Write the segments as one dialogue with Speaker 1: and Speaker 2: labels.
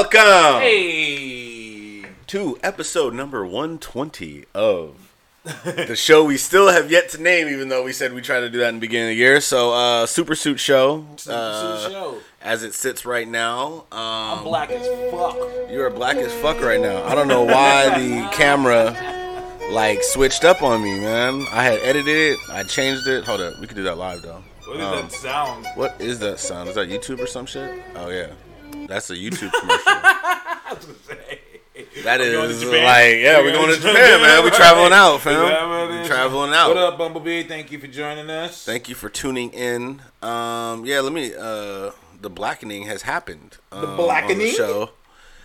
Speaker 1: Welcome
Speaker 2: Hey.
Speaker 1: to episode number 120 of the show we still have yet to name, even though we said we tried to do that in the beginning of the year. So, uh, Super Suit Show,
Speaker 2: Super
Speaker 1: uh,
Speaker 2: Suit Show.
Speaker 1: as it sits right now. Um,
Speaker 2: I'm black as fuck.
Speaker 1: You are black as fuck right now. I don't know why the camera like switched up on me, man. I had edited it, I changed it. Hold up, we could do that live though.
Speaker 2: What is
Speaker 1: Um,
Speaker 2: that sound?
Speaker 1: What is that sound? Is that YouTube or some shit? Oh yeah, that's a YouTube commercial.
Speaker 2: I was gonna say.
Speaker 1: That
Speaker 2: We're going to
Speaker 1: is like, yeah,
Speaker 2: We're
Speaker 1: we're
Speaker 2: going
Speaker 1: going to Japan,
Speaker 2: Japan,
Speaker 1: man. We're traveling out,
Speaker 2: Is that what
Speaker 1: fam. We're traveling
Speaker 2: What up, Bumblebee? Thank you for joining us.
Speaker 1: Thank you for tuning in. Um, yeah, let me. Uh, the blackening has happened. Um, on
Speaker 2: blackening?
Speaker 1: show.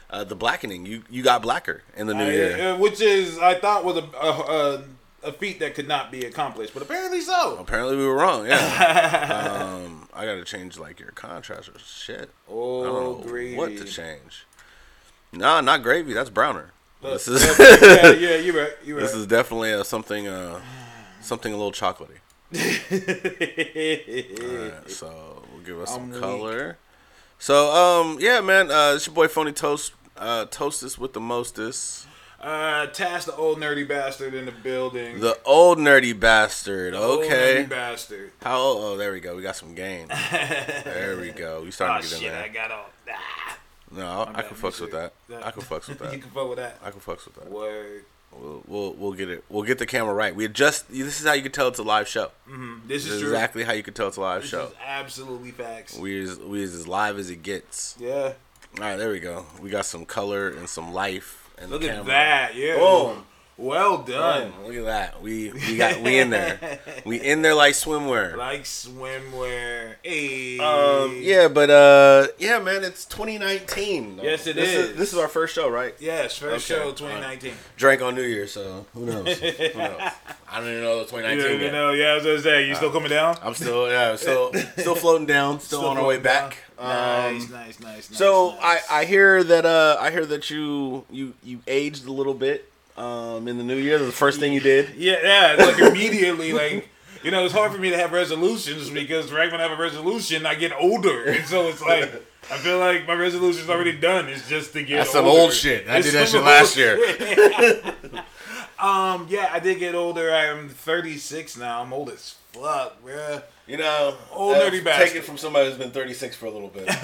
Speaker 1: Uh, the blackening. You you got blacker in the new
Speaker 2: I-
Speaker 1: year.
Speaker 2: uh, which is, I thought was a, a, a, a feat that could not be accomplished, but apparently so.
Speaker 1: Apparently we were wrong. Yeah. um, I got to change like your contrast or shit.
Speaker 2: Oh,
Speaker 1: what to change. Nah, not gravy. That's browner.
Speaker 2: Look,
Speaker 1: This is
Speaker 2: yeah, yeah, you're right. You're
Speaker 1: this
Speaker 2: right.
Speaker 1: is definitely uh, something uh, something a little chocolatey. Alright, so we'll give us some
Speaker 2: I'm weak.
Speaker 1: color. So um yeah man, uh it's your boy Phony Toast uh Toastest with the mostest.
Speaker 2: Uh, Task the old nerdy bastard in the building.
Speaker 1: The old nerdy bastard.
Speaker 2: Old
Speaker 1: Okay.
Speaker 2: nerdy bastard.
Speaker 1: How old? Oh there we go. We got some game. there we go. We
Speaker 2: Oh
Speaker 1: starting to get
Speaker 2: shit!
Speaker 1: in
Speaker 2: I got all. Ah.
Speaker 1: No, I, I can fucks with that. I can fucks with that.
Speaker 2: you can fuck with that.
Speaker 1: I can fucks with that.
Speaker 2: Word.
Speaker 1: We'll, we'll we'll get it. We'll get the camera right. We adjust. This is how you can tell it's a live show.
Speaker 2: Mm, this
Speaker 1: This
Speaker 2: is
Speaker 1: is
Speaker 2: true.
Speaker 1: exactly how you can tell it's a live
Speaker 2: This
Speaker 1: show.
Speaker 2: is absolutely facts.
Speaker 1: We is we is as live as it gets.
Speaker 2: Yeah.
Speaker 1: All right, there we go. We got some color and some life. And
Speaker 2: Look at that. Yeah.
Speaker 1: Boom.
Speaker 2: Well done.
Speaker 1: Boom. Look at that. We we got we in there. We in there like swimwear.
Speaker 2: Like swimwear. Hey.
Speaker 1: Um, yeah, but uh, yeah, man, it's 2019.
Speaker 2: Yes, it
Speaker 1: this
Speaker 2: is.
Speaker 1: This is our first show, right?
Speaker 2: Yes, first
Speaker 1: Okay.
Speaker 2: show 2019.
Speaker 1: Drank on New Year, so who knows? who knows? I don't even know the 2019
Speaker 2: You
Speaker 1: yet.
Speaker 2: know, yeah, I was gonna say, you still coming down?
Speaker 1: I'm still yeah, still still floating down, still, on our way
Speaker 2: floating
Speaker 1: back. Um,
Speaker 2: nice, nice, nice.
Speaker 1: So
Speaker 2: nice.
Speaker 1: I, I hear that uh I hear that you you you aged a little bit um in the new year. The first thing you did.
Speaker 2: Yeah, yeah, like immediately, like you know, it's hard for me to have resolutions because right when I have a resolution, I get older, and so it's like I feel like my resolution's already done. It's just to get.
Speaker 1: That's some old shit. I
Speaker 2: It's
Speaker 1: did that shit last
Speaker 2: year. um, yeah, I did get older. I'm 36 now. I'm old as fuck, bruh.
Speaker 1: You know,
Speaker 2: Old nerdy bastard.
Speaker 1: take it from somebody who's been 36 for a little bit. it's not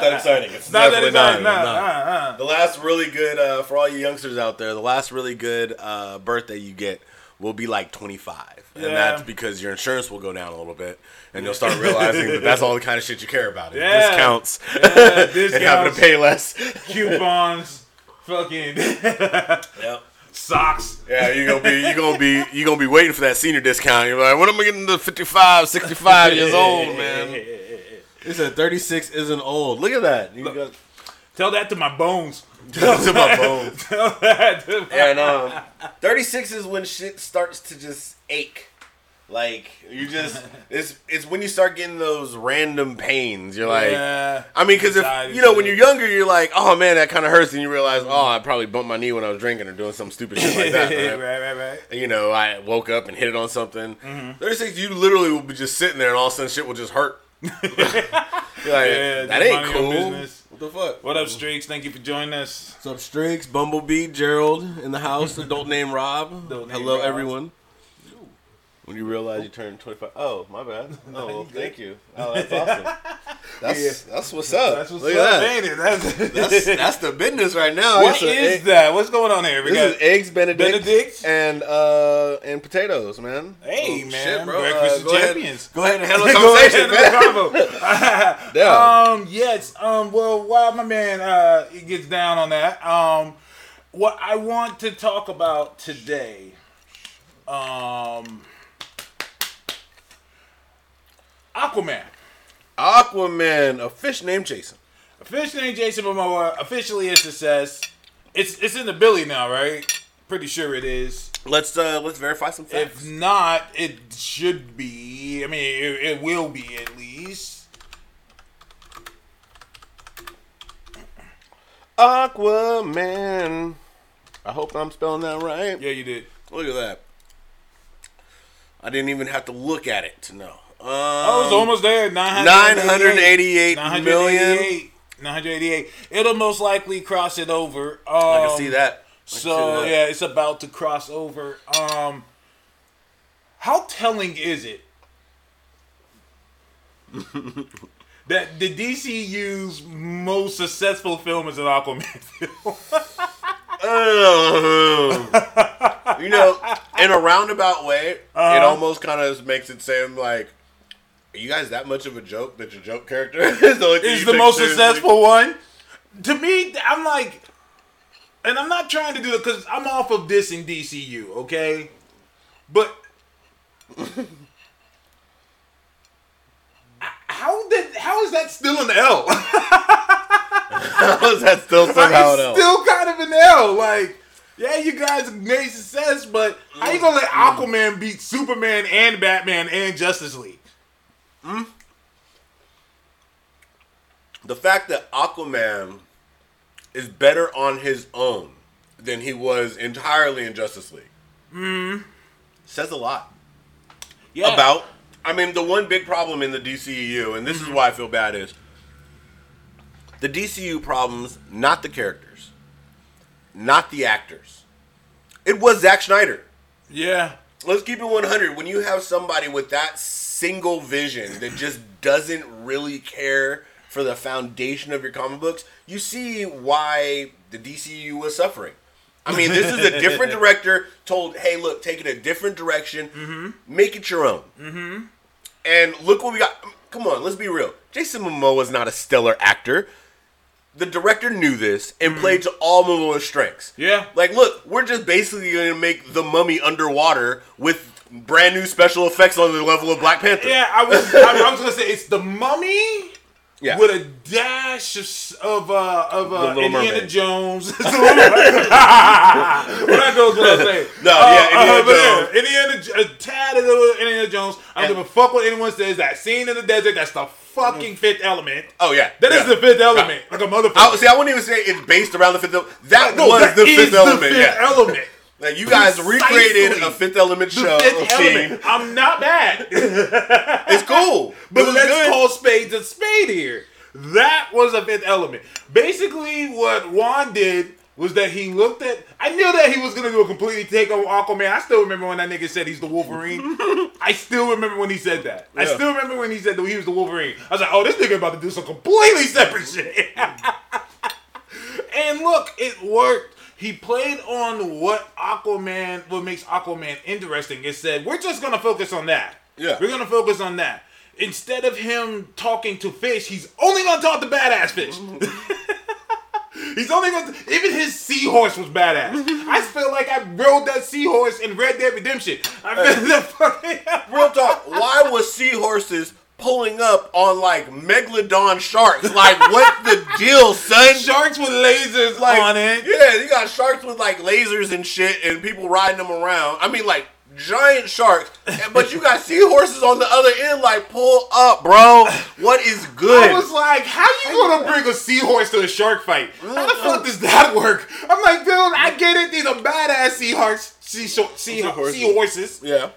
Speaker 1: that exciting. It's
Speaker 2: Not that exciting.
Speaker 1: not.
Speaker 2: Nah,
Speaker 1: no.
Speaker 2: uh, uh.
Speaker 1: The last really good uh, for all you youngsters out there. The last really good uh, birthday you get will be like 25, and that's because your insurance will go down a little bit, and you'll start realizing that that's all the kind of shit you care about.
Speaker 2: Yeah.
Speaker 1: Discounts,
Speaker 2: Yeah,
Speaker 1: and having
Speaker 2: discounts.
Speaker 1: to pay less.
Speaker 2: Coupons, fucking
Speaker 1: Yep.
Speaker 2: Socks.
Speaker 1: Yeah, you're gonna be you gonna be you gonna be waiting for that senior discount. You're like, when am I getting to 55, 65 years old, man? He said 36 isn't old. Look at that. You got
Speaker 2: Tell that to my bones.
Speaker 1: Tell that to my bones.
Speaker 2: Tell that to my
Speaker 1: And um, 36 is when shit starts to just ache. Like you just it's it's when you start getting those random pains. You're like.
Speaker 2: yeah.
Speaker 1: I mean, because if you know when you're younger, you're like, oh man, that kind of hurts, and you realize, oh, I probably bumped my knee when I was drinking or doing some stupid shit like that.
Speaker 2: right,
Speaker 1: right?
Speaker 2: right, right.
Speaker 1: You know, I woke up and hit it on something.
Speaker 2: Mm-hmm.
Speaker 1: 36, you literally will be just sitting there, and all of a sudden, shit will just hurt. you're like,
Speaker 2: Yeah,
Speaker 1: that
Speaker 2: just
Speaker 1: ain't
Speaker 2: mind
Speaker 1: cool.
Speaker 2: business.
Speaker 1: What the fuck?
Speaker 2: What up, Streaks? Thank you for joining us.
Speaker 1: What's up, Streaks? Bumblebee, Gerald in the house. Adult name Rob.
Speaker 2: Adult name
Speaker 1: Hello,
Speaker 2: Rob.
Speaker 1: everyone. When you realize you turned 25. Oh, my bad. Oh, well, thank you. Oh, that's awesome. That's that's what's up.
Speaker 2: That's what's
Speaker 1: Look
Speaker 2: up,
Speaker 1: that.
Speaker 2: ain't it? That's,
Speaker 1: That's, that's the business right now.
Speaker 2: what is
Speaker 1: egg-
Speaker 2: that? What's going on here? We
Speaker 1: This is eggs Benedict,
Speaker 2: Benedict?
Speaker 1: and uh and potatoes, man.
Speaker 2: Hey,
Speaker 1: Oh,
Speaker 2: man,
Speaker 1: bro.
Speaker 2: breakfast
Speaker 1: Uh, go ahead-
Speaker 2: champions.
Speaker 1: Go ahead and handle the
Speaker 2: ahead
Speaker 1: conversation, man. Yeah.
Speaker 2: Um, yes. Um, well, while my man uh gets down on that, um, what I want to talk about today, um, Aquaman.
Speaker 1: Aquaman, a fish named Jason.
Speaker 2: A fish named Jason Momoa officially a success. It's it's in the Billy now, right? Pretty sure it is.
Speaker 1: Let's uh let's verify some facts.
Speaker 2: If not, it should be. I mean, it, it will be at least.
Speaker 1: Aquaman. I hope I'm spelling that right.
Speaker 2: Yeah, you did.
Speaker 1: Look at that. I didn't even have to look at it to know. Um,
Speaker 2: I was almost there.
Speaker 1: 988
Speaker 2: 988
Speaker 1: million.
Speaker 2: 988. It'll most likely cross it over. Um,
Speaker 1: I can see that. I can see
Speaker 2: So
Speaker 1: that.
Speaker 2: yeah, it's about to cross over. Um, how telling is it that the DCU's most successful film is an Aquaman film?
Speaker 1: Uh, you know, in a roundabout way, it
Speaker 2: Uh-huh.
Speaker 1: almost kind of makes it seem like, are you guys that much of a joke that your joke character is the,
Speaker 2: is the most
Speaker 1: seriously?
Speaker 2: successful one. To me, I'm like, and I'm not trying to do it because I'm off of this in DCU, okay? But how did how is that still an L?
Speaker 1: How is that still somehow an L?
Speaker 2: still kind of an L. Like, yeah, you guys made success, but how you gonna let mm-hmm. Aquaman beat Superman and Batman and Justice League?
Speaker 1: The fact that Aquaman is better on his own than he was entirely in Justice League mm-hmm. says a lot
Speaker 2: Yeah.
Speaker 1: about. I mean, the one big problem in the DCEU, and this is mm-hmm. why I feel bad, is the DCU problems, not the characters, not the actors. It was Zack Snyder.
Speaker 2: yeah.
Speaker 1: Let's keep it 100. When you have somebody with that single vision that just doesn't really care for the foundation of your comic books, you see why the DCU was suffering. I mean, this is a different director told, hey, look, take it a different direction, make it your own. Mm-hmm. And look what we got. Come on, let's be real. Jason Momoa is not a stellar actor. The director knew this and played to all Momoa's strengths.
Speaker 2: Yeah.
Speaker 1: Like, look, we're just basically going to make the mummy underwater with brand new special effects on the level of Black Panther.
Speaker 2: Yeah, I was I, I was gonna say it's the mummy
Speaker 1: Yeah.
Speaker 2: with a dash of of uh, of uh, Indiana
Speaker 1: Mermaid.
Speaker 2: Jones. well, that goes what I say.
Speaker 1: No, yeah, Indiana
Speaker 2: but
Speaker 1: Jones.
Speaker 2: yeah, Indiana, J- a tad of the Indiana Jones. I don't
Speaker 1: And-
Speaker 2: give a fuck what anyone says. That scene in the desert, that's the fucking fifth element.
Speaker 1: oh, yeah.
Speaker 2: That is
Speaker 1: yeah.
Speaker 2: the fifth element, like a motherfucker.
Speaker 1: I, see, I wouldn't even say it's based around the fifth element. That
Speaker 2: no,
Speaker 1: was
Speaker 2: that
Speaker 1: the fifth
Speaker 2: the
Speaker 1: element.
Speaker 2: fifth
Speaker 1: yeah.
Speaker 2: element.
Speaker 1: Like, you guys recreated a fifth element
Speaker 2: The
Speaker 1: show
Speaker 2: fifth element. I'm not mad.
Speaker 1: It's cool.
Speaker 2: But
Speaker 1: It
Speaker 2: let's
Speaker 1: good.
Speaker 2: call spades a spade here. That was a fifth element. Basically, what Wan did was that he looked at. I knew that he was gonna do a completely take on Aquaman. I still remember when that nigga said he's the Wolverine. I still remember when he said that. I still remember when he said that he was the Wolverine. I was like, oh, this nigga about to do some completely separate shit. and look, it worked. He played on what Aquaman, what makes Aquaman interesting. It said, we're just gonna focus on that.
Speaker 1: Yeah.
Speaker 2: We're gonna focus on that. Instead of him talking to fish, he's only gonna talk to badass fish. he's only gonna even his seahorse was badass. I feel like I rode that seahorse in Red Dead Redemption. I feel that fucking
Speaker 1: Real talk. Why was seahorses pulling up on like megalodon sharks? Like, what the deal, son?
Speaker 2: sharks with lasers
Speaker 1: Like,
Speaker 2: on it.
Speaker 1: Yeah, you got sharks with like lasers and shit, and people riding them around. I mean, like giant sharks, but you got seahorses on the other end. Like, pull up, bro. What is good?
Speaker 2: I was like, how you gonna bring a seahorse to a shark fight? How the fuck does that work? I'm like, dude, I get it. These are badass seahorses, sea, sea, sea,
Speaker 1: Seahorses.
Speaker 2: seahorses,
Speaker 1: yeah.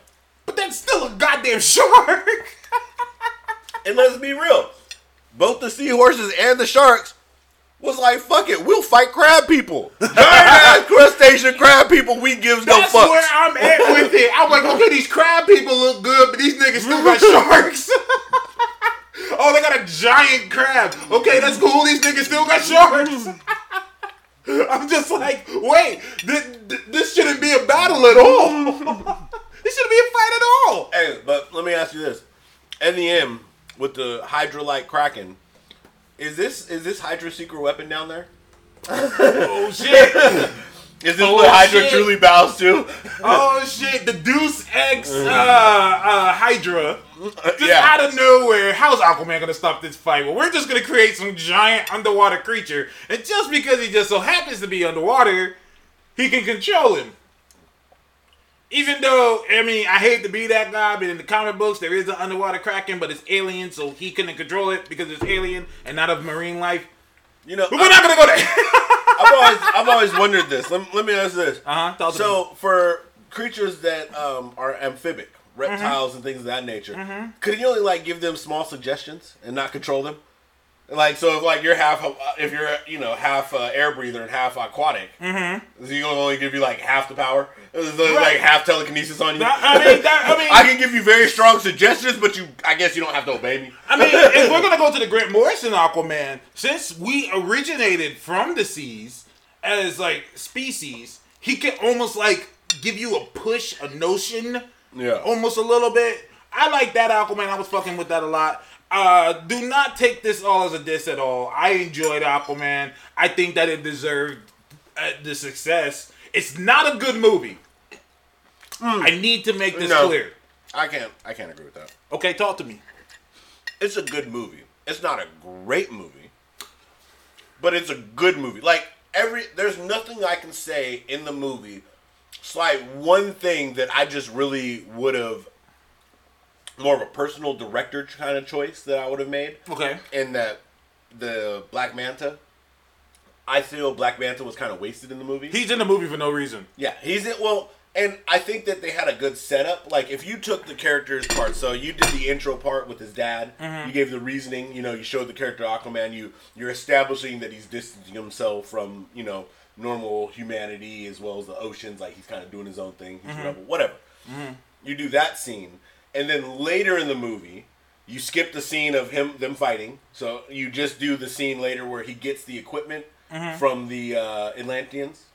Speaker 2: but that's still a goddamn shark.
Speaker 1: And let's be real, both the seahorses and the sharks was like, fuck it, we'll fight crab people. Giant ass crustacean crab people, we gives no
Speaker 2: That's
Speaker 1: fucks.
Speaker 2: where I'm at with it. I'm like, okay, these crab people look good, but these niggas still got sharks. oh, they got a giant crab. Okay, that's cool. These niggas still got sharks. I'm just like, wait, this, this shouldn't be a battle at all. this shouldn't be a fight at all.
Speaker 1: Hey, but let me ask you this: in the end, with the Hydra like Kraken, is this is this Hydra secret weapon down there?
Speaker 2: Oh shit.
Speaker 1: Is this
Speaker 2: Oh,
Speaker 1: what Hydra
Speaker 2: shit.
Speaker 1: truly bows to?
Speaker 2: Oh shit, the Deuce X uh, uh, Hydra. Just
Speaker 1: yeah.
Speaker 2: out of nowhere, how's Aquaman gonna stop this fight? Well, we're just gonna create some giant underwater creature, and just because he just so happens to be underwater, he can control him. Even though, I mean, I hate to be that guy, but in the comic books there is an underwater kraken, but it's alien, so he couldn't control it because it's alien and not of marine life.
Speaker 1: You know,
Speaker 2: But we're not gonna go there.
Speaker 1: I've always I've always wondered this. Let, let me ask this.
Speaker 2: Talk to
Speaker 1: So for creatures that um, are amphibic,
Speaker 2: Mm-hmm.
Speaker 1: reptiles and things of that nature, could you only like give them small suggestions and not control them? Like so, if like you're half, if you're you know half uh, air breather and half aquatic, mm-hmm. so you gonna only give you like half the power, like
Speaker 2: Right.
Speaker 1: half telekinesis on you.
Speaker 2: That- I mean, that, I mean,
Speaker 1: I can give you very strong suggestions, but you, I guess you don't have to obey me.
Speaker 2: I mean, if we're gonna go to the Grant Morrison Aquaman, since we originated from the seas as like species, he can almost like give you a push, a notion,
Speaker 1: Yeah.
Speaker 2: almost a little bit. I like that Aquaman. I was fucking with that a lot. Uh, do not take this all as a diss at all. I enjoyed Aquaman. I think that it deserved uh, the success. It's not a good movie. I need to make this
Speaker 1: No.
Speaker 2: clear.
Speaker 1: I can't, I can't agree with that.
Speaker 2: Okay, talk to me.
Speaker 1: It's a good movie. It's not a great movie, but it's a good movie. Like every, there's nothing I can say in the movie. It's like one thing that I just really would have more of a personal director kind of choice that I would have made.
Speaker 2: Okay.
Speaker 1: And that the Black Manta, I feel Black Manta was kind of wasted in the movie.
Speaker 2: He's in the movie for no reason.
Speaker 1: yeah, he's in. Well, and I think that they had a good setup. Like if you took the character's part, so you did the intro part with his dad. Mm-hmm. You gave the reasoning. You know, you showed the character Aquaman. You you're establishing that he's distancing himself from you know normal humanity as well as the oceans. Like he's kind of doing his own thing. He's a rebel, whatever. Mm-hmm. You do that scene, and then later in the movie, you skip the scene of him them fighting. So you just do the scene later where he gets the equipment from the uh, Atlanteans.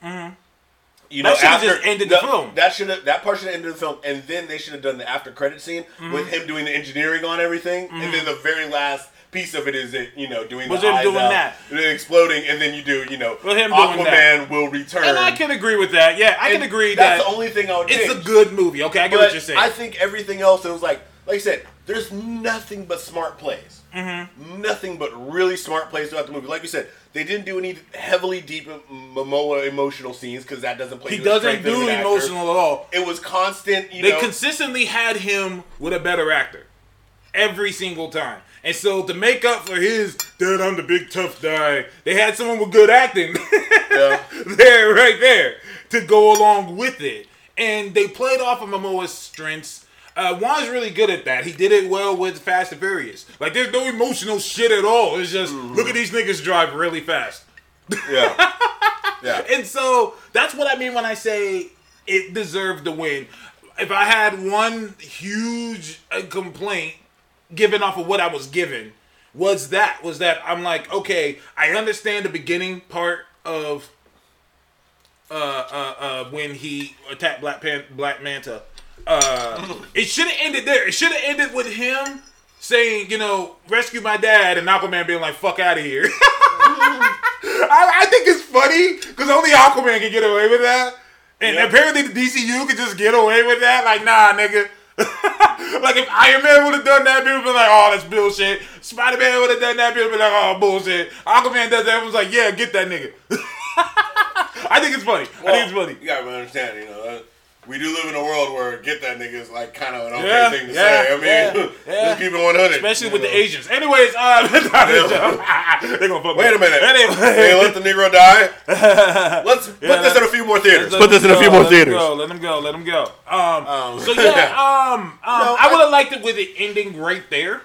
Speaker 1: You
Speaker 2: That should've just ended the film.
Speaker 1: That should have that part should have ended the film, and then they should have done the after credit scene
Speaker 2: Mm-hmm.
Speaker 1: with him doing the engineering on everything, and then the very last piece of it is it you know doing
Speaker 2: Was
Speaker 1: the
Speaker 2: him doing
Speaker 1: out,
Speaker 2: that.
Speaker 1: and then exploding, and then you do you know
Speaker 2: With him
Speaker 1: Aquaman will return.
Speaker 2: And I can agree with that. Yeah, I can agree
Speaker 1: that's
Speaker 2: that
Speaker 1: the only thing I would
Speaker 2: it's
Speaker 1: change.
Speaker 2: a good movie. Okay, I get
Speaker 1: But
Speaker 2: what you're saying.
Speaker 1: I think everything else, it was like, like I said, there's nothing but smart plays.
Speaker 2: Mm-hmm.
Speaker 1: Nothing but really smart plays throughout the movie. Like you said, they didn't do any heavily deep Momoa emotional scenes because that doesn't play.
Speaker 2: he doesn't do emotional at all.
Speaker 1: It was constant. You
Speaker 2: They
Speaker 1: know,
Speaker 2: consistently had him with a better actor every single time. And so to make up for his "Dad, I'm the big tough guy," they had someone with good acting
Speaker 1: Yeah.
Speaker 2: there, right there, to go along with it. And they played off of Momoa's strengths. Uh, Wan's really good at that. He did it well with Fast and Furious. Like, there's no emotional shit at all. It's just
Speaker 1: Mm-hmm.
Speaker 2: look at these niggas drive really fast.
Speaker 1: yeah, yeah.
Speaker 2: And so that's what I mean when I say it deserved the win. If I had one huge uh, complaint given off of what I was given, was that was that I'm like, okay, I understand the beginning part of uh uh uh when he attacked Black Pan- Black Manta. Uh it should have ended there. It should have ended with him saying, you know, rescue my dad and Aquaman being like, fuck out of here. I, I think it's funny because only Aquaman can get away with that. And
Speaker 1: Yeah.
Speaker 2: apparently the DCU can just get away with that. Like, nah, nigga. like if Iron Man would have done that, people would be like, oh, that's bullshit. Spider Man would have done that, people would be like, oh, bullshit. Aquaman does that, everyone's like, yeah, get that nigga. I think it's funny. I think it's funny.
Speaker 1: You gotta understand, you know. Uh, we do live in a world where get that nigga is like kind of an okay
Speaker 2: Yeah,
Speaker 1: thing to
Speaker 2: yeah,
Speaker 1: say. I mean,
Speaker 2: yeah, yeah.
Speaker 1: let's keep it 100.
Speaker 2: Especially with
Speaker 1: know.
Speaker 2: the Asians. Anyways, uh, that's not a joke. They're gonna fuck me
Speaker 1: Wait a minute.
Speaker 2: Anyway.
Speaker 1: Hey, let the Negro die. Let's put this in a few more theaters.
Speaker 2: Let's
Speaker 1: Put this
Speaker 2: him
Speaker 1: in a few more
Speaker 2: let him
Speaker 1: theaters.
Speaker 2: Go, let them go. Let them go. Um,
Speaker 1: Um,
Speaker 2: so yeah, um, um
Speaker 1: No,
Speaker 2: I would have liked it with it ending right there.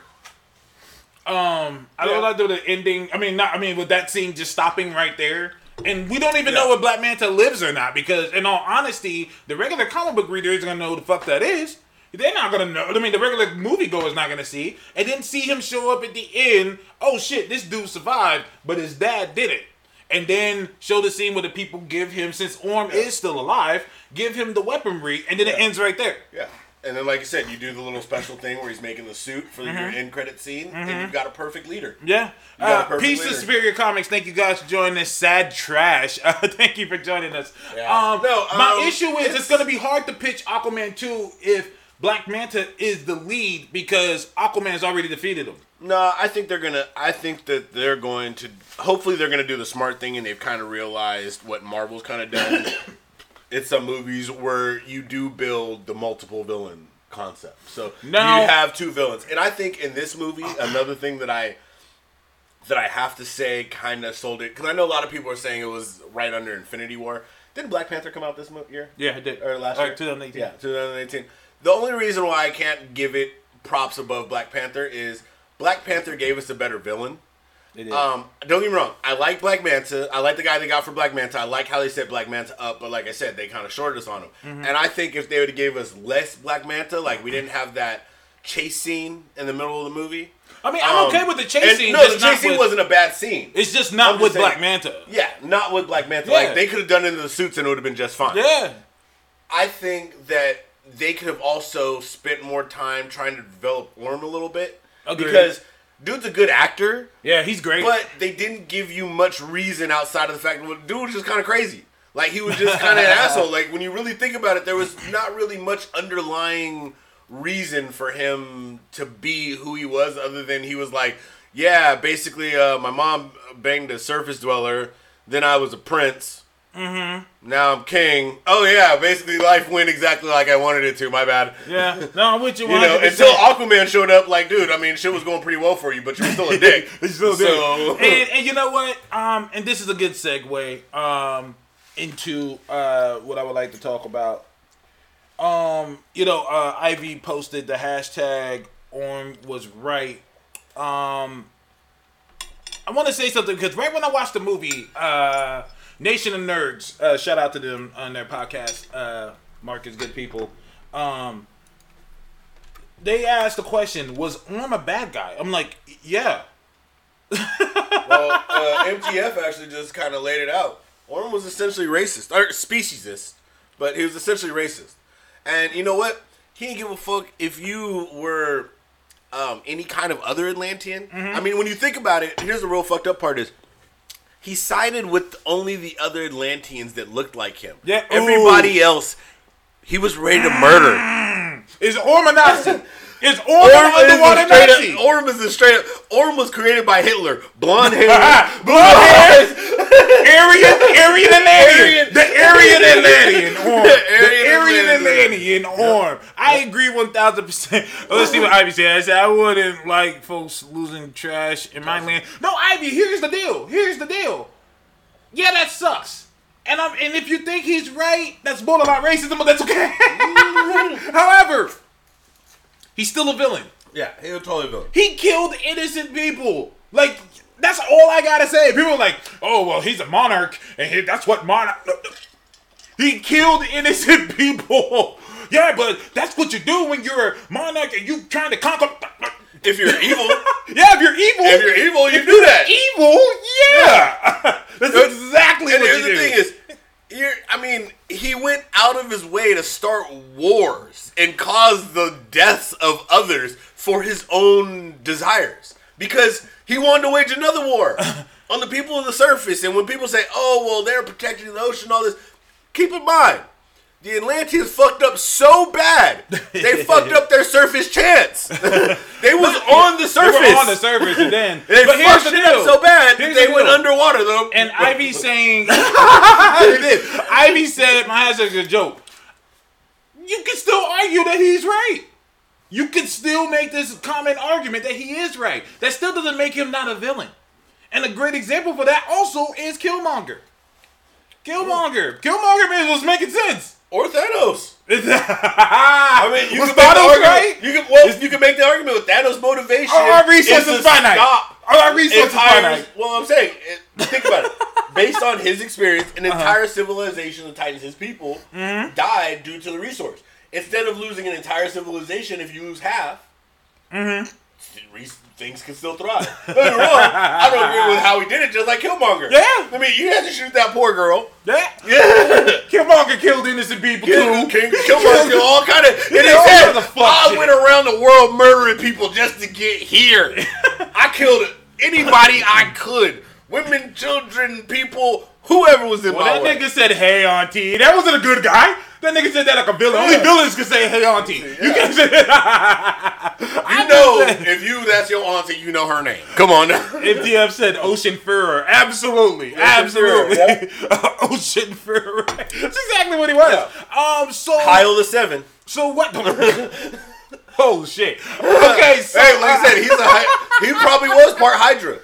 Speaker 2: Um, I would
Speaker 1: Yeah.
Speaker 2: have liked it with the ending. I mean, not. I mean, with that scene just stopping right there. And we don't even
Speaker 1: Yeah.
Speaker 2: know if Black Manta lives or not because, in all honesty, the regular comic book reader isn't gonna know who the fuck that is. They're not gonna know. I mean, the regular moviegoer is not gonna see, and then see him show up at the end. Oh shit, this dude survived, but his dad did it. And then show the scene where the people give him, since Orm is still alive, give him the weaponry, and then it ends right there.
Speaker 1: Yeah. And then, like you said, you do the little special thing where he's making the suit for your end credit scene, and you've got a perfect leader.
Speaker 2: Yeah.
Speaker 1: You got a
Speaker 2: Uh,
Speaker 1: perfect
Speaker 2: Peace to
Speaker 1: leader.
Speaker 2: Superior Comics. Thank you guys for joining this sad trash. Uh, thank you for joining us.
Speaker 1: Yeah.
Speaker 2: Um,
Speaker 1: No,
Speaker 2: my
Speaker 1: um,
Speaker 2: issue is it's,
Speaker 1: it's-
Speaker 2: going to be hard to pitch Aquaman 2 if Black Manta is the lead because Aquaman's already defeated him.
Speaker 1: No, I think they're gonna. I think that they're going to. Hopefully, they're gonna do the smart thing, and they've kind of realized what Marvel's kind of done. it's some movies where you do build the multiple villain concept. So
Speaker 2: No.
Speaker 1: you have two villains, and I think in this movie, another thing that I that I have to say kind of sold it because I know a lot of people are saying it was right under Infinity War. Didn't Black Panther come out this mo- year?
Speaker 2: Yeah, it did.
Speaker 1: or last
Speaker 2: Uh,
Speaker 1: year?
Speaker 2: 2018.
Speaker 1: Yeah, 2018. The only reason why I can't give it props above Black Panther is Black Panther gave us a better villain.
Speaker 2: They did.
Speaker 1: Um, don't get me wrong. I like Black Manta. I like the guy they got for Black Manta. I like how they set Black Manta up. But like I said, they kind of shorted us on him.
Speaker 2: Mm-hmm.
Speaker 1: And I think if they would have gave us less Black Manta, like we didn't have that chase scene in the middle of the movie.
Speaker 2: I mean, I'm
Speaker 1: um,
Speaker 2: okay with the chase
Speaker 1: and
Speaker 2: scene.
Speaker 1: No, the
Speaker 2: just
Speaker 1: chase scene
Speaker 2: with-
Speaker 1: wasn't a bad scene.
Speaker 2: It's just not
Speaker 1: I'm
Speaker 2: with
Speaker 1: just
Speaker 2: Black Manta.
Speaker 1: Yeah, not with Black Manta.
Speaker 2: Yeah.
Speaker 1: Like they could have done it in the suits and it would have been just fine.
Speaker 2: Yeah.
Speaker 1: I think that they could have also spent more time trying to develop Orm a little bit
Speaker 2: Agreed.
Speaker 1: because dude's a good actor.
Speaker 2: Yeah, he's great.
Speaker 1: But they didn't give you much reason outside of the fact that dude was just kind of crazy. Like he was just kind of an asshole. Like when you really think about it, there was not really much underlying reason for him to be who he was, other than he was like, yeah, basically, uh, my mom banged a surface dweller. Then I was a prince. Mm-hmm. Now I'm king. Oh yeah, basically life went exactly like I wanted it to. My bad.
Speaker 2: yeah. No, I'm with you.
Speaker 1: You know, until Aquaman showed up, like, dude, I mean, shit was going pretty well for you, but you were still a dick.
Speaker 2: Still
Speaker 1: so.
Speaker 2: And, and you know what? Um, and this is a good segue um, into uh, what I would like to talk about. Um, you know, uh, Ivy posted the hashtag Orm was right. Um, I want to say something because right when I watched the movie, uh, Nation of Nerds, uh, shout out to them on their podcast. Uh, Mark is good people. Um, they asked the question, "Was Orm a bad guy?" I'm like, "Yeah."
Speaker 1: well, uh, MTF actually just kind of laid it out. Orm was essentially racist, or speciesist, but he was essentially racist. And you know what? He didn't give a fuck if you were um, any kind of other Atlantean. I mean, when you think about it, here's the real fucked up part: is he sided with only the other Atlanteans that looked like him.
Speaker 2: Yeah,
Speaker 1: everybody else, he was ready to murder.
Speaker 2: Is Orm Is Orm,
Speaker 1: Orm is,
Speaker 2: underwater
Speaker 1: straight
Speaker 2: Nazi?
Speaker 1: up, Orm is a straight up. Orm was created by Hitler. Blonde hair,
Speaker 2: Blonde hair, Aryan, Aryan
Speaker 1: Aryan.
Speaker 2: Atlantean, the Aryan Atlantean Orm, the
Speaker 1: Aryan
Speaker 2: Aryan
Speaker 1: Atlantean.
Speaker 2: Atlantean Orm. I agree one thousand percent. Let's see what Ivy said. I said I wouldn't like folks losing trash in my land. No, Ivy. Here's the deal. Here's the deal. Yeah, that sucks. And I'm, and if you think he's right, that's borderline racism, but that's okay. Mm-hmm. However, he's still a villain.
Speaker 1: Yeah, he was totally villain.
Speaker 2: He killed innocent people. Like that's all I gotta say. People are like, "Oh well, he's a monarch, and he, that's what monarch." He killed innocent people. Yeah, but that's what you do when you're a monarch and you trying to conquer.
Speaker 1: If you're evil,
Speaker 2: Yeah, if you're evil,
Speaker 1: if you're evil, you do that.
Speaker 2: evil, yeah. that's exactly
Speaker 1: And
Speaker 2: what
Speaker 1: here's
Speaker 2: you
Speaker 1: the
Speaker 2: do.
Speaker 1: thing is, you're, I mean, he went out of his way to start wars and cause the deaths of others for his own desires because he wanted to wage another war on the people of the surface. And when people say, "Oh, well, they're protecting the ocean," all this, keep in mind. The Atlanteans fucked up so bad. They fucked up their surface chance. they was on the
Speaker 2: They
Speaker 1: surface.
Speaker 2: were on the surface, and then
Speaker 1: They
Speaker 2: but here's
Speaker 1: fucked
Speaker 2: the
Speaker 1: it
Speaker 2: deal.
Speaker 1: up so bad
Speaker 2: Here's
Speaker 1: they
Speaker 2: the
Speaker 1: went underwater though.
Speaker 2: And Ivy saying. Ivy said my hashtag is a joke. You can still argue that he's right. You can still make this common argument that he is right. That still doesn't make him not a villain. And a great example for that also is Killmonger. Killmonger. Killmonger was making sense.
Speaker 1: Or Thanos.
Speaker 2: I
Speaker 1: I mean, you
Speaker 2: was
Speaker 1: can make the
Speaker 2: Thanos
Speaker 1: argument.
Speaker 2: right?
Speaker 1: You can well, you can make the argument with Thanos' motivation.
Speaker 2: Are our resources
Speaker 1: to
Speaker 2: finite?
Speaker 1: stop
Speaker 2: Are our resources
Speaker 1: entire-
Speaker 2: finite?
Speaker 1: Well, I'm saying, think about it. Based on his experience, an
Speaker 2: Uh-huh.
Speaker 1: entire civilization of Titans, his people,
Speaker 2: Mm-hmm.
Speaker 1: died due to the resource. Instead of losing an entire civilization, if you lose half,
Speaker 2: Mm-hmm.
Speaker 1: Things can still thrive. Don't get wrong. I don't agree with how he did it, just like Killmonger.
Speaker 2: Yeah.
Speaker 1: I mean, you had to shoot that poor girl.
Speaker 2: Yeah.
Speaker 1: Yeah.
Speaker 2: Killmonger killed innocent people
Speaker 1: King,
Speaker 2: too.
Speaker 1: King, Killmonger killed all kind of. And
Speaker 2: did
Speaker 1: they said,
Speaker 2: fuck
Speaker 1: I
Speaker 2: shit."
Speaker 1: went around the world murdering people just to get here. I killed anybody I could. Women, children, people, whoever was in
Speaker 2: Well,
Speaker 1: my
Speaker 2: that
Speaker 1: way.
Speaker 2: nigga said, "Hey, auntie." That wasn't a good guy. That nigga said that like a villain. Only villains can say, "Hey, auntie." You can't say. That.
Speaker 1: you know, if you that's your auntie, you know her name. Come on. now.
Speaker 2: MTF said Ocean Führer. Absolutely, absolutely. Ocean Führer. That's exactly what he was. Um. So.
Speaker 1: Kyle the Seven.
Speaker 2: So what? oh shit. Okay. So.
Speaker 1: Hey, like I said, he's a hy- he probably was part Hydra.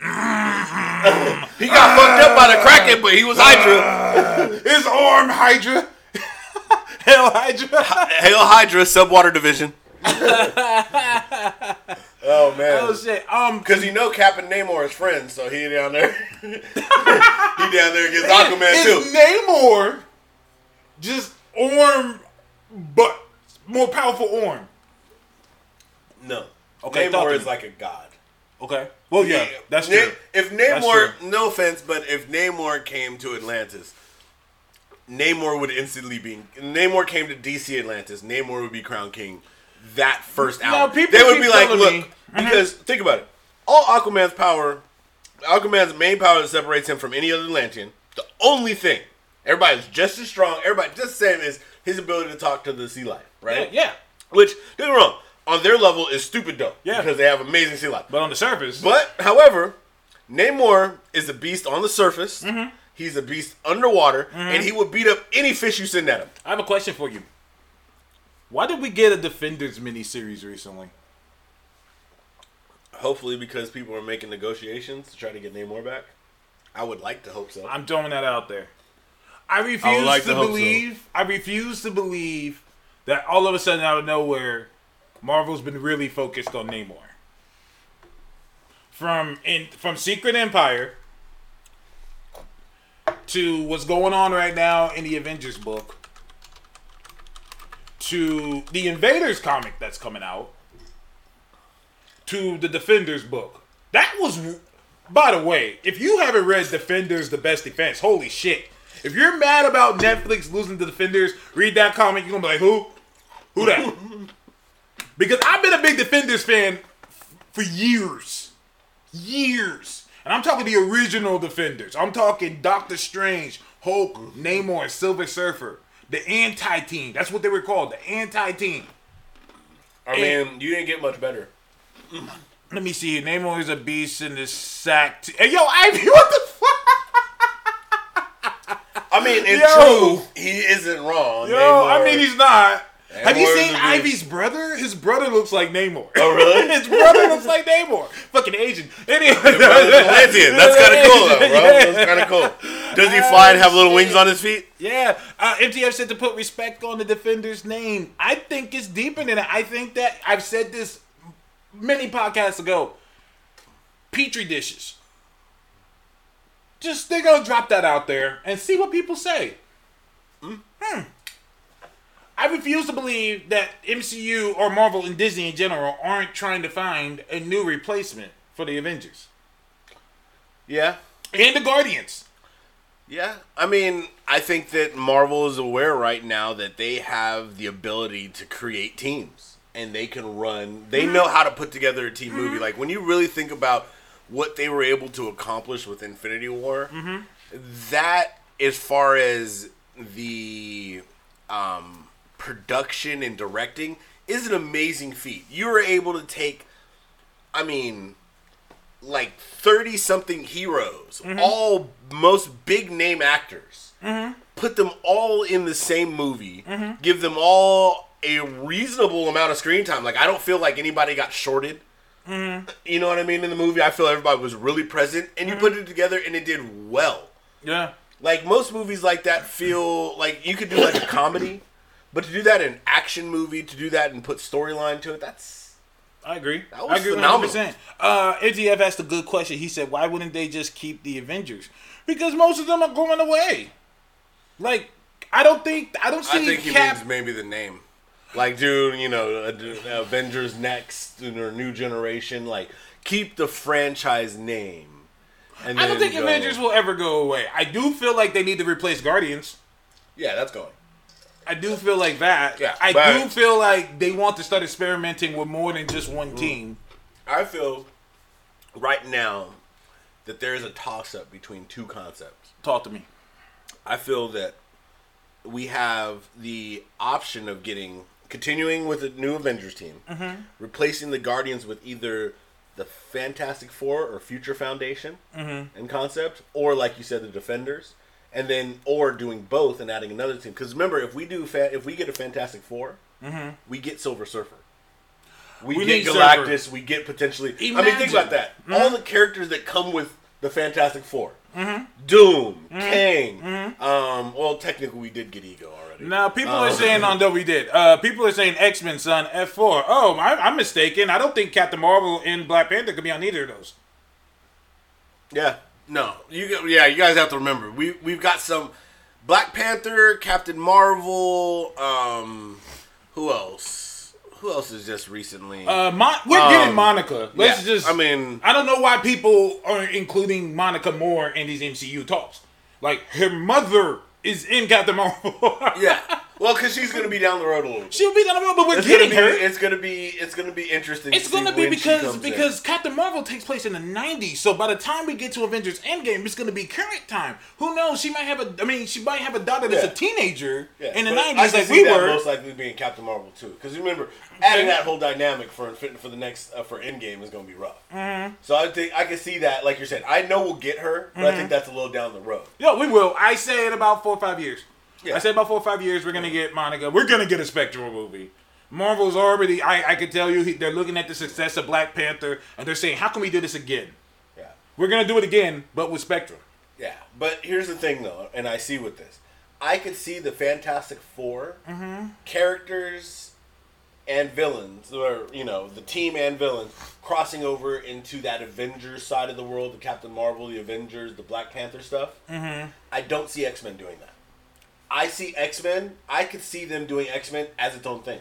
Speaker 1: He got fucked up by the Kraken, but he was Hydra.
Speaker 2: his arm Hydra. Hell Hydra.
Speaker 1: Hail Hydra, Subwater Division. Oh man.
Speaker 2: Oh shit. Um,
Speaker 1: Because you know Cap and Namor is friends, so he down there. he down there against Aquaman
Speaker 2: is
Speaker 1: too.
Speaker 2: Namor just Orm, but more powerful Orm?
Speaker 1: No.
Speaker 2: Okay, talk
Speaker 1: Namor is like a god.
Speaker 2: Okay. Well, yeah, that's
Speaker 1: Na-
Speaker 2: true.
Speaker 1: If
Speaker 2: That's
Speaker 1: Namor,
Speaker 2: true.
Speaker 1: no offense, but if Namor came to Atlantis, Namor would instantly be. Namor came to DC Atlantis. Namor would be crowned king. That first
Speaker 2: Now,
Speaker 1: hour,
Speaker 2: people
Speaker 1: they would be like, "Look,"
Speaker 2: me- Mm-hmm.
Speaker 1: because think about it. All Aquaman's power, Aquaman's main power that separates him from any other Atlantean. The only thing, everybody's just as strong. Everybody just the same is his ability to talk to the sea life,
Speaker 2: Yeah,
Speaker 1: right?
Speaker 2: yeah.
Speaker 1: Which don't get me wrong, on their level is stupid dope.
Speaker 2: Yeah.
Speaker 1: because they have amazing sea life.
Speaker 2: But on the surface,
Speaker 1: But however, Namor is a beast on the surface.
Speaker 2: Mm-hmm.
Speaker 1: He's a beast underwater, and he would beat up any fish you send at him.
Speaker 2: I have a question for you. Why did we get a Defenders miniseries recently?
Speaker 1: Hopefully, because people are making negotiations to try to get Namor back. I would like to hope so.
Speaker 2: I'm throwing that out there. I refuse
Speaker 1: like
Speaker 2: to
Speaker 1: to hope so.
Speaker 2: believe. I refuse to believe that all of a sudden out of nowhere, Marvel's been really focused on Namor. From in from Secret Empire to what's going on right now in the Avengers book to the Invaders comic that's coming out to the Defenders book. That was, by the way, if you haven't read Defenders: The Best Defense, holy shit! If you're mad about Netflix losing the Defenders, read that comic. You're gonna be like, who? Who that? because I've been a big Defenders fan for years, years, and I'm talking the original Defenders. I'm talking Doctor Strange, Hulk, Namor, Silver Surfer. The anti-team. That's what they were called. The anti-team.
Speaker 1: I mean, you didn't get much better.
Speaker 2: Let me see. Namor is a beast in this sack. T- hey, yo, Ivy, what the fuck?
Speaker 1: I mean, in
Speaker 2: Yo.
Speaker 1: truth, he isn't wrong.
Speaker 2: Yo,
Speaker 1: Namor-
Speaker 2: I mean, he's not. Have you seen. Ivy's brother? His brother looks like Namor.
Speaker 1: Oh, really?
Speaker 2: His brother looks like Namor. Fucking Asian. Anyway,
Speaker 1: Atlantean. That's kind of cool, though, bro. That's kind of cool. Does he fly and have little wings on his feet?
Speaker 2: Yeah, uh, MTF said to put respect on the defender's name. I think it's deeper than. I think that I've said this many podcasts ago. Petri dishes. Just they're gonna drop that out there and see what people say. Hmm. I refuse to believe that MCU or Marvel and Disney in general aren't trying to find a new replacement for the Avengers
Speaker 1: Yeah.
Speaker 2: and the Guardians.
Speaker 1: Yeah, I mean, I think that Marvel is aware right now that they have the ability to create teams and they can run. They mm-hmm. know how to put together a team movie. Mm-hmm. Like when you really think about what they were able to accomplish with Infinity War, mm-hmm. that as far as the um, production and directing is an amazing feat. You were able to take, I mean, like 30 something heroes, mm-hmm. all most big name actors. Mm-hmm. Put them all in the same movie, mm-hmm. give them all a reasonable amount of screen time. Like, I don't feel like anybody got shorted. You know what I mean? In the movie, I feel everybody was really present, and you put it together, and it did well.
Speaker 2: Yeah.
Speaker 1: Like, most movies like that feel like you could do like a comedy, but to do that in an action movie, to do that and put storyline to it, that's.
Speaker 2: I agree.
Speaker 1: That was
Speaker 2: I agree
Speaker 1: phenomenal.
Speaker 2: 100%. Uh, MTF asked a good question. He said, why wouldn't they just keep the Avengers? Because most of them are going away. Like, I don't think, I don't see
Speaker 1: I think he
Speaker 2: Cap.
Speaker 1: means maybe the name. Like, dude, you know, uh, Avengers Next or New Generation. Like, keep the franchise name. And
Speaker 2: I don't think
Speaker 1: go-
Speaker 2: Avengers will ever go away. I do feel like they need to replace Guardians.
Speaker 1: Yeah, that's going.
Speaker 2: I do feel like that.
Speaker 1: Yeah,
Speaker 2: I do feel like they want to start experimenting with more than just one mm. team.
Speaker 1: I feel right now that there is a toss up between two concepts.
Speaker 2: Talk to me.
Speaker 1: I feel that we have the option of getting continuing with a new Avengers team, mm-hmm. replacing the Guardians with either the Fantastic Four or Future Foundation mm-hmm. and concept, or like you said, the Defenders, and then or doing both and adding another team. Because remember, if we do fa- if we get a Fantastic 4 we get Silver Surfer. We,
Speaker 2: We
Speaker 1: get Galactus. We get potentially. I mean, think
Speaker 2: Imagine.
Speaker 1: about that. All the characters that come with the Fantastic 4 Doom, Kang. Um, well, technically, we did get Ego already.
Speaker 2: Now people are
Speaker 1: Um,
Speaker 2: saying on that we did. Uh, people are saying X Men, son, F four. Oh, I, I'm mistaken. I don't think Captain Marvel and Black Panther could be on either of those.
Speaker 1: Yeah, no, you yeah, you guys have to remember we we've got some Black Panther, Captain Marvel. Um, who else? Who else is just recently?
Speaker 2: Uh, Mon- we're getting
Speaker 1: Um,
Speaker 2: Monica. Let's
Speaker 1: yeah,
Speaker 2: just.
Speaker 1: I mean-
Speaker 2: I don't know why people are including Monica more in these MCU talks. Like her mother is in Captain Marvel.
Speaker 1: yeah, well, because she's gonna be down the road a little. bit.
Speaker 2: she'll be down the road, but we're
Speaker 1: It's
Speaker 2: getting
Speaker 1: gonna be,
Speaker 2: her.
Speaker 1: It's gonna be it's gonna be interesting.
Speaker 2: It's
Speaker 1: to
Speaker 2: gonna be
Speaker 1: she
Speaker 2: because
Speaker 1: in.
Speaker 2: because Captain Marvel takes place in the '90s. So by the time we get to Avengers Endgame, it's gonna be current time. Who knows? She might have a. I mean, she might have a daughter that's
Speaker 1: Yeah.
Speaker 2: a teenager
Speaker 1: Yeah,
Speaker 2: in the
Speaker 1: but I
Speaker 2: '90s,
Speaker 1: can
Speaker 2: like we
Speaker 1: that
Speaker 2: were.
Speaker 1: most likely being Captain Marvel too. Because remember, adding that whole dynamic for for the next uh, for Endgame is gonna be rough.
Speaker 2: Mm-hmm.
Speaker 1: So I think I can see that, like you're saying. I know we'll get her, but I
Speaker 2: Mm-hmm.
Speaker 1: think that's a little down the road.
Speaker 2: Yeah, we will. I say in about four or five years.
Speaker 1: Yeah.
Speaker 2: I said about four or five years, we're gonna get Monica. We're gonna get a Spectral movie. Marvel's already. I I can tell you, he, they're looking at the success of Black Panther, and they're saying, how can we do this again?
Speaker 1: Yeah.
Speaker 2: We're gonna do it again, but with Spectrum.
Speaker 1: Yeah, but here's the thing though, and I see with this, I could see the Fantastic 4
Speaker 2: Mm-hmm.
Speaker 1: characters and villains, or you know, the team and villains crossing over into that Avengers side of the world, the Captain Marvel, the Avengers, the Black Panther stuff. Mm-hmm. I don't see X Men doing that. I see X Men. I could see them doing X Men as its own thing.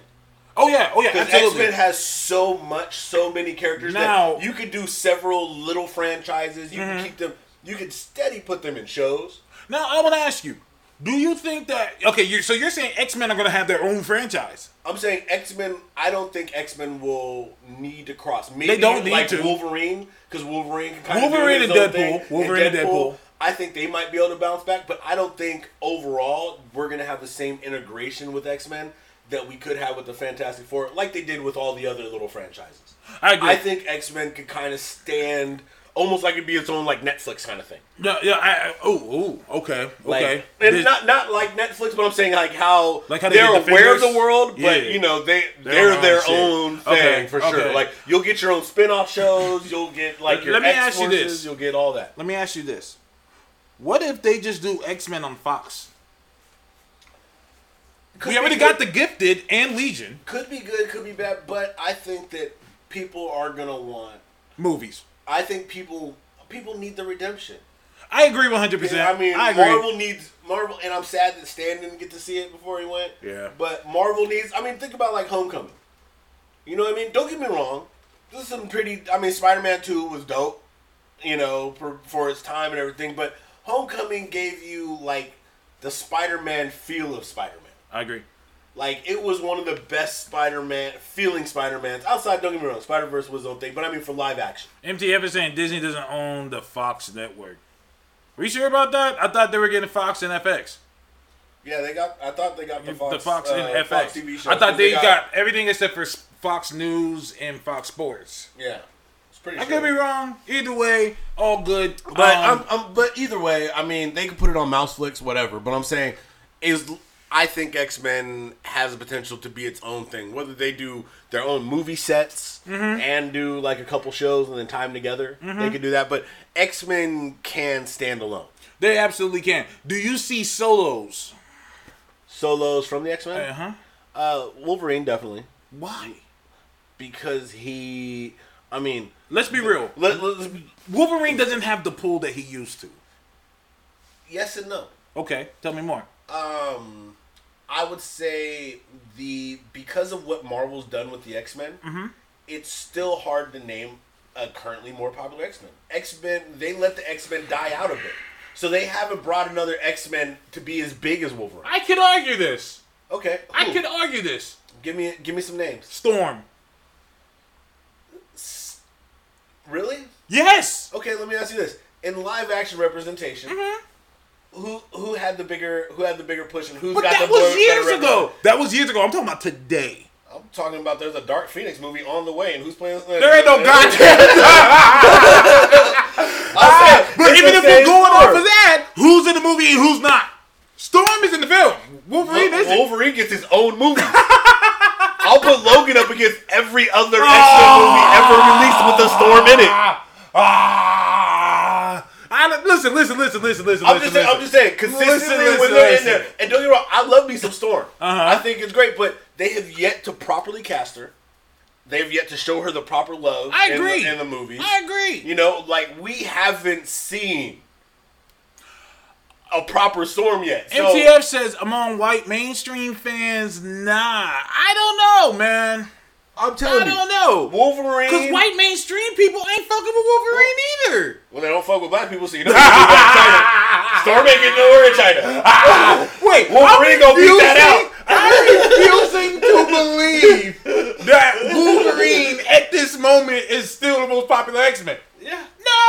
Speaker 2: Oh yeah, oh yeah,
Speaker 1: Because X Men has so much, so many characters
Speaker 2: Now-
Speaker 1: that you could do several little franchises. You
Speaker 2: Mm-hmm.
Speaker 1: can keep them. You could steady put them in shows.
Speaker 2: Now I want to ask you: Do you think that okay? You're, so you're saying X Men are gonna have their own franchise?
Speaker 1: I'm saying X Men. I don't think X Men will need to cross. Maybe
Speaker 2: don't need
Speaker 1: like
Speaker 2: to.
Speaker 1: Wolverine, because Wolverine can kind
Speaker 2: Wolverine
Speaker 1: of
Speaker 2: and
Speaker 1: do his own
Speaker 2: Deadpool. Wolverine and Deadpool.
Speaker 1: I think they might be able to bounce back, but I don't think overall we're gonna have the same integration with X Men that we could have with the Fantastic Four, like they did with all the other little franchises.
Speaker 2: I agree.
Speaker 1: I think X Men could kind of stand almost like it'd be its own like Netflix kind of thing.
Speaker 2: Yeah, yeah. I, I, oh, oh, okay,
Speaker 1: Like,
Speaker 2: okay.
Speaker 1: and
Speaker 2: This-
Speaker 1: not not like Netflix, but I'm saying like how,
Speaker 2: Like how they
Speaker 1: they're
Speaker 2: did
Speaker 1: aware of the world, but
Speaker 2: Yeah.
Speaker 1: you know they
Speaker 2: They're
Speaker 1: they're, their
Speaker 2: shit.
Speaker 1: own thing
Speaker 2: Okay,
Speaker 1: for sure.
Speaker 2: okay.
Speaker 1: Like you'll get your own spin-off shows, you'll get like
Speaker 2: Let-
Speaker 1: your
Speaker 2: let me ask you this.
Speaker 1: you'll get all that.
Speaker 2: Let me ask you this: What if they just do X Men on Fox?
Speaker 1: Could
Speaker 2: we already
Speaker 1: good-
Speaker 2: got the Gifted and Legion
Speaker 1: could be good, could be bad, but I think that people are gonna want.
Speaker 2: movies.
Speaker 1: I think people people need the redemption.
Speaker 2: I agree one hundred percent.
Speaker 1: I mean,
Speaker 2: I agree.
Speaker 1: Marvel needs Marvel, and I'm sad that Stan didn't get to see it before he went.
Speaker 2: Yeah.
Speaker 1: But Marvel needs. I mean, think about like Homecoming. You know what I mean? Don't get me wrong. This is some pretty. I mean, Spider-Man Two was dope. You know, for for its time and everything. But Homecoming gave you like the Spider-Man feel of Spider-Man.
Speaker 2: I agree.
Speaker 1: Like it was one of the best Spider-Man feeling Spider-Mans. Outside, don't get me wrong, Spider-Verse was own thing. But I mean, for live action.
Speaker 2: MTF is saying Disney doesn't own the Fox network. Are you sure about that? I thought they were getting Fox and FX.
Speaker 1: Yeah, they got. I thought they got the Fox,
Speaker 2: the Fox
Speaker 1: uh,
Speaker 2: and FX.
Speaker 1: Fox TV shows.
Speaker 2: I thought they got, everything except for Fox News and Fox Sports.
Speaker 1: Yeah.
Speaker 2: I could be wrong. Either way, all good.
Speaker 1: But
Speaker 2: Um,
Speaker 1: I'm, I'm, but either way, I mean, they can put it on Mouseflix, whatever. But I'm saying is I think X Men has the potential to be its own thing. Whether they do their own movie sets and do like a couple shows and then tie them together, they could do that. But X Men can stand alone.
Speaker 2: they absolutely can. Do you see solos?
Speaker 1: Solos from the X Men,
Speaker 2: huh.
Speaker 1: uh, Wolverine definitely
Speaker 2: Why?
Speaker 1: because he. I mean,
Speaker 2: Let's be real.
Speaker 1: let, let's,
Speaker 2: Wolverine doesn't have the pull that he used to.
Speaker 1: yes and no.
Speaker 2: Okay, tell me more.
Speaker 1: Um, I would say the because of what Marvel's done with the X Men,
Speaker 2: Mm-hmm.
Speaker 1: it's still hard to name a currently more popular X Men. X Men they let the X Men die out of it, so they haven't brought another X Men to be as big as Wolverine.
Speaker 2: I could argue this.
Speaker 1: Okay,
Speaker 2: I
Speaker 1: who?
Speaker 2: could argue this.
Speaker 1: give me give me some names.
Speaker 2: Storm.
Speaker 1: Really?
Speaker 2: Yes.
Speaker 1: Okay, let me ask you this: in live action representation. Who, who had the bigger who had the bigger push and who's
Speaker 2: But
Speaker 1: got
Speaker 2: that
Speaker 1: the
Speaker 2: was years ago. That was years ago. I'm talking about today.
Speaker 1: I'm talking about there's a Dark Phoenix movie on the way and who's playing
Speaker 2: There ain't no goddamn.
Speaker 1: Ah,
Speaker 2: But even if we're going off of that, who's in the movie and who's not? Storm is in the film. Wolverine isn't.
Speaker 1: Wolverine gets his own movie. I'll put Logan up against every other X-Men movie ever released with a storm in it.
Speaker 2: Ah, I, uh, listen, listen, listen, listen, listen.
Speaker 1: I'm
Speaker 2: listen,
Speaker 1: just saying, I'm just saying, consistently
Speaker 2: Listen,
Speaker 1: when they're
Speaker 2: listen.
Speaker 1: in there, and don't get me wrong, I love me some Storm.
Speaker 2: Uh-huh.
Speaker 1: I think it's great, but they have yet to properly cast her. They have yet to show her the proper love.
Speaker 2: I
Speaker 1: in the-
Speaker 2: agree.
Speaker 1: in the movies.
Speaker 2: I agree.
Speaker 1: You know, like we haven't seen a proper Storm yet. So,
Speaker 2: MTF says among white mainstream fans, nah. I don't know, man.
Speaker 1: I'm
Speaker 2: I
Speaker 1: telling you, I
Speaker 2: don't know.
Speaker 1: Wolverine.
Speaker 2: Because white mainstream people ain't fucking with Wolverine either.
Speaker 1: Well, they don't fuck with black people, so you know. Storm ain't getting nowhere in China.
Speaker 2: Wait,
Speaker 1: Wolverine gonna beat that out.
Speaker 2: I'm refusing to believe that Wolverine at this moment is still the most popular X Men.
Speaker 1: yeah.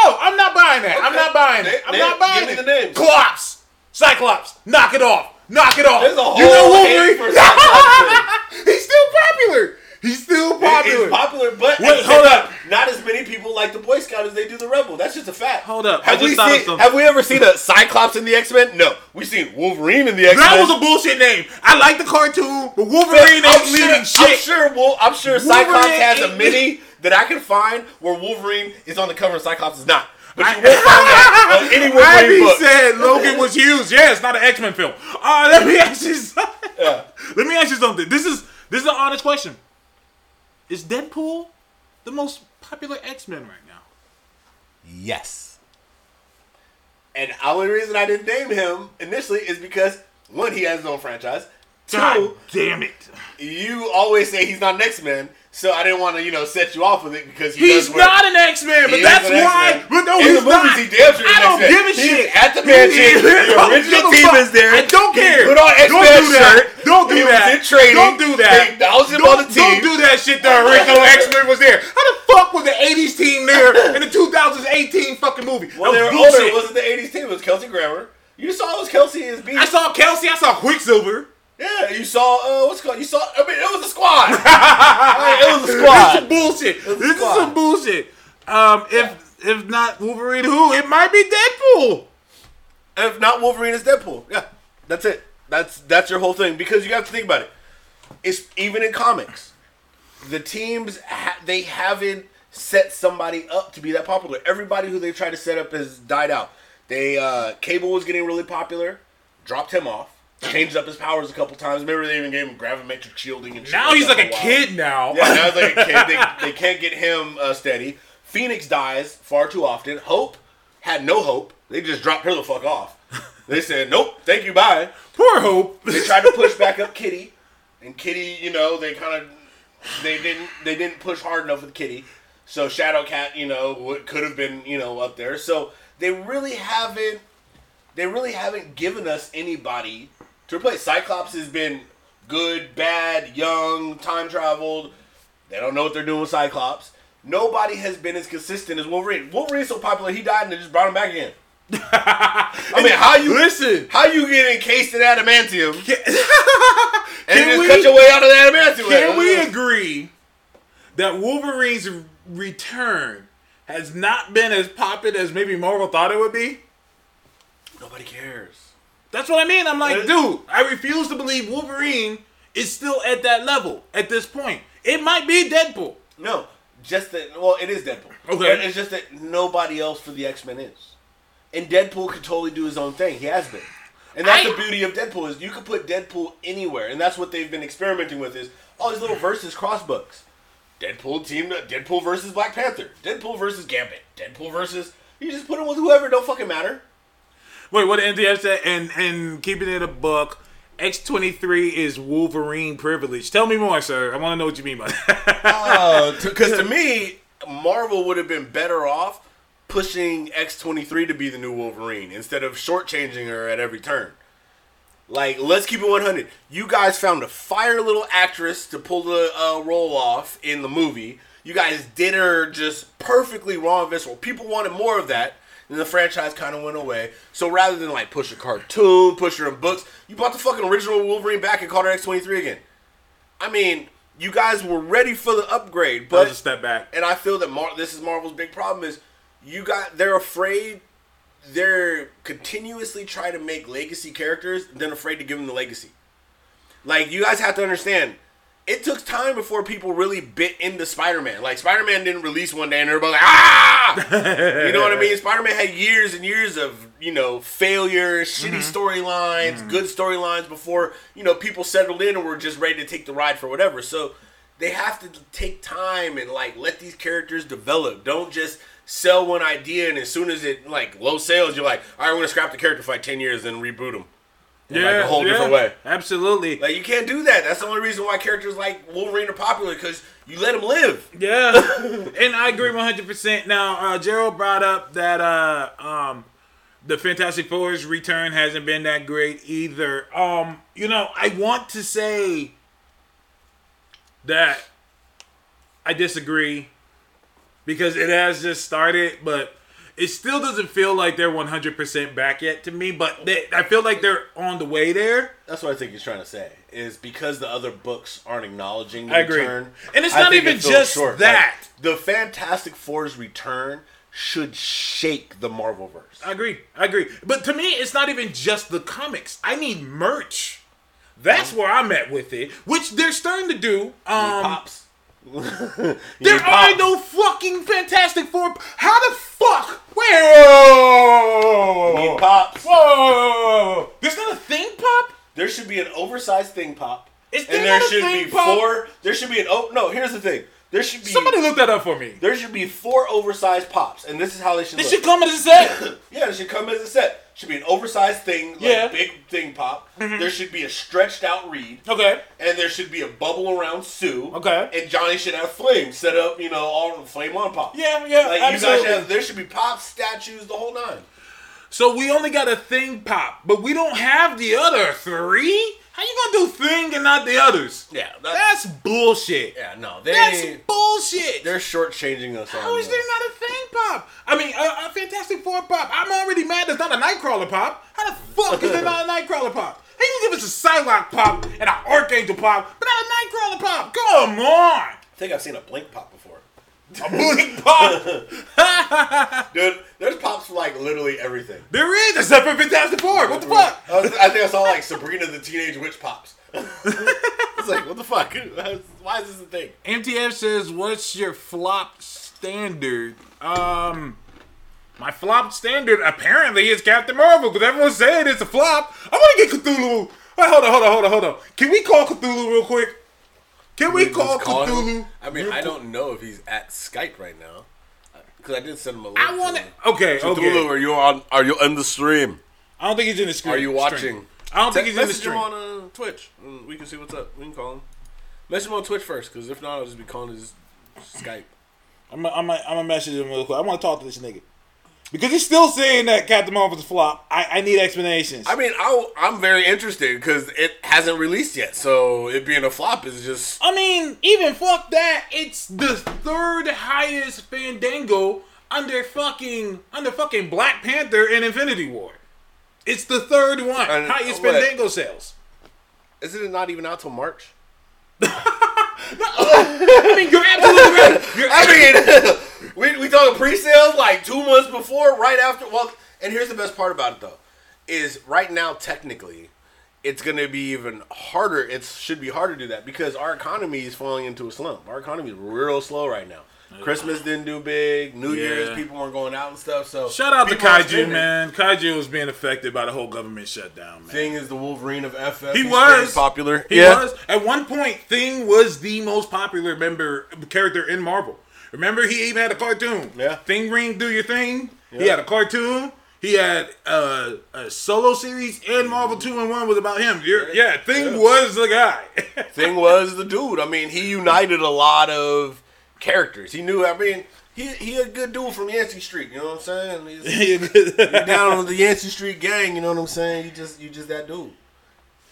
Speaker 2: No, I'm not buying that. I'm not buying it. I'm
Speaker 1: name-
Speaker 2: not buying
Speaker 1: give me
Speaker 2: it.
Speaker 1: the names.
Speaker 2: Clops, Cyclops, knock it off, knock it off.
Speaker 1: There's a whole
Speaker 2: you know Wolverine. He's still popular. He's still popular.
Speaker 1: It's popular, but
Speaker 2: Wait, hold up.
Speaker 1: Not as many people like the Boy Scout as they do the Rebel. That's just a fact.
Speaker 2: Hold up,
Speaker 1: Have we seen? Have we ever seen a Cyclops in the X Men? No. We've seen Wolverine in the X Men.
Speaker 2: That was a bullshit name. I like the cartoon, but Wolverine ain't
Speaker 1: I'm
Speaker 2: leading
Speaker 1: sure, I'm sure. Wol- I'm sure
Speaker 2: Wolverine
Speaker 1: Cyclops has a mini that I can find where Wolverine is on the cover and Cyclops is not. But you won't find that on any Wolverine book.
Speaker 2: said Logan was used. Yeah, it's not an X Men film. Uh, let me ask you something.
Speaker 1: Yeah.
Speaker 2: Let me ask you something. This is this is an honest question. Is Deadpool the most popular X Men right now?
Speaker 1: Yes. And the only reason I didn't name him initially is because one, he has his own franchise. Two,
Speaker 2: God damn it.
Speaker 1: you always say he's not an X Men, so I didn't want to, you know, set you off with it because he
Speaker 2: He's not an X Men, but that's why. But no,
Speaker 1: In
Speaker 2: he's
Speaker 1: the movies,
Speaker 2: not.
Speaker 1: he damn sure
Speaker 2: I don't give a
Speaker 1: He's
Speaker 2: shit.
Speaker 1: at the mansion. The original team is there.
Speaker 2: I don't care.
Speaker 1: put on
Speaker 2: do that.
Speaker 1: shirt.
Speaker 2: Don't do that.
Speaker 1: in training.
Speaker 2: Don't do that.
Speaker 1: They acknowledged him
Speaker 2: don't,
Speaker 1: on the team.
Speaker 2: Don't do that shit. The original X Men was there. How the fuck was the '80s team there in the 2018 fucking movie?
Speaker 1: Well,
Speaker 2: that
Speaker 1: they were older. It wasn't the 80s team. It was Kelsey Grammer. You saw it was Kelsey as beat.
Speaker 2: I saw Kelsey. I saw Quicksilver.
Speaker 1: Yeah, you saw, uh, what's it called? You saw, I mean, it was a squad. I mean, it was a squad.
Speaker 2: This is bullshit. This is some bullshit. Um, if if not Wolverine, who? It might be Deadpool.
Speaker 1: If not Wolverine, it's Deadpool. Yeah, that's it. That's that's your whole thing because you have to think about it. It's even in comics, the teams ha- they haven't set somebody up to be that popular. Everybody who they tried to set up has died out. They uh, Cable was getting really popular, dropped him off, changed up his powers a couple times. Remember they even gave him gravimetric shielding and shit
Speaker 2: Now he's like a
Speaker 1: while.
Speaker 2: kid now.
Speaker 1: Yeah, now he's like a kid. They, they can't get him uh, steady. Phoenix dies far too often. Hope had no hope. They just dropped her the fuck off. They said, nope, thank you, bye.
Speaker 2: Poor Hope.
Speaker 1: They tried to push back up Kitty, and Kitty, you know, they kind of they didn't they didn't push hard enough with Kitty. So Shadowcat, you know, could have been you know up there. So they really haven't they really haven't given us anybody to replace. Cyclops has been good, bad, young, time traveled. They don't know what they're doing with Cyclops. Nobody has been as consistent as Wolverine. Wolverine's so popular, he died and they just brought him back again. I mean, how you
Speaker 2: Listen.
Speaker 1: How you get encased in adamantium
Speaker 2: Can,
Speaker 1: and
Speaker 2: Can
Speaker 1: just
Speaker 2: we-
Speaker 1: cut your way out of the adamantium?
Speaker 2: can we agree that Wolverine's return has not been as popular as maybe Marvel thought it would be?
Speaker 1: Nobody cares.
Speaker 2: That's what I mean. I'm like, dude, I refuse to believe Wolverine is still at that level at this point. It might be Deadpool.
Speaker 1: No, just that. Well, it is Deadpool.
Speaker 2: Okay.
Speaker 1: It's just that nobody else for the X Men is, and Deadpool could totally do his own thing. He has been, and that's
Speaker 2: I-
Speaker 1: the beauty of Deadpool is you could put Deadpool anywhere, and that's what they've been experimenting with is all these little versus cross books. Deadpool team, Deadpool versus Black Panther, Deadpool versus Gambit, Deadpool versus. You just put him with whoever. Don't fucking matter.
Speaker 2: Wait, what did MTF say? And and keeping it a buck, X23 is Wolverine privilege. Tell me more, sir. I want to know what you mean by that.
Speaker 1: Because to me, Marvel would have been better off pushing X twenty three to be the new Wolverine instead of shortchanging her at every turn. Like, let's keep it one hundred. You guys found a fire little actress to pull the uh, role off in the movie. You guys did her just perfectly and visceral. People wanted more of that. And the franchise kind of went away. So rather than like push a cartoon, push her in books, you brought the fucking original Wolverine back and called her X twenty three again. I mean, you guys were ready for the upgrade,
Speaker 2: That was
Speaker 1: but
Speaker 2: a step back.
Speaker 1: and I feel that Mar- this is Marvel's big problem is you got they're afraid they're continuously trying to make legacy characters, then afraid to give them the legacy. Like you guys have to understand, it took time before people really bit into Spider-Man. Like Spider-Man didn't release one day and everybody like ah, you know what I mean? Spider-Man had years and years of you know failure, shitty storylines, good storylines before you know people settled in and were just ready to take the ride for whatever. So they have to take time and like let these characters develop. Don't just sell one idea and as soon as it like low sales, you're like, all right, we're gonna scrap the character for like ten years and reboot them. In, like a whole different way.
Speaker 2: Absolutely.
Speaker 1: Like you can't do that. That's the only reason why characters like Wolverine are popular because you let them live.
Speaker 2: Yeah, and I agree one hundred percent. Now, uh, Gerald brought up that uh, um, the Fantastic Four's return hasn't been that great either. Um, you know, I want to say that I disagree because it has just started, but it still doesn't feel like they're one hundred percent back yet to me. But they, I feel like they're on the way there.
Speaker 1: That's what I think he's trying to say. Is because the other books aren't acknowledging the
Speaker 2: I agree.
Speaker 1: return.
Speaker 2: And it's
Speaker 1: I
Speaker 2: not even
Speaker 1: it
Speaker 2: just
Speaker 1: short.
Speaker 2: that.
Speaker 1: Like, the Fantastic Four's return should shake the Marvel verse.
Speaker 2: I agree. I agree. But to me, it's not even just the comics. I need merch. That's where I'm at with it, which they're starting to do. Um,
Speaker 1: pops.
Speaker 2: there are no fucking Fantastic Four. How the fuck? Whoa!
Speaker 1: Need pops.
Speaker 2: Whoa! There's not a thing, pop.
Speaker 1: There should be an oversized thing pop.
Speaker 2: Is there
Speaker 1: and there
Speaker 2: a
Speaker 1: should be
Speaker 2: pop?
Speaker 1: four. There should be an oh no. Here's the thing. There should be
Speaker 2: Somebody look that up for me.
Speaker 1: there should be four oversized pops, and this is how they should.
Speaker 2: This
Speaker 1: look.
Speaker 2: should come as a set.
Speaker 1: Yeah, it should come as a set. Should be an oversized thing, like
Speaker 2: Yeah. Mm-hmm.
Speaker 1: big thing pop. There should be a stretched out reed,
Speaker 2: okay.
Speaker 1: and there should be a bubble around Sue.
Speaker 2: Okay.
Speaker 1: And Johnny should have flames set up, you know, all the flame on pop.
Speaker 2: Yeah, yeah,
Speaker 1: Like you guys should have, there should be pop statues, the whole nine.
Speaker 2: So we only got a thing pop, but we don't have the other three. How you gonna do thing and not the others?
Speaker 1: Yeah, that's,
Speaker 2: That's bullshit.
Speaker 1: yeah, no, they
Speaker 2: That's bullshit.
Speaker 1: they're shortchanging us.
Speaker 2: How is there not a thing pop? I mean, a, a Fantastic Four pop. I'm already mad there's not a Nightcrawler pop. How the fuck is there not a Nightcrawler pop? How you give us a Psylocke pop and an Archangel pop, but not a Nightcrawler pop? Come on!
Speaker 1: I think I've seen a blink pop before.
Speaker 2: A blink pop.
Speaker 1: Dude, there's pops for like literally everything.
Speaker 2: there is, except for Fantastic Four. What the fuck?
Speaker 1: I, was- I think I saw like Sabrina the Teenage Witch pops. it's like, what the fuck? Why is this a thing?
Speaker 2: MTF says, "What's your flop standard?" Um, my flop standard apparently is Captain Marvel because everyone's saying it's a flop. I want to get Cthulhu. Wait, hold on, hold on, hold on, hold on. Can we call Cthulhu real quick? Can we, call
Speaker 1: call him?
Speaker 2: Cthulhu?
Speaker 1: I mean, I don't know if he's at Skype right now because I did send him a link.
Speaker 2: I want
Speaker 1: to
Speaker 2: to. Okay,
Speaker 1: Cthulhu,
Speaker 2: okay.
Speaker 1: are you on? Are you in the stream?
Speaker 2: I don't think he's in the stream.
Speaker 1: Are you watching?
Speaker 2: I don't think he's in the stream.
Speaker 1: message him
Speaker 2: stream.
Speaker 1: on uh, Twitch. and we can see what's up. We can call him. Message him on Twitch first, because if not, I'll just be calling his Skype.
Speaker 2: I'm gonna I'm gonna- I'm gonna message him real quick. I want to talk to this nigga because he's still saying that Captain Marvel's a flop. I, I need explanations.
Speaker 1: I mean, i I'm very interested because it hasn't released yet, so it being a flop is just.
Speaker 2: I mean, even fuck that. It's the third highest Fandango under fucking under fucking Black Panther and Infinity War. It's the third one
Speaker 1: And
Speaker 2: highest
Speaker 1: what?
Speaker 2: Fandango sales.
Speaker 1: Isn't it not even out till March?
Speaker 2: no, I mean, you're absolutely right. You're
Speaker 1: I mean, we we talking pre-sales like two months before, right after. Well, and here's the best part about it though, is right now technically, it's gonna be even harder. It should be harder to do that because our economy is falling into a slump. Our economy is real slow right now. Christmas didn't do big. New
Speaker 2: Yeah.
Speaker 1: Year's people weren't going out and stuff. So
Speaker 2: Shout out to Kaiju, man. Kaiju was being affected by the whole government shutdown, man.
Speaker 1: Thing is the Wolverine of FF.
Speaker 2: He
Speaker 1: He's
Speaker 2: was
Speaker 1: popular.
Speaker 2: He was at one point. Thing was the most popular member character in Marvel. Remember, he even had a cartoon.
Speaker 1: Yeah.
Speaker 2: Thing ring, do your thing. He had a cartoon. He had uh, a solo series, and Marvel Two and One was about him. You're, yeah, Thing
Speaker 1: Yeah.
Speaker 2: was the guy.
Speaker 1: Thing was the dude. I mean, he united a lot of characters. He knew. I mean, he he a good dude from Yancey Street. You know what I'm saying? He's, down on the Yancey Street gang, you know what I'm saying? You just you just that dude.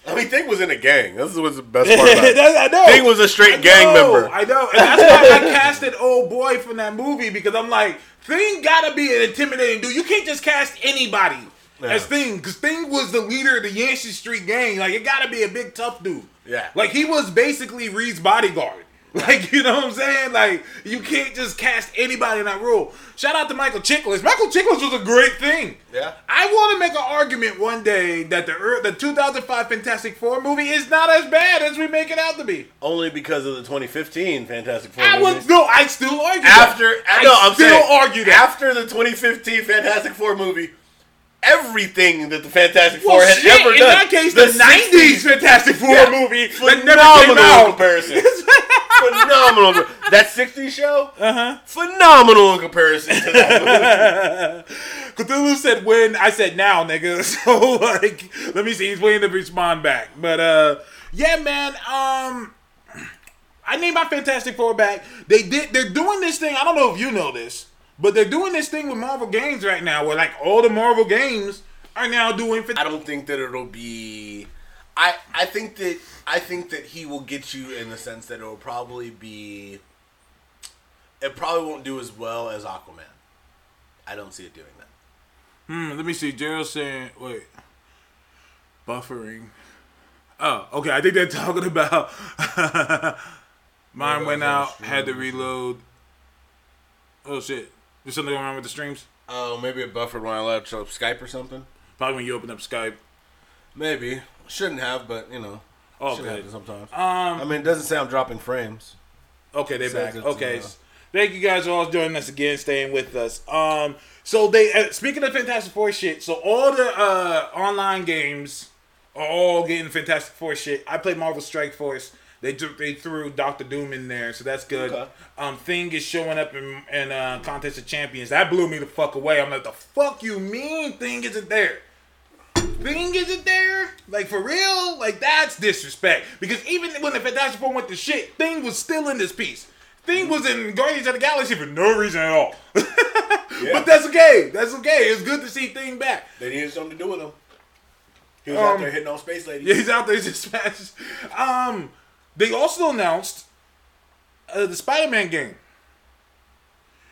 Speaker 1: I mean, Thing was in a gang. This was the best part about it.
Speaker 2: I know.
Speaker 1: Thing was a straight
Speaker 2: I
Speaker 1: gang
Speaker 2: know,
Speaker 1: member.
Speaker 2: I know, and that's why I casted old boy from that movie because I'm like, Thing gotta be an intimidating dude. You can't just cast anybody
Speaker 1: Yeah.
Speaker 2: as Thing because Thing was the leader of the Yancey Street gang. Like, it gotta be a big tough dude.
Speaker 1: Yeah.
Speaker 2: like he was basically Reed's bodyguard. Like, you know what I'm saying? Like, you can't just cast anybody in that role. Shout out to Michael Chiklis. Michael Chiklis was a great thing.
Speaker 1: Yeah.
Speaker 2: I want to make an argument one day that the the 2005 Fantastic Four movie is not as bad as we make it out to be.
Speaker 1: Only because of the 2015 Fantastic Four
Speaker 2: I
Speaker 1: movie.
Speaker 2: would no, I still argue that.
Speaker 1: after
Speaker 2: I
Speaker 1: no, I'm
Speaker 2: still
Speaker 1: saying
Speaker 2: argue that.
Speaker 1: after the 2015 Fantastic Four movie, everything that the Fantastic
Speaker 2: Well,
Speaker 1: Four had
Speaker 2: shit,
Speaker 1: ever
Speaker 2: in
Speaker 1: done.
Speaker 2: that case, the, 90s Fantastic Four
Speaker 1: Yeah.
Speaker 2: movie that never came
Speaker 1: in
Speaker 2: out.
Speaker 1: comparison. phenomenal. That 60s show,
Speaker 2: Uh-huh.
Speaker 1: phenomenal in comparison to that movie.
Speaker 2: Cthulhu said when, I said now, nigga. So like, let me see. He's waiting to respond back. But uh, yeah, man. Um, I need my Fantastic Four back. They did. They're doing this thing. I don't know if you know this, but they're doing this thing with Marvel games right now, where like all the Marvel games are now doing.
Speaker 1: I don't think that it'll be. I I think that I think that he will get you in the sense that it'll probably be. It probably won't do as well as Aquaman. I don't see it doing that.
Speaker 2: Hmm, let me see. Gerald saying, wait, buffering. Oh, okay. I think they're talking about. Mine went out, had to reload. Oh shit! There's something going on with the streams.
Speaker 1: Oh, maybe it buffered when I left so Skype or something.
Speaker 2: Probably when you open up Skype.
Speaker 1: Maybe shouldn't have, but you know,
Speaker 2: Oh,
Speaker 1: should
Speaker 2: good.
Speaker 1: sometimes.
Speaker 2: Um.
Speaker 1: I mean, it doesn't say I'm dropping frames.
Speaker 2: Okay, they're
Speaker 1: Says
Speaker 2: back.
Speaker 1: it's,
Speaker 2: Okay.
Speaker 1: uh,
Speaker 2: Thank you guys for all joining us again, staying with us. Um, so they uh, speaking of Fantastic Four shit. So all the uh online games are all getting Fantastic Four shit. I played Marvel Strike Force. They threw they threw Doctor Doom in there, so that's good.
Speaker 1: Okay.
Speaker 2: Um, Thing is showing up in in uh, Contest of Champions. That blew me the fuck away. I'm like, the fuck you mean Thing isn't there? Thing isn't there? Like for real? Like that's disrespect. Because even when the Fantastic Four went to shit, Thing was still in this piece. Thing was in Guardians of the Galaxy for no reason at all. But that's okay. That's okay. It's good to see Thing back.
Speaker 1: They needed something to do with him. He was
Speaker 2: Um,
Speaker 1: out there hitting on space ladies.
Speaker 2: Yeah, he's out there just smashes. Um, they also announced uh, the Spider-Man game.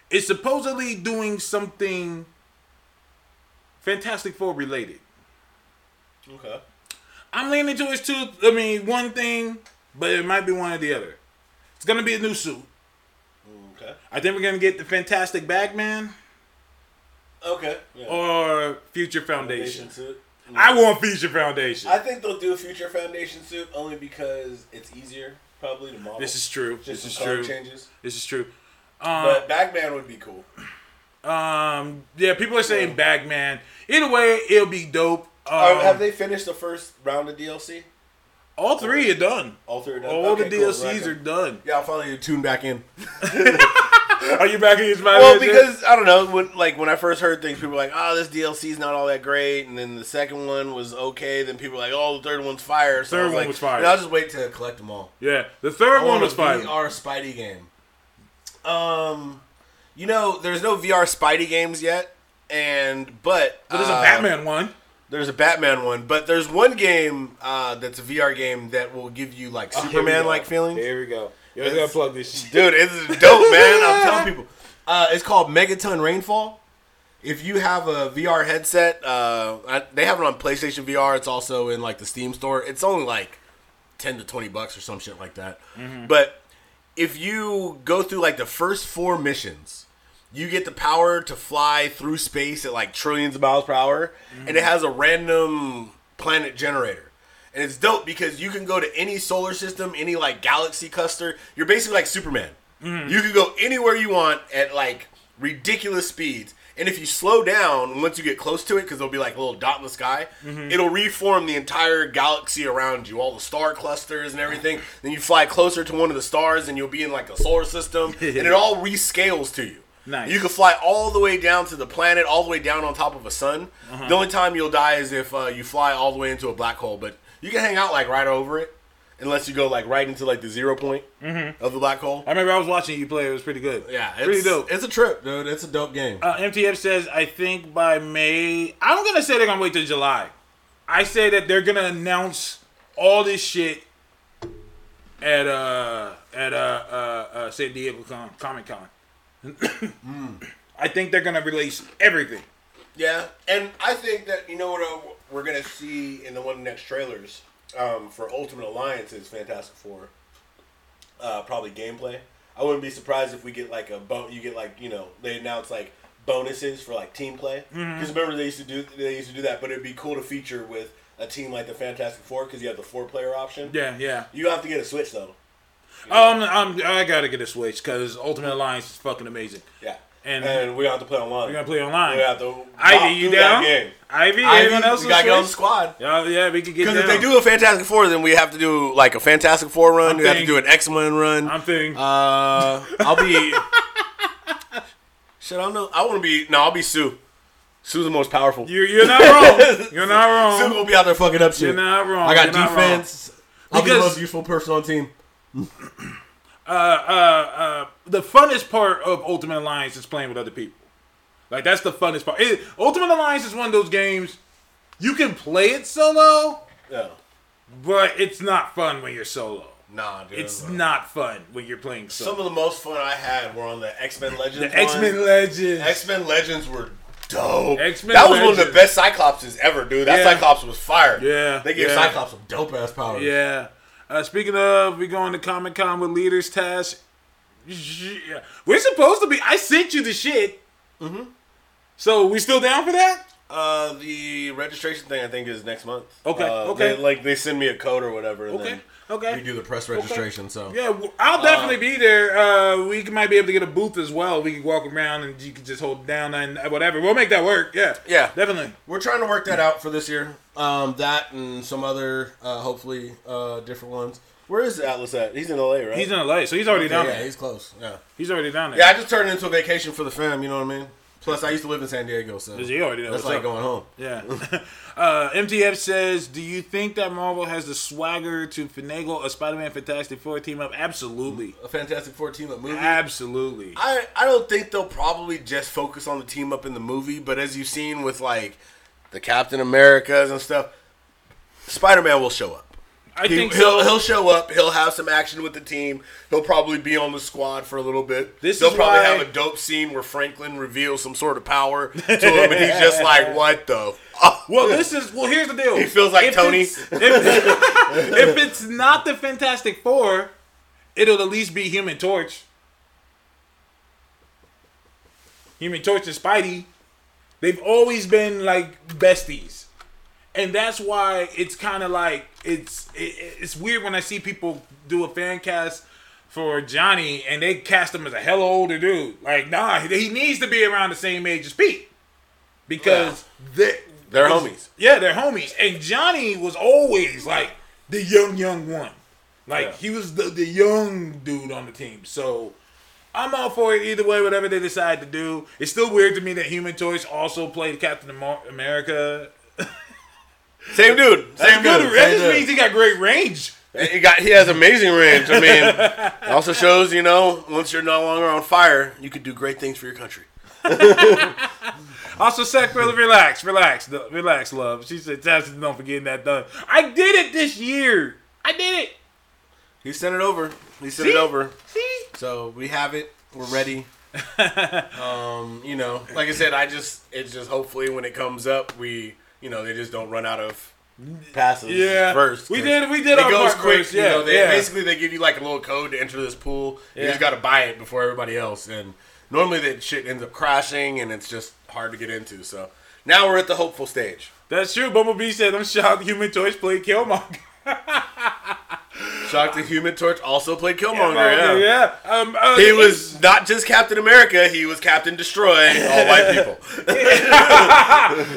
Speaker 2: It's supposedly doing something Fantastic Four related.
Speaker 1: Okay.
Speaker 2: I'm leaning towards two. I mean, one thing, but it might be one or the other. It's gonna be a new suit.
Speaker 1: Okay.
Speaker 2: I think we're gonna get the Fantastic Bagman
Speaker 1: Okay. Yeah.
Speaker 2: or Future Foundation.
Speaker 1: suit.
Speaker 2: I want Future Foundation.
Speaker 1: I think they'll do a future foundation suit only because it's easier, probably to model.
Speaker 2: this is true.
Speaker 1: just
Speaker 2: This is true.
Speaker 1: changes.
Speaker 2: This is true. Um,
Speaker 1: But Bagman would be cool.
Speaker 2: Um, yeah, people are saying Bagman. Either way, it'll be dope. Um,
Speaker 1: have they finished the first round of DLC?
Speaker 2: all three are done.
Speaker 1: All three are done?
Speaker 2: All the
Speaker 1: cool.
Speaker 2: DLCs
Speaker 1: Right.
Speaker 2: are done.
Speaker 1: Yeah, I'll finally tune back in.
Speaker 2: Are you back in your Spider-Man?
Speaker 1: Well,
Speaker 2: shit?
Speaker 1: because I don't know when like when I first heard things, people were like, "Oh, this DLC is not all that great," and then the second one was okay. Then people were like, "Oh, the third one's fire." So I
Speaker 2: Third
Speaker 1: was
Speaker 2: one
Speaker 1: like,
Speaker 2: was fire.
Speaker 1: I'll just wait to collect them all.
Speaker 2: yeah, the third
Speaker 1: I
Speaker 2: one was
Speaker 1: a
Speaker 2: fine.
Speaker 1: VR Spidey game. Um, you know, there's no VR Spidey games yet, and but
Speaker 2: But there's a
Speaker 1: uh,
Speaker 2: Batman one.
Speaker 1: There's a Batman one, but there's one game uh, that's a VR game that will give you like
Speaker 2: Oh,
Speaker 1: Superman like feelings.
Speaker 2: Here we go. Yo, I
Speaker 1: It's-
Speaker 2: gotta plug this shit.
Speaker 1: Dude, it's dope, man. I'm telling people. Uh, it's called Megaton Rainfall. If you have a VR headset, uh, I, they have it on PlayStation VR. It's also in like the Steam store. It's only like ten to twenty bucks or some shit like that. But if you go through like the first four missions, you get the power to fly through space at like trillions of miles per hour, and it has a random planet generator. And it's dope because you can go to any solar system, any like galaxy cluster. You're basically like Superman. Mm-hmm. You can go anywhere you want at like ridiculous speeds. And if you slow down once you get close to it, because there'll be like a little dot in the sky, mm-hmm. it'll reform the entire galaxy around you, all the star clusters and everything. Then you fly closer to one of the stars, and you'll be in like a solar system, and it all rescales to you.
Speaker 2: Nice.
Speaker 1: You can fly all the way down to the planet, all the way down on top of a sun. The only time you'll die is if uh, you fly all the way into a black hole, but you can hang out like right over it, unless you go like right into like the zero point of the black hole.
Speaker 2: I remember I was watching you play. It was pretty good.
Speaker 1: Yeah, it's,
Speaker 2: pretty dope.
Speaker 1: It's a trip, dude. It's a dope game.
Speaker 2: Uh, MTF says, I think by May, I'm gonna say they're gonna wait till July. I say that they're gonna announce all this shit at uh at uh uh, uh San Diego Con- Comic Con. I think they're gonna release everything.
Speaker 1: Yeah, and I think that you know what uh, we're gonna see in the one of the next trailers um, for Ultimate Alliance is Fantastic Four. uh, probably gameplay. I wouldn't be surprised if we get like a bon- You get like you know they announce like bonuses for like team play because remember they used to do they used to do that, but it'd be cool to feature with a team like the Fantastic Four because you have the four player option.
Speaker 2: Yeah, yeah.
Speaker 1: You have to get a Switch though.
Speaker 2: Um, I'm, I gotta get a Switch because Ultimate Alliance is fucking amazing.
Speaker 1: Yeah,
Speaker 2: And-
Speaker 1: and, we have to play online.
Speaker 2: We're gonna play online.
Speaker 1: We have to
Speaker 2: Ivy, you down? Ivy,
Speaker 1: Ivy,
Speaker 2: anyone else
Speaker 1: we gotta get on the squad.
Speaker 2: Yeah, yeah, we could get
Speaker 1: Because if they do a Fantastic Four, then we have to do like a Fantastic Four run.
Speaker 2: I'm
Speaker 1: we have to do an X Men run.
Speaker 2: I'm thinking.
Speaker 1: Uh, I'll be. Shit, I don't know. I want to be. No, I'll be Sue. Sue's the most powerful.
Speaker 2: you're, you're not wrong. You're not wrong.
Speaker 1: Sue will be out there fucking up shit.
Speaker 2: You're not wrong.
Speaker 1: I got
Speaker 2: You're
Speaker 1: defense. I'll be the most useful person on team.
Speaker 2: Uh, uh, uh, the funnest part of Ultimate Alliance is playing with other people. Like that's the funnest part. It, Ultimate Alliance is one of those games you can play it solo,
Speaker 1: Yeah.
Speaker 2: but it's not fun when you're solo.
Speaker 1: Nah, dude.
Speaker 2: It's not fun when you're playing solo.
Speaker 1: Some of the most fun I had were on the X Men Legends.
Speaker 2: the X Men Legends.
Speaker 1: X Men Legends were dope.
Speaker 2: X-Men
Speaker 1: that was one of the best Cyclopses ever, dude. That
Speaker 2: Yeah.
Speaker 1: Cyclops was fire.
Speaker 2: Yeah,
Speaker 1: They gave
Speaker 2: yeah.
Speaker 1: Cyclops some dope ass powers.
Speaker 2: Yeah. Uh, speaking of, we going to Comic Con with Leaders Task. Yeah. We're supposed to be. I sent you the shit. Mm-hmm. So we still down for that?
Speaker 1: Uh, the registration thing I think is next month.
Speaker 2: Okay,
Speaker 1: Uh,
Speaker 2: okay.
Speaker 1: they- like they send me a code or whatever, and
Speaker 2: Okay.
Speaker 1: then
Speaker 2: Okay.
Speaker 1: we do the press registration. So
Speaker 2: Yeah, I'll definitely be there. Uh, we might be able to get a booth as well. We can walk around and you can just hold down and whatever. We'll make that work. Yeah.
Speaker 1: Yeah.
Speaker 2: Definitely.
Speaker 1: we're trying to work that out for this year. Um, that and some other, uh, hopefully, uh, different ones. Where is Atlas at? He's in LA, right?
Speaker 2: He's in LA, so he's already down
Speaker 1: yeah,
Speaker 2: there.
Speaker 1: he's close. Yeah.
Speaker 2: He's already down there.
Speaker 1: Yeah, I just turned it into a vacation for the fam. You know what I mean? Plus, I used to live in San Diego, so
Speaker 2: He already knows
Speaker 1: that's like
Speaker 2: up.
Speaker 1: going home.
Speaker 2: Yeah. uh, MTF says, "Do you think that Marvel has the swagger to finagle a Spider-Man Fantastic Four team up?" Absolutely,
Speaker 1: A Fantastic Four team up movie.
Speaker 2: absolutely.
Speaker 1: I, I don't think they'll probably just focus on the team up in the movie, but as you've seen with like the Captain Americas and stuff, Spider Man will show up.
Speaker 2: I
Speaker 1: He,
Speaker 2: think
Speaker 1: will
Speaker 2: so.
Speaker 1: he'll show up. He'll have some action with the team. He'll probably be on the squad for a little bit.
Speaker 2: This
Speaker 1: They'll probably
Speaker 2: why-
Speaker 1: have a dope scene where Franklin reveals some sort of power to him, and he's just like, "What the?" Fuck?
Speaker 2: well, this is well. Here's the deal.
Speaker 1: He feels like Tony.
Speaker 2: it's- If, if it's not the Fantastic Four, it'll at least be Human Torch. Human Torch and Spidey, they've always been like besties, and that's why it's kind of like it's it, it's weird when I see people do a fan cast for Johnny and they cast him as a hella older dude. Like, nah, he needs to be around the same age as Pete because they
Speaker 1: They're homies.
Speaker 2: yeah, they're homies. And Johnny was always like the young, young one. Like
Speaker 1: Yeah.
Speaker 2: he was the, the young dude on the team. So I'm all for it either way, whatever they decide to do. It's still weird to me that Human Torch also played Captain America.
Speaker 1: Same dude. Same
Speaker 2: Good.
Speaker 1: dude.
Speaker 2: That just means he got great range.
Speaker 1: He got he has amazing range. I mean, it also shows you know once you're no longer on fire, you can do great things for your country.
Speaker 2: Also, Seth, brother, relax, relax, relax, love. She said, "Tasha, don't forget that done." I did it this year. I did it.
Speaker 1: He sent it over. He sent
Speaker 2: See?
Speaker 1: it over.
Speaker 2: See?
Speaker 1: So we have it. We're ready. um, you know, like I said, I just it's just hopefully when it comes up, we you know they just don't run out of passes.
Speaker 2: Yeah.
Speaker 1: first.
Speaker 2: We did- we did
Speaker 1: It
Speaker 2: our
Speaker 1: goes quick.
Speaker 2: first,
Speaker 1: You
Speaker 2: yeah,
Speaker 1: know, they,
Speaker 2: yeah.
Speaker 1: basically they give you like a little code to enter this pool. You just got to buy it before everybody else, and normally that shit ends up crashing, and it's just hard to get into. So now we're at the hopeful stage.
Speaker 2: That's true. Bumblebee said, "I'm shocked Human Torch play Killmonger."
Speaker 1: Shocked the Human Torch also played Killmonger. yeah.
Speaker 2: yeah. Um, uh,
Speaker 1: He was not just Captain America, he was Captain Destroy, all white people.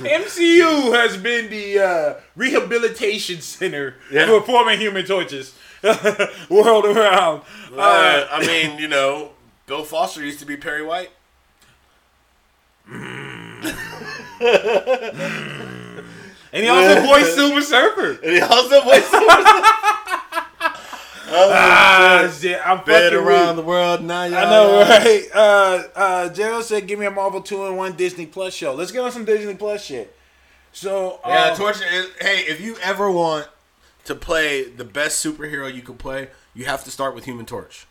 Speaker 2: MCU has been the uh, rehabilitation center
Speaker 1: Yeah.
Speaker 2: for former Human Torches world around. Uh,
Speaker 1: Uh, I mean, you know, Bill Foster used to be Perry White.
Speaker 2: and he also voiced Silver Surfer.
Speaker 1: And he also voiced
Speaker 2: Ah, shit, I'm fucking
Speaker 1: around the world now.
Speaker 2: I know, right? Uh, uh, Gerald said, "Give me a Marvel two in one Disney Plus show." Let's get on some Disney Plus shit. So,
Speaker 1: Yeah,
Speaker 2: um,
Speaker 1: Torch. is- Hey, if you ever want to play the best superhero you could play, you have to start with Human Torch.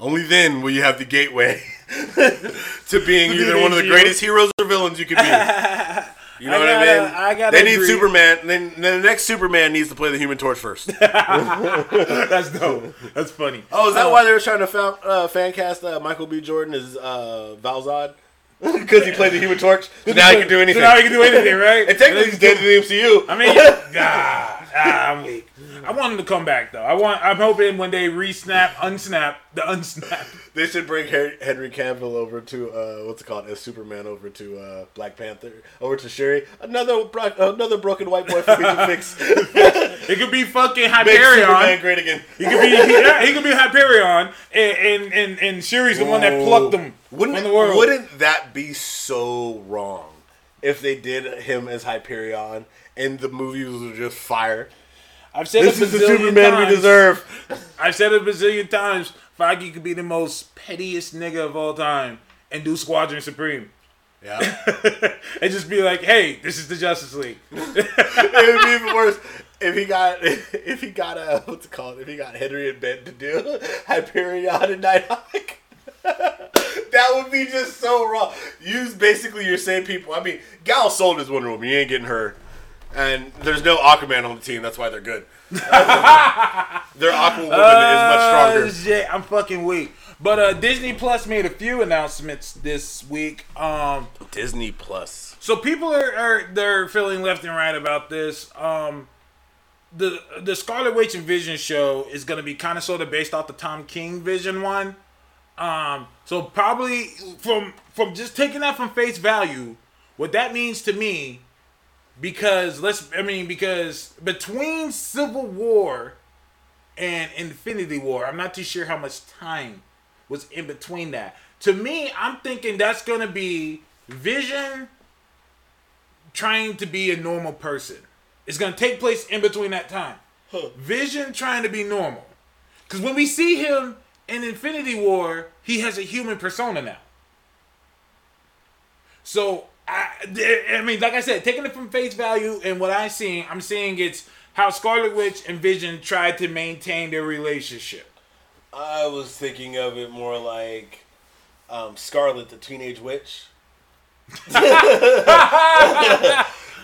Speaker 1: Only then will you have the gateway to being either one of the greatest heroes or villains you could be. You know
Speaker 2: I
Speaker 1: what
Speaker 2: gotta-
Speaker 1: I mean?
Speaker 2: I gotta
Speaker 1: they need. Superman. Then, then the next Superman needs to play the Human Torch first.
Speaker 2: That's dope. That's funny.
Speaker 1: Oh, is that
Speaker 2: Uh,
Speaker 1: why they were trying to fan, uh, fan cast uh, Michael B. Jordan as uh, Val-Zod? Because he played the Human Torch. So now he can do anything.
Speaker 2: So now he can do anything, right?
Speaker 1: and technically he's dead in the MCU.
Speaker 2: I mean, ah, ah, I'm weak. I want him to come back though. I want. I'm hoping when they re-snap, unsnap, the unsnap.
Speaker 1: They should bring Henry, Cavill over to uh, what's it called as Superman over to uh, Black Panther over to Shuri. Another bro- another broken white boy for me to fix.
Speaker 2: It could be fucking Hyperion.
Speaker 1: Make Superman great again.
Speaker 2: He could be. He, yeah, he could be Hyperion, and and and, and Shuri's the one that plucked him
Speaker 1: Wouldn't
Speaker 2: from the world.
Speaker 1: wouldn't that be so wrong if they did him as Hyperion and the movies were just fire?
Speaker 2: I've said
Speaker 1: This is the Superman
Speaker 2: times.
Speaker 1: we deserve.
Speaker 2: I've said it a bazillion times. Feige could be the most pettiest nigga of all time and do Squadron Supreme.
Speaker 1: Yeah,
Speaker 2: and just be like, hey, this is the Justice League.
Speaker 1: it would be even worse if he got if he got a what's it called if he got Henry and Ben to do Hyperion and Nighthawk. that would be just so wrong. Use basically your same people. I mean, Gal sold his Wonder Woman. You ain't getting her. And there's no Aquaman on the team. That's why they're good. Their Aquawoman is much stronger.
Speaker 2: Oh, shit, I'm fucking weak. But uh, Disney Plus made a few announcements this week. Um,
Speaker 1: Disney Plus.
Speaker 2: so people are, are they're feeling left and right about this. Um, the the Scarlet Witch and Vision show is going to be kind of sort of based off the Tom King Vision one. Um, so probably from from just taking that from face value, what that means to me, because let's I mean because between Civil War and Infinity War, I'm not too sure how much time was in between that. To me, I'm thinking that's gonna be Vision trying to be a normal person. It's gonna take place in between that time. Vision trying to be normal. Because when we see him in Infinity War, he has a human persona now. So I, I mean, like I said, taking it from face value and what I'm seeing, I'm seeing it's how Scarlet Witch and Vision tried to maintain their relationship.
Speaker 1: I was thinking of it more like um, Scarlet, the teenage witch.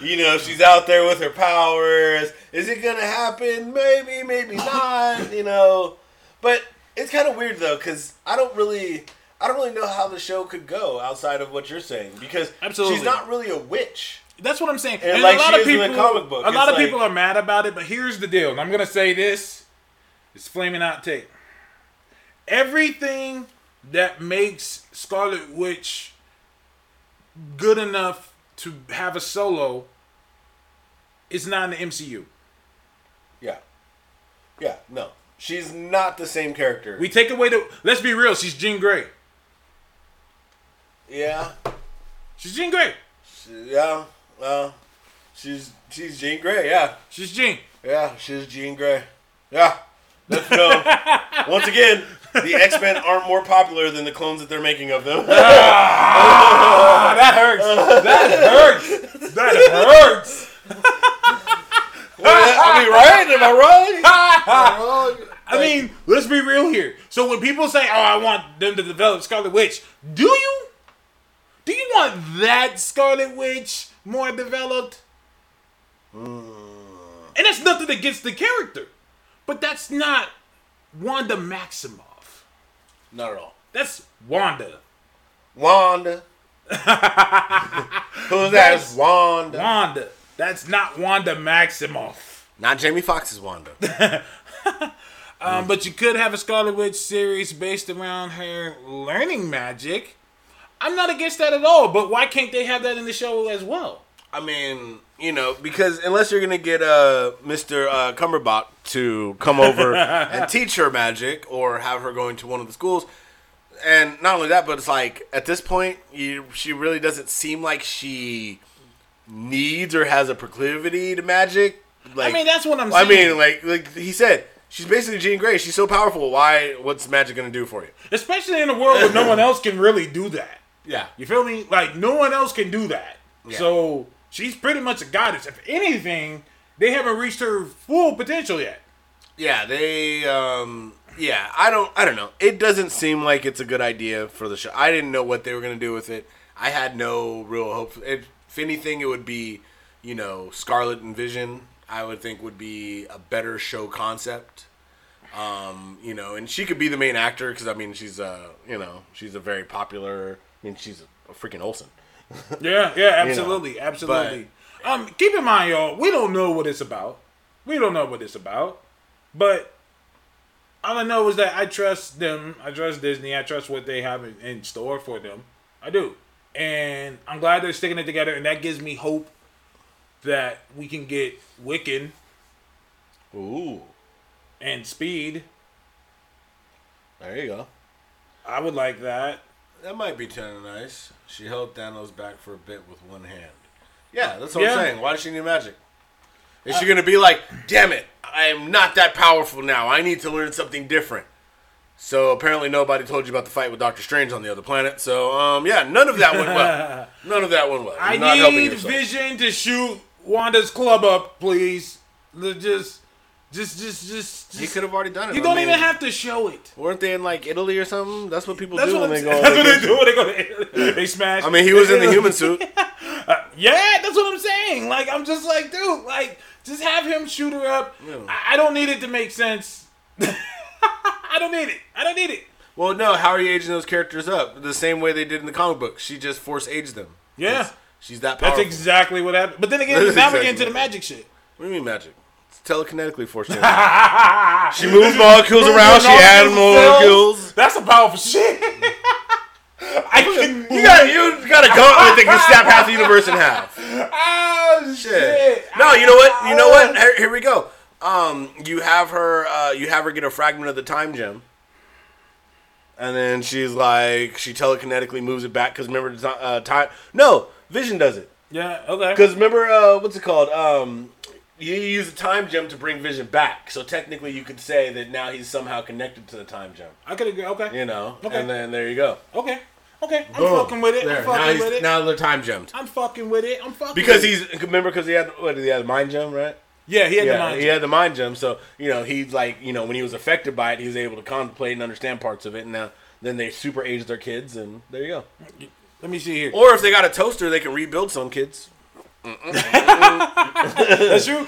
Speaker 1: you know, she's out there with her powers. Is it gonna happen? Maybe, maybe not. You know, but it's kind of weird though, because I don't really, I don't really know how the show could go outside of what you're saying, because
Speaker 2: Absolutely.
Speaker 1: she's not really a witch.
Speaker 2: That's what I'm saying.
Speaker 1: And
Speaker 2: And,
Speaker 1: like
Speaker 2: a lot of people,
Speaker 1: the comic book,
Speaker 2: a lot of
Speaker 1: like-
Speaker 2: people are mad about it. But here's the deal, and I'm gonna say this: it's flaming out tape. Everything that makes Scarlet Witch good enough to have a solo is not in the MCU.
Speaker 1: Yeah, yeah, no, she's not the same character.
Speaker 2: We take away the. Let's be real. She's Jean Grey.
Speaker 1: Yeah,
Speaker 2: She's Jean Grey.
Speaker 1: yeah, well, she's she's Jean Grey. Yeah,
Speaker 2: She's Jean.
Speaker 1: Yeah, she's Jean Grey. Yeah. Let's go. Once again, the X Men aren't more popular than the clones that they're making of them.
Speaker 2: Ah, that hurts. That hurts. That hurts.
Speaker 1: I mean, right? Am I right?
Speaker 2: I mean, let's be real here. So when people say, "Oh, I want them to develop Scarlet Witch," do you? Do you want that Scarlet Witch more developed? And that's nothing against the character, but that's not Wanda Maximoff.
Speaker 1: Not at all.
Speaker 2: That's Wanda.
Speaker 1: Wanda. Who's that? Wanda.
Speaker 2: Wanda. That's not Wanda Maximoff.
Speaker 1: Not Jamie Foxx's Wanda.
Speaker 2: Um, but you could have a Scarlet Witch series based around her learning magic. I'm not against that at all, but why can't they have that in the show as well?
Speaker 1: I mean, you know, because unless you're gonna get uh, Mr. Uh, Cumberbot to come over and teach her magic, or have her going to one of the schools, and not only that, but it's like at this point, you, she really doesn't seem like she needs or has a proclivity to magic. Like,
Speaker 2: I mean, that's what I'm Saying.
Speaker 1: I mean, like, like he said, she's basically Jean Grey. She's so powerful. Why? What's magic gonna do for you?
Speaker 2: Especially in a world where no one else can really do that.
Speaker 1: Yeah.
Speaker 2: You feel me? Like no one else can do that.
Speaker 1: Yeah.
Speaker 2: So she's pretty much a goddess. If anything, they haven't reached her full potential yet.
Speaker 1: Yeah, they um yeah, I don't I don't know. It doesn't seem like it's a good idea for the show. I didn't know what they were going to do with it. I had no real hope. It If anything, it would be, you know, Scarlet and Vision. I would think would be a better show concept. Um, you know, and she could be the main actor because I mean she's uh, you know, she's a very popular. I mean she's a, a freaking Olsen.
Speaker 2: Yeah, yeah, absolutely, absolutely. um, keep in mind, y'all, we don't know what it's about. We don't know what it's about, but all I know is that I trust them. I trust Disney. I trust what they have in, in store for them. I do, and I'm glad they're sticking it together, and that gives me hope that we can get Wiccan
Speaker 1: Ooh,
Speaker 2: and Speed.
Speaker 1: there you go.
Speaker 2: I would like that.
Speaker 1: That might be kind of nice. She held Thanos back for a bit with one hand. Yeah, that's what
Speaker 2: Yeah.
Speaker 1: I'm saying. Why does she need magic? Is she gonna be like, damn it, I am not that powerful now. I need to learn something different. So apparently nobody told you about the fight with Doctor Strange on the other planet. So um, yeah, none of that went well. None of that went well.
Speaker 2: I
Speaker 1: You're not
Speaker 2: need. Vision to shoot Wanda's club up, please. L- Just, just, just, just.
Speaker 1: He could have already done it.
Speaker 2: you don't
Speaker 1: mean,
Speaker 2: even have to show it.
Speaker 1: Weren't they in like Italy or something? That's what people
Speaker 2: That's
Speaker 1: do
Speaker 2: what,
Speaker 1: when
Speaker 2: I'm
Speaker 1: they go.
Speaker 2: that's what they do. when They go. They smash.
Speaker 1: I mean, he was in the human suit.
Speaker 2: Uh, yeah, that's what I'm saying. Like, I'm just like, dude, like, just have him shoot her up.
Speaker 1: Yeah.
Speaker 2: I, I don't need it to make sense. I don't need it. I don't need it.
Speaker 1: Well, no. How are you aging those characters up? The same way they did in the comic book. She just force aged them.
Speaker 2: Yeah.
Speaker 1: She's that
Speaker 2: That's exactly what happened. But then again, now we
Speaker 1: exactly
Speaker 2: get into the magic shit.
Speaker 1: What do you mean magic? It's telekinetically forced change. she moves molecules around. She adds
Speaker 2: molecules, That's a powerful shit. I can.
Speaker 1: You got you got a gauntlet that can snap half the universe in half.
Speaker 2: Oh shit!
Speaker 1: Shit. No, you know what? You know what? Here, here we go. Um, you have her. Uh, you have her get a fragment of the time gem, and then she's like, she telekinetically moves it back because remember uh, time. No, Vision does it.
Speaker 2: Yeah. Okay.
Speaker 1: Because remember, uh, what's it called? Um, you use a time gem to bring Vision back. So technically, you could say that now he's somehow connected to the time gem.
Speaker 2: I could agree. Okay.
Speaker 1: You know,
Speaker 2: Okay.
Speaker 1: and then there you go.
Speaker 2: Okay. Okay. I'm
Speaker 1: Boom.
Speaker 2: fucking with it.
Speaker 1: There.
Speaker 2: I'm fucking with it.
Speaker 1: now they're time gemmed.
Speaker 2: I'm fucking with it. I'm fucking
Speaker 1: Because he's remember because he had what he had the mind gem right.
Speaker 2: yeah he had the mind.
Speaker 1: he had the mind gem. So you know he's like you know when he was affected by it, he was able to contemplate and understand parts of it. And now then they super aged their kids, and there you go.
Speaker 2: Let me see here.
Speaker 1: Or if they got a toaster, they can rebuild some kids.
Speaker 2: That's true.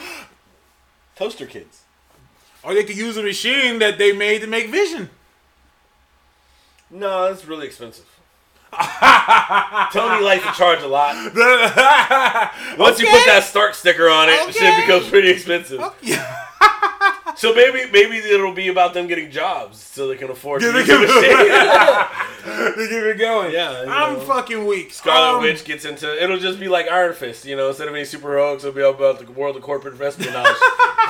Speaker 1: Toaster kids.
Speaker 2: Or they could use a machine that they made to make vision.
Speaker 1: No, that's really expensive. Tony likes to charge a lot. Once you put that Stark sticker on it, shit becomes pretty expensive.
Speaker 2: Yeah.
Speaker 1: So maybe maybe it'll be about them getting jobs so they can afford to
Speaker 2: Yeah, they
Speaker 1: use the
Speaker 2: can- They keep it going.
Speaker 1: Yeah,
Speaker 2: I'm
Speaker 1: know.
Speaker 2: fucking weak.
Speaker 1: Scarlet
Speaker 2: Um,
Speaker 1: Witch gets into it'll just be like Iron Fist, you know, instead of any super heroics, it'll be about the world of corporate espionage.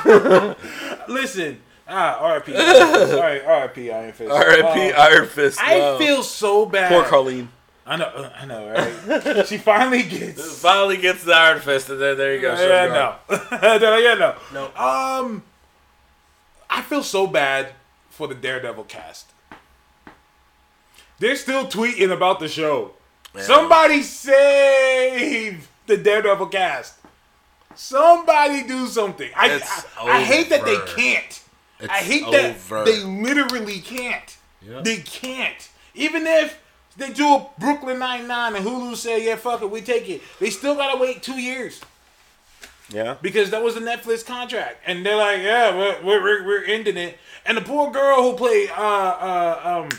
Speaker 2: Listen. Ah, R.I.P. Sorry, R.I.P. Iron Fist.
Speaker 1: R.I.P.
Speaker 2: Uh,
Speaker 1: Iron Fist.
Speaker 2: I
Speaker 1: wow.
Speaker 2: feel so bad.
Speaker 1: poor Carlene.
Speaker 2: I know, uh, I know, right? she finally gets.
Speaker 1: Finally gets the Iron Fist, and then there you go.
Speaker 2: Yeah,
Speaker 1: She'll
Speaker 2: no, no, yeah, no.
Speaker 1: No.
Speaker 2: Um, I feel so bad for the Daredevil cast. They're still tweeting about the show. Somebody save the Daredevil cast. Somebody do something. I I, I hate that they can't. I hate
Speaker 1: over.
Speaker 2: that they literally can't. They can't. Even if they do a Brooklyn Nine Nine and Hulu say, "Yeah, fuck it, we take it," they still gotta wait two years
Speaker 1: Yeah.
Speaker 2: because that was a Netflix contract, and they're like, "Yeah, we're we're, we're, ending it." And the poor girl who played uh uh um,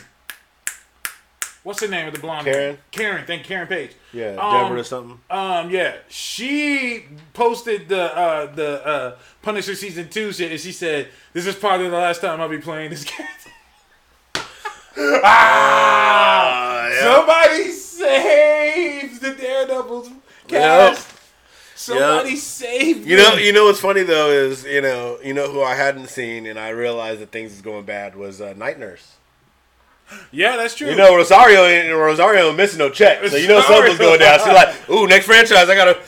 Speaker 2: what's the name of the blonde?
Speaker 1: Karen?
Speaker 2: Karen. Thank Karen Page.
Speaker 1: Yeah,
Speaker 2: Um,
Speaker 1: Deborah or something.
Speaker 2: Um, yeah, she posted the uh, the uh, Punisher season two shit, and she said, "This is probably the last time I'll be playing this character." ah!
Speaker 1: Uh, yeah.
Speaker 2: Somebody save the Daredevils cast. Somebody
Speaker 1: Yep.
Speaker 2: save.
Speaker 1: You know, you know what's funny though is you know, you know who I hadn't seen, and I realized that things is going bad was uh, Night Nurse.
Speaker 2: yeah, that's true.
Speaker 1: You know, Rosario ain't Rosario missing no check, so you know something's going down. She's like, "Ooh, next franchise, I gotta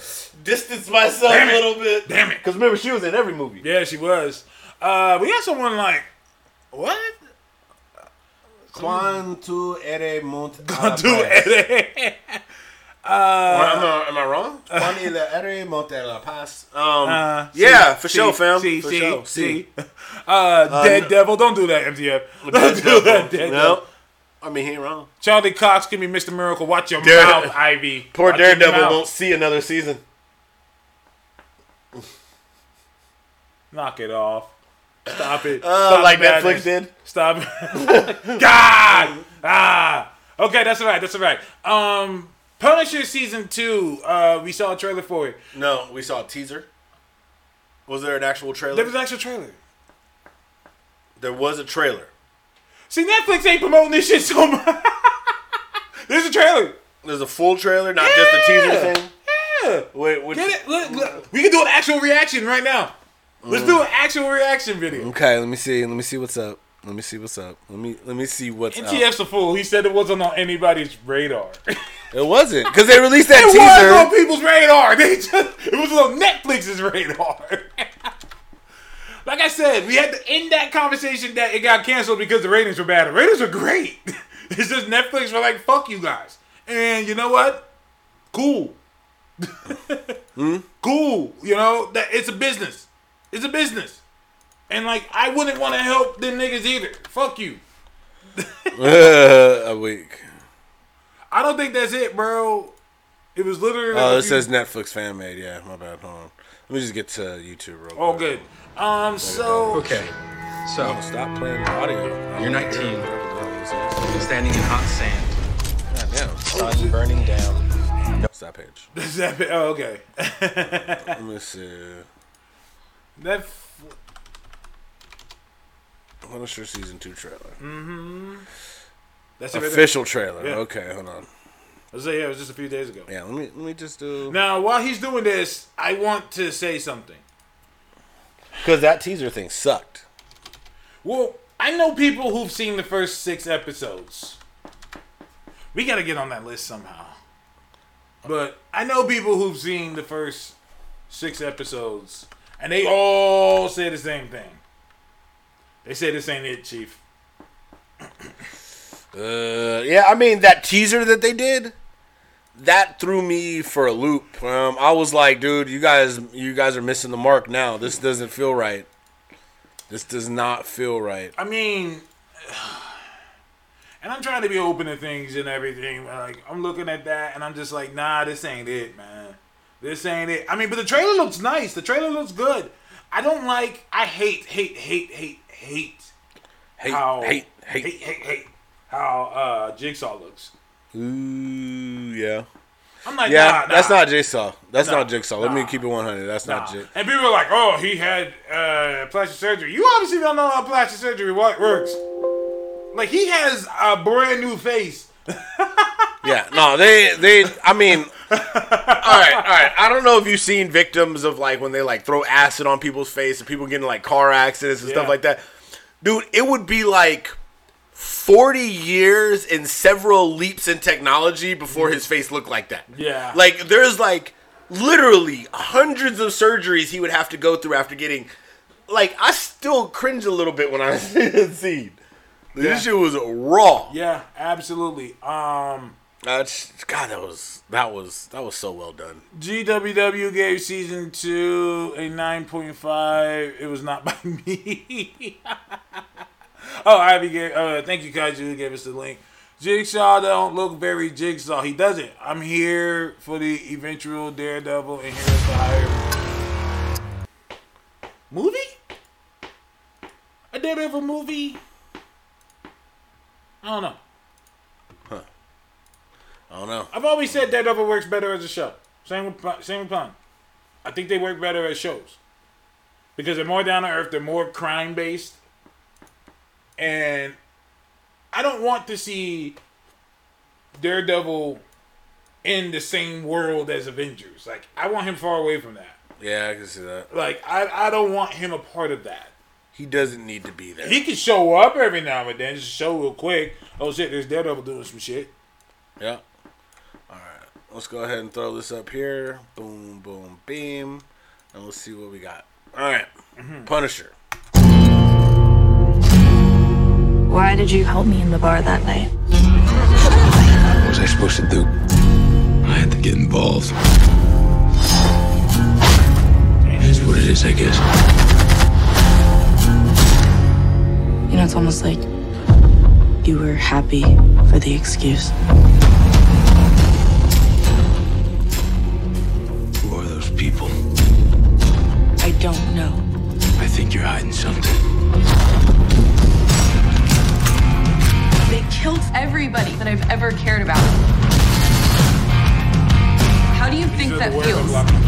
Speaker 1: distance myself
Speaker 2: Damn
Speaker 1: a
Speaker 2: it.
Speaker 1: little bit."
Speaker 2: Damn it.
Speaker 1: Because remember, she was in every movie.
Speaker 2: yeah, she was. Uh, we had someone like what?
Speaker 1: Quanto ere mont
Speaker 2: Do it.
Speaker 1: Am I, am I wrong? Quanto ere mont a la paz. Um,
Speaker 2: Uh,
Speaker 1: yeah,
Speaker 2: see,
Speaker 1: for sure,
Speaker 2: see,
Speaker 1: fam.
Speaker 2: See,
Speaker 1: for
Speaker 2: see,
Speaker 1: sure.
Speaker 2: see. Uh, Dead
Speaker 1: no-
Speaker 2: Devil, don't do that, MTF. Don't do that, Dead
Speaker 1: No.
Speaker 2: Devil.
Speaker 1: I mean, he ain't wrong.
Speaker 2: Charlie Cox give me Mr. Miracle. Watch your
Speaker 1: Dare-
Speaker 2: mouth, Ivy.
Speaker 1: Poor
Speaker 2: Watch
Speaker 1: Daredevil won't see another season.
Speaker 2: Knock it off. Stop it.
Speaker 1: Uh,
Speaker 2: Stop
Speaker 1: like
Speaker 2: madness.
Speaker 1: Netflix did.
Speaker 2: Stop. God. Ah. Okay, that's all right. That's all right. Um, Punisher season two. Uh, we saw a trailer for it.
Speaker 1: No, we saw a teaser. Was there an actual trailer?
Speaker 2: There was an actual trailer.
Speaker 1: There was a trailer.
Speaker 2: See, Netflix ain't promoting this shit so much. There's a trailer.
Speaker 1: There's a full trailer, not just a teaser thing.
Speaker 2: Yeah.
Speaker 1: Wait, which,
Speaker 2: Get it? Look, look. We can do an actual reaction right now. Let's do an actual reaction video.
Speaker 1: Okay, let me see. Let me see what's up. Let me see what's up. Let me let me see what's up.
Speaker 2: MTF's a fool. He said it wasn't on anybody's radar. it
Speaker 1: wasn't because they released that It
Speaker 2: was on people's radar. They just it was on Netflix's radar. like I said, we had to end that conversation that it got canceled because the ratings were bad. The ratings are great. It's just Netflix were like, "Fuck you guys," and you know what? Cool. Hmm? Cool. You know that it's a business. It's a business. And like, I wouldn't want to help them niggas either. Fuck you.
Speaker 1: A week.
Speaker 2: I don't think that's it, bro. It was literally.
Speaker 1: Oh, it
Speaker 2: few-
Speaker 1: says Netflix fan made. Yeah, my bad. Hold on. Let me just get to YouTube real quick.
Speaker 2: Oh, good. Um, so
Speaker 3: Okay, so
Speaker 1: Oh, stop playing the audio.
Speaker 3: You're 19.
Speaker 1: God
Speaker 3: standing in hot sand,
Speaker 1: damn.
Speaker 3: sun burning down.
Speaker 1: What's that page?
Speaker 2: Is that bit- oh, okay.
Speaker 1: Let me see.
Speaker 2: that f-
Speaker 1: Punisher season two trailer.
Speaker 2: Mm-hmm. That's.
Speaker 1: Official trailer.
Speaker 2: Yeah.
Speaker 1: Okay, hold on.
Speaker 2: I was like, yeah, it was just a few days ago.
Speaker 1: Yeah, let me let me just do.
Speaker 2: Now, while he's doing this, I want to say something.
Speaker 1: Because that teaser thing sucked.
Speaker 2: Well, I know people who've seen the first six episodes. We got to get on that list somehow. But I know people who've seen the first six episodes, and they all say the same thing. They say this ain't it, Chief.
Speaker 1: Uh, yeah, I mean that teaser that they did, that threw me for a loop. Um, I was like, dude, you guys, you guys are missing the mark now. This doesn't feel right. This does not feel right.
Speaker 2: I mean, and I'm trying to be open to things and everything. Like I'm looking at that, and I'm just like, nah, this ain't it, man. This ain't it. I mean, but the trailer looks nice. The trailer looks good. I don't like. I hate, hate, hate, hate, hate
Speaker 1: Hate,
Speaker 2: how
Speaker 1: hate, hate.
Speaker 2: hate, hate, hate how uh, Jigsaw looks.
Speaker 1: Ooh, yeah,
Speaker 2: I'm like,
Speaker 1: yeah.
Speaker 2: nah, nah,
Speaker 1: That's not Jigsaw. That's
Speaker 2: Nah,
Speaker 1: not Jigsaw. Let me keep it 100. That's not Jig.
Speaker 2: And people are like, oh, he had uh, plastic surgery. You obviously don't know how plastic surgery works. Like he has a brand new face.
Speaker 1: Yeah, no, they they. I mean, all right, all right. I don't know if you've seen victims of like when they like throw acid on people's face and people getting like car accidents and stuff like that. Dude, it would be like forty years and several leaps in technology before his face looked like that.
Speaker 2: Yeah.
Speaker 1: like there's like literally hundreds of surgeries he would have to go through after getting. Like, I still cringe a little bit when I see that scene.
Speaker 2: Yeah.
Speaker 1: This shit was raw.
Speaker 2: Yeah, absolutely. Um,
Speaker 1: That's God. That was that was that was so well done.
Speaker 2: GWW gave season two a nine point five. It was not by me. oh, Ivy gave. Uh, thank you, Kaiju, who gave us the link. Jigsaw don't look very jigsaw. He doesn't. I'm here for the eventual Daredevil, and here's the higher movie. A Daredevil movie. I don't know.
Speaker 1: I don't know.
Speaker 2: I've always said Daredevil works better as a show. Same with Pun- same with. I think they work better as shows because they're more down to earth. They're more crime based, and I don't want to see Daredevil in the same world as Avengers. Like I want him far away from that.
Speaker 1: Yeah, I can see that.
Speaker 2: Like I I don't want him a part of that.
Speaker 1: He doesn't need to be there.
Speaker 2: He can show up every now and then, just show real quick. Oh shit, there's Daredevil doing some shit.
Speaker 1: Yeah. All right. Let's go ahead and throw this up here. Boom, boom, beam, and let's see what we got. All right. Mm-hmm. Punisher.
Speaker 4: Why did you help me in the bar that night?
Speaker 5: What was I supposed to do? I had to get involved. It is what it is, I guess.
Speaker 4: You know, it's almost like You were happy for the excuse. Don't know.
Speaker 5: I think you're hiding something.
Speaker 6: They killed everybody that I've ever cared about. How do you think that
Speaker 2: the words
Speaker 6: feels?
Speaker 2: blocking.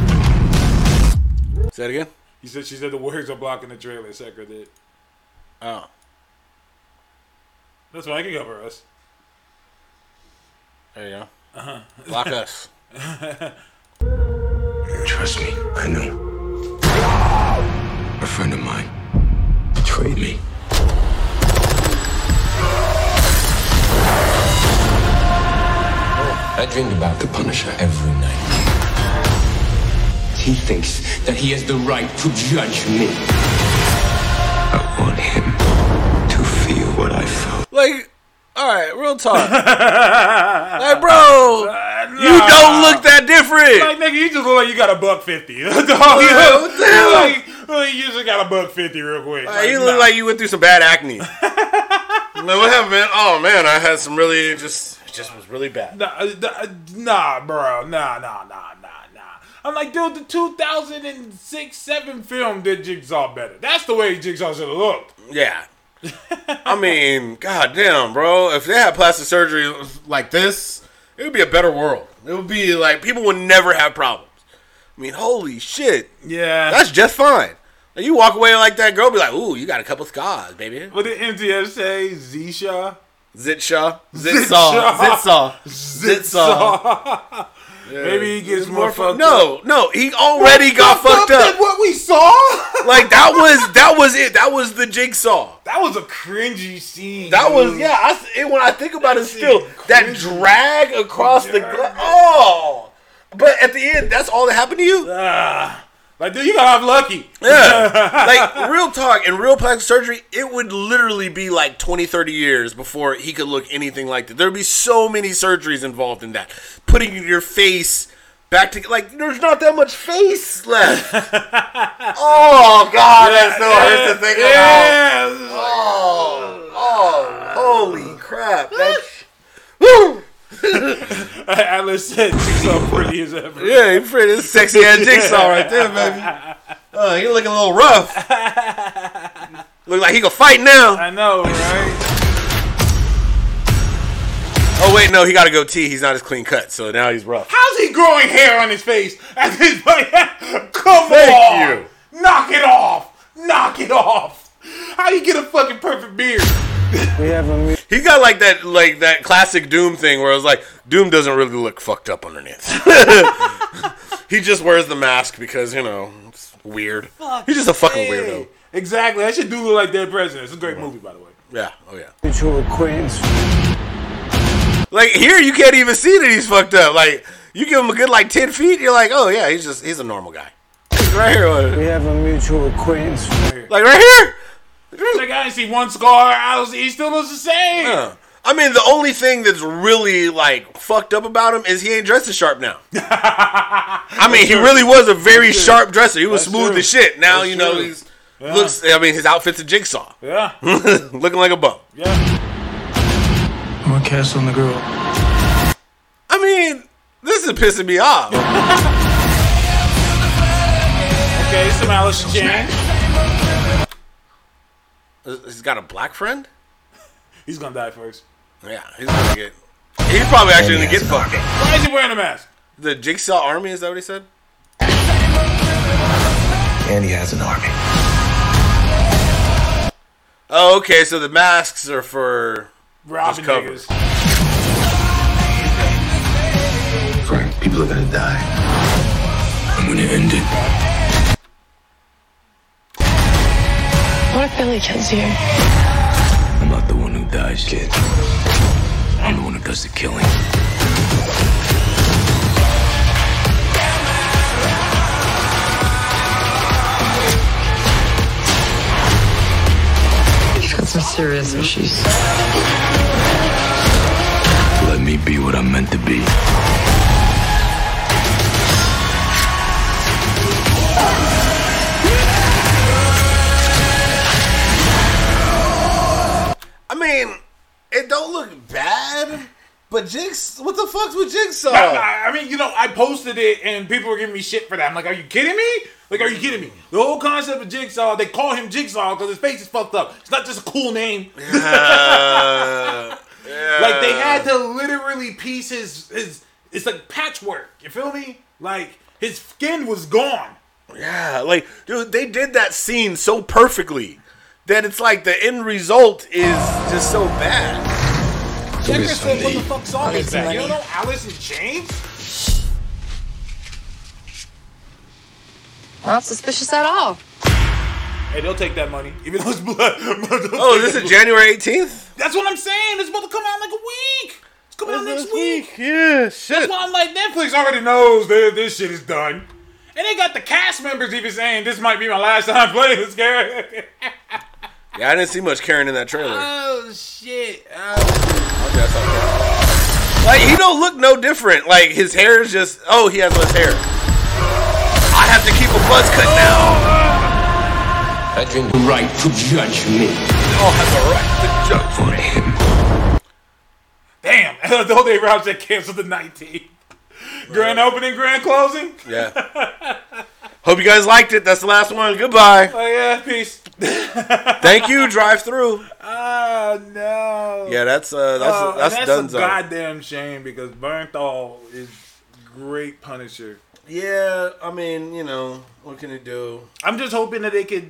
Speaker 1: Say it again.
Speaker 2: He said she said the words are blocking the trailer. Secker did.
Speaker 1: Oh.
Speaker 2: That's why I can cover us.
Speaker 1: There you go. Uh-huh. Block us.
Speaker 5: Trust me, I know. A friend of mine betrayed me. I dreamed about the Punisher every night. He thinks that he has the right to judge me. I want him to feel what I felt.
Speaker 1: Like, all right, real talk. like, bro, you don't look that different.
Speaker 2: Like nigga, you just look like you got a buck fifty. Dog, you
Speaker 1: Yeah,
Speaker 2: look-
Speaker 1: what the hell?
Speaker 2: Like, like you just got a buck fifty real quick.
Speaker 1: Like, you
Speaker 2: nah.
Speaker 1: look like you went through some bad acne. like, what happened, man? Oh man, I had some really just, just was really bad.
Speaker 2: Nah, uh, nah, nah, bro. Nah, nah, nah, nah, nah. I'm like, dude, the 2006 7 film did Jigsaw better. That's the way Jigsaw should have looked.
Speaker 1: Yeah. I mean, goddamn, bro. If they had plastic surgery like this, it would be a better world. It would be like people would never have problems. I mean, holy shit,
Speaker 2: Yeah.
Speaker 1: that's just fine. Like, you walk away like that girl, be like, "Ooh, you got a couple scars, baby."
Speaker 2: what did MTF say? Zisha?
Speaker 1: Zitshaw, Zitsaw, Zitsaw, Zitsaw.
Speaker 2: Maybe he gets more,
Speaker 1: fu-
Speaker 2: fucked up.
Speaker 1: No, no, he already got fucked
Speaker 2: than
Speaker 1: up.
Speaker 2: what we saw?
Speaker 1: Like that was that was it. That was the jigsaw.
Speaker 2: that was a cringy scene.
Speaker 1: That was yeah. I, it, when I think about it, still
Speaker 2: shit
Speaker 1: that drag across the gla- oh. But at the end, that's all that happened to you.
Speaker 2: Ah. like, dude, you got off lucky.
Speaker 1: Yeah, like real talk and real plastic surgery, it would literally be like 20, 30 years before he could look anything like that. There'd be so many surgeries involved in that. Putting your face back to like, there's not that much face left. oh God, that still hurts to think about. Oh, oh, holy crap! That's woo.
Speaker 2: Atlas said Jigsaw pretty as ever.
Speaker 1: Yeah, he pretty this sexy ass jigsaw right there, baby. Oh, he looking a little rough. Look like he can fight now.
Speaker 2: I know, right?
Speaker 1: Oh wait, no, he got a goatee. He's not as clean cut, so now he's rough.
Speaker 2: How's he growing hair on his face at this point? Come
Speaker 1: Thank
Speaker 2: on!
Speaker 1: you.
Speaker 2: Knock it off! Knock it off! How you get a fucking perfect beard?
Speaker 1: He's got like that, like that classic Doom thing where it's like Doom doesn't really look fucked up underneath. he just wears the mask because you know it's weird. He's just a fucking weirdo.
Speaker 2: Exactly. That should do look like Dead President. It's a great movie, by the way.
Speaker 1: Yeah. Oh yeah.
Speaker 7: Mutual acquaintance.
Speaker 1: Like here, you can't even see that he's fucked up. Like you give him a good like ten feet, you're like, oh yeah, he's just he's a normal guy. He's right here,
Speaker 7: We have a mutual acquaintance.
Speaker 1: like right here.
Speaker 2: That guy didn't see one scar. I was, he still looks the same.
Speaker 1: Yeah. I mean, the only thing that's really like fucked up about him is he ain't dressed as sharp now. I mean, he really was a very sharp dresser. He was
Speaker 2: That's
Speaker 1: smooth
Speaker 2: true.
Speaker 1: as shit. Now
Speaker 2: That's
Speaker 1: you know
Speaker 2: true.
Speaker 1: he's looks. I mean, his outfit's a jigsaw,
Speaker 2: Yeah.
Speaker 1: looking like a bum.
Speaker 2: Yeah.
Speaker 5: I want cast on the girl.
Speaker 1: I mean, this is pissing me off.
Speaker 2: Okay, some Alice in Chains.
Speaker 1: He's got a black friend.
Speaker 2: He's gonna die first.
Speaker 1: Yeah, he's gonna get. He's probably actually gonna get fucked.
Speaker 2: Why is he wearing a mask?
Speaker 1: The Jigsaw Army is that what he said?
Speaker 5: And he has an army.
Speaker 1: Oh, okay. So the masks are for.
Speaker 2: Robbing
Speaker 1: cover.
Speaker 2: niggas.
Speaker 5: Frank, people are gonna die. I'm gonna end it.
Speaker 4: What if Billy kills you?
Speaker 5: I'm not the one who dies, kid. I'm the one who does the killing.
Speaker 4: He's got some serious issues.
Speaker 5: Let me be what I'm meant to be.
Speaker 1: Mean, It don't look bad, but Jigs, what the fuck's with Jigsaw?
Speaker 2: I, I mean, you know, I posted it and people were giving me shit for that. I'm like, are you kidding me? Like, are you kidding me? The whole concept of Jigsaw, they call him Jigsaw because his face is fucked up. It's not just a cool name.
Speaker 1: Uh, yeah.
Speaker 2: Like they had to literally piece his his. It's like patchwork. You feel me? Like his skin was gone.
Speaker 1: Yeah, like dude, they did that scene so perfectly that it's like the end result is just so bad.
Speaker 2: Checker
Speaker 5: is
Speaker 2: said, "What the
Speaker 5: funny.
Speaker 2: fuck song is that? You don't know Alice in Chains?"
Speaker 4: Not suspicious at all.
Speaker 2: Hey, they'll take that money, even though it's blood.
Speaker 1: Oh, this is January eighteenth.
Speaker 2: That's what I'm saying. It's about to come out in like a week. It's coming out next week.
Speaker 1: Yeah, shit.
Speaker 2: That's why I'm like, Netflix already knows that this shit is done. And they got the cast members even saying this might be my last time playing this game.
Speaker 1: Yeah, I didn't see much Karen in that trailer.
Speaker 2: oh shit! Oh.
Speaker 1: Okay, that's okay. Like he don't look no different. Like his hair is just oh he has less hair. I have to keep a buzz cut now.
Speaker 5: Adrian, the right to judge me.
Speaker 1: Y'all have the right to judge.
Speaker 5: For him.
Speaker 2: Damn! Don't they Rouse that canceled the 19th? Grand opening, grand closing.
Speaker 1: Yeah. Hope you guys liked it. That's the last one. Goodbye.
Speaker 2: Oh yeah, peace.
Speaker 1: Thank you. Drive through.
Speaker 2: Oh no.
Speaker 1: Yeah, that's uh that's
Speaker 2: Oh,
Speaker 1: that's,
Speaker 2: that's
Speaker 1: done
Speaker 2: a goddamn shame because Bernthal is great Punisher.
Speaker 1: Yeah, I mean, you know, what can it do?
Speaker 2: I'm just hoping that they could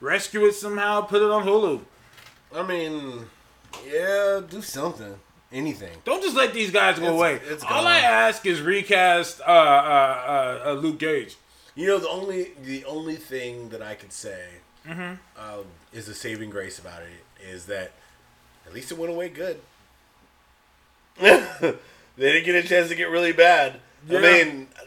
Speaker 2: rescue it somehow, put it on Hulu.
Speaker 1: I mean, yeah, do something. Anything.
Speaker 2: Don't just let these guys go
Speaker 1: It's-
Speaker 2: away.
Speaker 1: it's
Speaker 2: All. I ask is recast uh, uh, uh, uh, Luke Cage.
Speaker 1: You know, the only the only thing that I could say um, is the saving grace about it is that at least it went away good. they didn't get a chance to get really bad.
Speaker 2: Yeah.
Speaker 1: I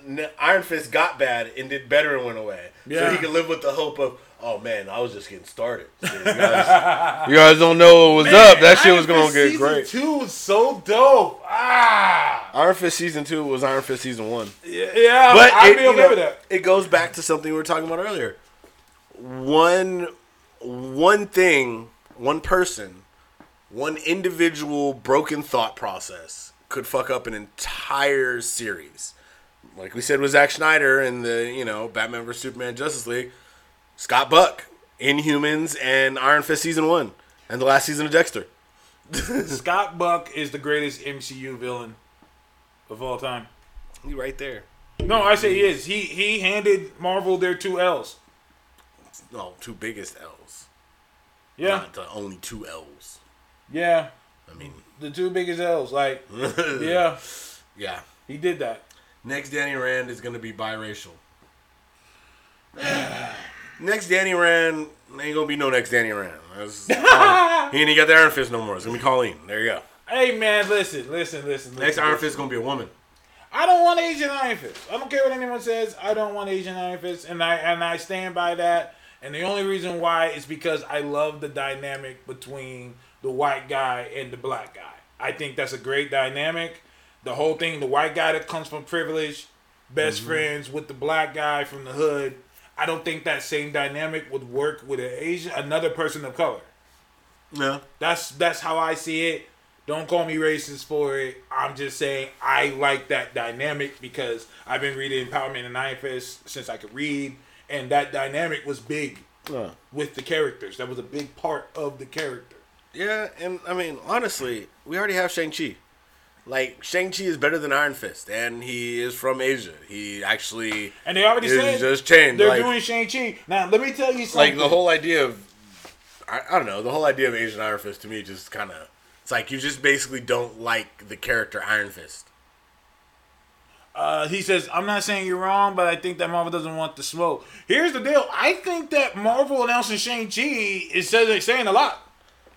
Speaker 1: mean, Iron Fist got bad and did better and went away. So
Speaker 2: Yeah.
Speaker 1: he could live with the hope of, oh man, I was just getting started. So you, guys, you guys don't know what was up. That shit was gonna get
Speaker 2: season
Speaker 1: great.
Speaker 2: Two was so dope. Ah,
Speaker 1: Iron Fist season two was Iron Fist season one.
Speaker 2: yeah, yeah
Speaker 1: But
Speaker 2: I'd
Speaker 1: it,
Speaker 2: be
Speaker 1: you know,
Speaker 2: with that.
Speaker 1: it goes back to something we were talking about earlier. One, one thing, one person, one individual broken thought process could fuck up an entire series. Like we said with Zack Snyder and the you know Batman vs Superman Justice League, Scott Buck, Inhumans, and Iron Fist season one, and the last season of Dexter.
Speaker 2: Scott Buck is the greatest MCU villain of all time.
Speaker 1: He right there.
Speaker 2: No, I say he is. He he handed Marvel their two L's.
Speaker 1: No, two biggest L's.
Speaker 2: Yeah,
Speaker 1: Not the only two L's.
Speaker 2: yeah,
Speaker 1: I mean,
Speaker 2: the two biggest L's. Like, yeah,
Speaker 1: yeah.
Speaker 2: he did that.
Speaker 1: Next Danny Rand is going to be biracial. next Danny Rand ain't gonna be no next Danny Rand. That's- uh, he ain't got the Iron Fist no more. It's gonna be Colleen. There you go.
Speaker 2: Hey man, listen, listen, listen.
Speaker 1: Next
Speaker 2: listen,
Speaker 1: Iron
Speaker 2: listen.
Speaker 1: Fist is gonna be a woman.
Speaker 2: I don't want Asian Iron Fist. I don't care what anyone says. I don't want Asian Iron Fist, and I and I stand by that. And the only reason why is because I love the dynamic between the white guy and the black guy. I think that's a great dynamic. The whole thing, the white guy that comes from privilege, best mm-hmm. friends with the black guy from the hood. I don't think that same dynamic would work with an Asian, another person of color.
Speaker 1: No.
Speaker 2: That's that's how I see it. Don't call me racist for it. I'm just saying I like that dynamic because I've been reading Power Man and Iron Fist since I could read, and that dynamic was big
Speaker 1: Uh,
Speaker 2: with the characters. That was a big part of the character.
Speaker 1: yeah, and I mean, honestly, we already have Shang Chi. Like Shang Chi is better than Iron Fist, and he is from Asia. He actually
Speaker 2: And they already said
Speaker 1: just changed.
Speaker 2: they're
Speaker 1: like,
Speaker 2: doing Shang Chi. Now let me tell you something.
Speaker 1: like the whole idea of I, I don't know the whole idea of Asian Iron Fist to me just kind of it's like you just basically don't like the character Iron Fist.
Speaker 2: Uh, he says, I'm not saying you're wrong, but I think that Marvel doesn't want the smoke. Here's the deal. I think that Marvel announcing Shang-Chi is saying, saying a lot.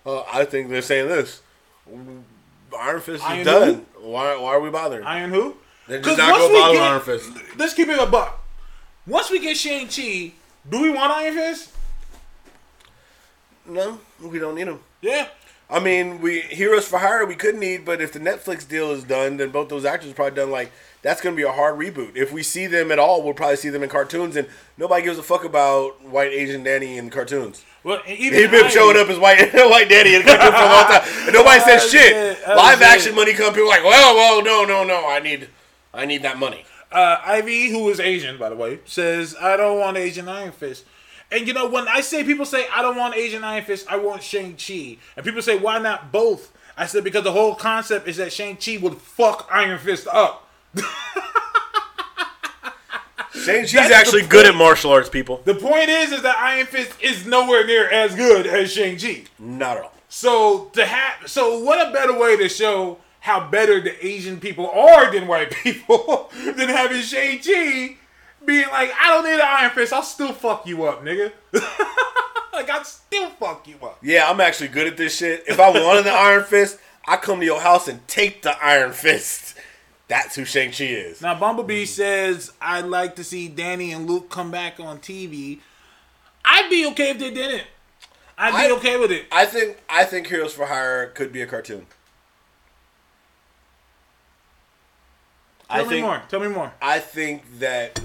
Speaker 1: Uh, I think they're saying this. Iron Fist is
Speaker 2: Iron
Speaker 1: done. Why, why are we bothering?
Speaker 2: Iron who?
Speaker 1: They're just not going to bother
Speaker 2: get-
Speaker 1: Iron Fist.
Speaker 2: Let's keep it a buck. Once we get Shang-Chi, do we want Iron Fist?
Speaker 1: No, we don't need him.
Speaker 2: Yeah.
Speaker 1: I mean, we Heroes for Hire we could need, but if the Netflix deal is done, then both those actors are probably done. Like that's going to be a hard reboot. If we see them at all, we'll probably see them in cartoons, and nobody gives a fuck about white Asian Danny in cartoons.
Speaker 2: Well, even
Speaker 1: He's been showing up as white white daddy in the cartoon for a long time, and nobody says
Speaker 2: Oh,
Speaker 1: shit.
Speaker 2: Oh,
Speaker 1: Live action money come, people are like, well, well, no, no, no, I need, I need that money.
Speaker 2: Uh, Ivy, who is Asian, by the way, says, I don't want Asian Iron Fist. And you know, when I say people say, I don't want Asian Iron Fist, I want Shang-Chi. And people say, why not both? I said, because the whole concept is that Shang-Chi would fuck Iron Fist up.
Speaker 1: Shang-Chi's actually good at martial arts, people.
Speaker 2: The point is, is that Iron Fist is nowhere near as good as Shang-Chi.
Speaker 1: Not at all.
Speaker 2: So to have, so what a better way to show how better the Asian people are than white people than having Shang Chi being like, I don't need an Iron Fist, I'll still fuck you up, nigga. like I'll still fuck you up.
Speaker 1: Yeah, I'm actually good at this shit. If I wanted the Iron Fist, I come to your house and take the Iron Fist. That's who Shang-Chi is.
Speaker 2: Now Bumblebee says, I'd like to see Danny and Luke come back on TV. I'd be okay if they didn't. I'd be
Speaker 1: I-
Speaker 2: okay with it.
Speaker 1: I think I think Heroes for Hire could be a cartoon. I
Speaker 2: Tell me
Speaker 1: think
Speaker 2: more. Tell me more.
Speaker 1: I think that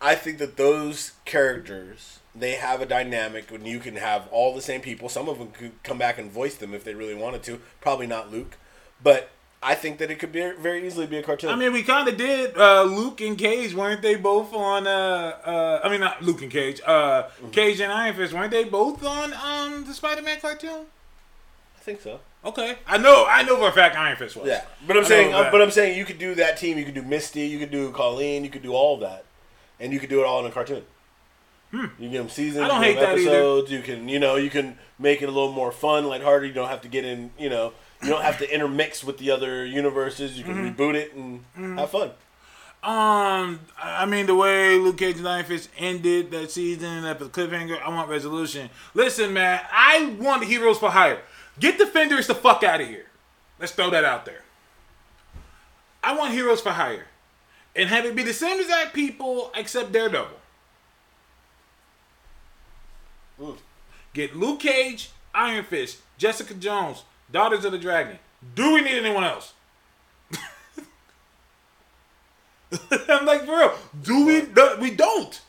Speaker 1: I think that those characters they have a dynamic when you can have all the same people. Some of them could come back and voice them if they really wanted to. Probably not Luke, but I think that it could be very easily be a cartoon.
Speaker 2: I mean, we kind of did. Uh, Luke and Cage weren't they both on? Uh, uh, I mean, not Luke and Cage. Uh,
Speaker 1: Mm-hmm.
Speaker 2: Cage and Iron Fist weren't they both on um the Spider-Man cartoon?
Speaker 1: I think so.
Speaker 2: Okay, I know. I know for a fact Iron Fist was.
Speaker 1: Yeah, but I'm
Speaker 2: I
Speaker 1: saying,
Speaker 2: that.
Speaker 1: but I'm saying you could do that team. You could do Misty. You could do Colleen. You could do all that, and you could do it all in a cartoon. You can give them seasons.
Speaker 2: Hmm. I don't hate
Speaker 1: give
Speaker 2: that either.
Speaker 1: episodes. You can, you know, you can make it a little more fun, lighthearted. You don't have to get in, you know, you don't have to intermix with the other universes. You can
Speaker 2: Mm-hmm.
Speaker 1: reboot it and have fun.
Speaker 2: Um, I mean the way Luke Cage and Iron Fist ended that season at the cliffhanger. I want resolution. Listen, man, I want heroes for hire. Get defenders the fuck out of here. Let's throw that out there. I want heroes for hire, and have it be the same exact people except Daredevil. Get Luke Cage, Iron Fist, Jessica Jones, Daughters of the Dragon. Do we need anyone else? I'm like, for real. Do we? No, we don't.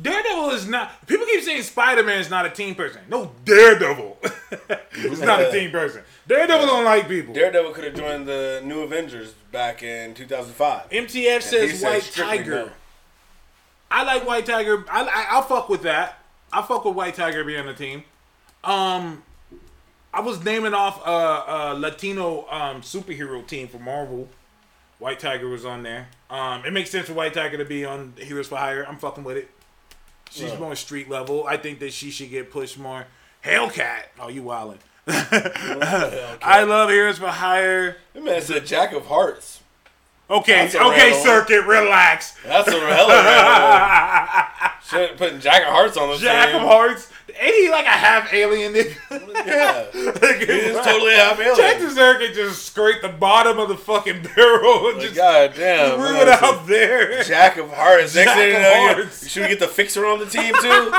Speaker 2: Daredevil is not. People keep saying Spider Man is not a team person. No, Daredevil is not a team person. Daredevil don't like people.
Speaker 1: Daredevil could have joined the New Avengers back in 2005.
Speaker 2: MTF
Speaker 1: he
Speaker 2: says White Tiger.
Speaker 1: no.
Speaker 2: I like White Tiger. I, I I'll fuck with that. I fuck with White Tiger being on the team. Um, I was naming off a, a Latino um superhero team for Marvel. White Tiger was on there. Um, it makes sense for White Tiger to be on Heroes for Hire. I'm fucking with it. She's more street level. I think that she should get pushed more. Hellcat. Oh, you wildin'. I love Heroes for Hire.
Speaker 1: That man a Jack of Hearts.
Speaker 2: Okay, okay,
Speaker 1: one.
Speaker 2: circuit, relax.
Speaker 1: That's a hell of a Shit, putting Jack of Hearts on the
Speaker 2: Jack of Hearts. Ain't he like a half alien nigga?
Speaker 1: Yeah, he is totally half alien.
Speaker 2: Jack the Circuit just scrape the bottom of the fucking barrel and
Speaker 1: Like,
Speaker 2: just
Speaker 1: God damn,
Speaker 2: threw it out there.
Speaker 1: Jack of Hearts. Next
Speaker 2: Jack
Speaker 1: thing you
Speaker 2: of
Speaker 1: know,
Speaker 2: Hearts.
Speaker 1: should we get the fixer on the team too?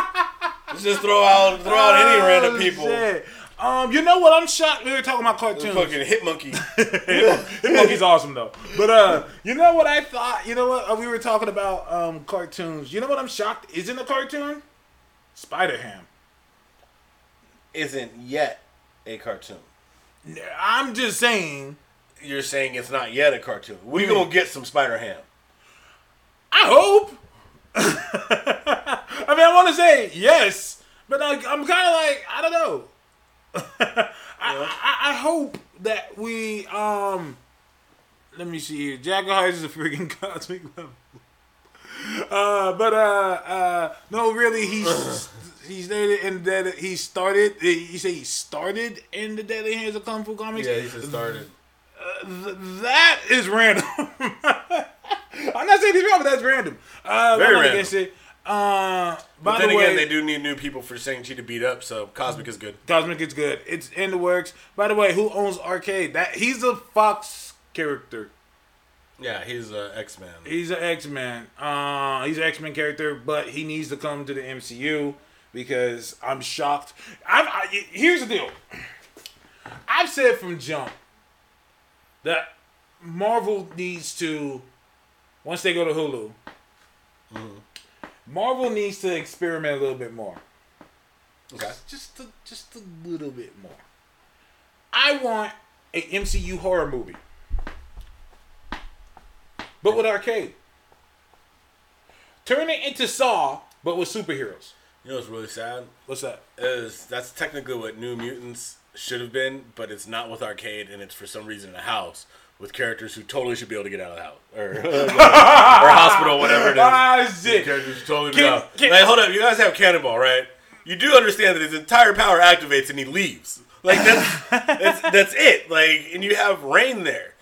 Speaker 1: Let's just throw out throw out any random
Speaker 2: Oh,
Speaker 1: people.
Speaker 2: shit. Um, you know what? I'm shocked. We were talking about cartoons.
Speaker 1: Fucking hit monkey.
Speaker 2: Hit Monkey's awesome though. But uh, you know what I thought? You know what? Uh, we were talking about um cartoons. You know what I'm shocked isn't a cartoon? Spider Ham.
Speaker 1: Isn't yet a cartoon.
Speaker 2: I'm just saying.
Speaker 1: You're saying it's not yet a cartoon. We gonna get some Spider Ham.
Speaker 2: I hope. I mean, I want to say yes, but I, I'm kind of like I don't know. I, I, I hope that we um. Let me see here. Jack is a freaking cosmic level. Uh, but uh, uh, no, really, he's he stated in that he started. You say he started in the Deadly Hands of Kung Fu comics.
Speaker 1: Yeah, he started.
Speaker 2: Th- that is random. I'm not saying he's wrong, but that's random. Uh,
Speaker 1: Very random.
Speaker 2: it. Uh, by
Speaker 1: But then
Speaker 2: the way,
Speaker 1: again, they do need new people for Shang-Chi to beat up, so Cosmic is good.
Speaker 2: Cosmic is good. It's in the works. By the way, who owns Arcade? That he's a Fox character.
Speaker 1: Yeah, he's uh, X-Man.
Speaker 2: He's an X Man. Uh, he's an X Men character, but he needs to come to the MCU because I'm shocked. I've, I, here's the deal. I've said from jump that Marvel needs to once they go to Hulu. Mm-hmm. Marvel needs to experiment a little bit more.
Speaker 1: Okay.
Speaker 2: Just a, just a little bit more. I want a MCU horror movie, but with arcade. Turn it into Saw, but with superheroes.
Speaker 1: You know what's really sad?
Speaker 2: What's that?
Speaker 1: Is that's technically what New Mutants should have been, but it's not with arcade, and it's for some reason in a house with characters who totally should be able to get out of the house or or hospital, whatever it is.
Speaker 2: Ah, shit.
Speaker 1: Characters totally
Speaker 2: Can-
Speaker 1: out. Like, hold up, you guys have Cannonball, right? You do understand that his entire power activates and he leaves. Like that's that's that's it. Like, and you have Rahne there.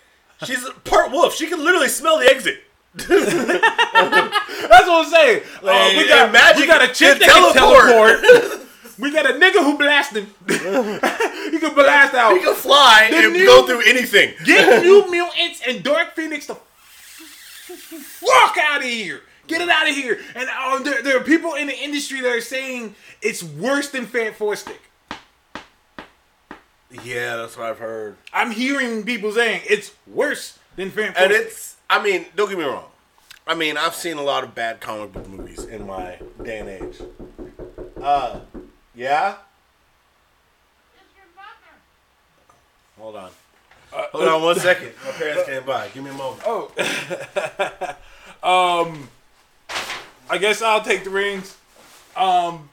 Speaker 1: She's part wolf. She can literally smell the exit.
Speaker 2: That's what I'm saying. Uh, we got
Speaker 1: magic
Speaker 2: we got a chick that can
Speaker 1: teleport.
Speaker 2: teleport. we got a nigga who blasting. he can blast out.
Speaker 1: He can fly
Speaker 2: The
Speaker 1: and
Speaker 2: new-
Speaker 1: go through anything.
Speaker 2: Get New Mutants and Dark Phoenix the fuck out of here. Get it out of here. And um, there, there are people in the industry that are saying it's worse than Fantastic.
Speaker 1: Yeah, that's what I've heard.
Speaker 2: I'm hearing people saying it's worse than Fantastic.
Speaker 1: And it's, I mean, don't get me wrong. I mean, I've seen a lot of bad comic book movies in my day and age. Uh, yeah? Hold on. Hold on one second. My parents came by. Give me a moment.
Speaker 2: Oh. um, I guess I'll take the rings. Um,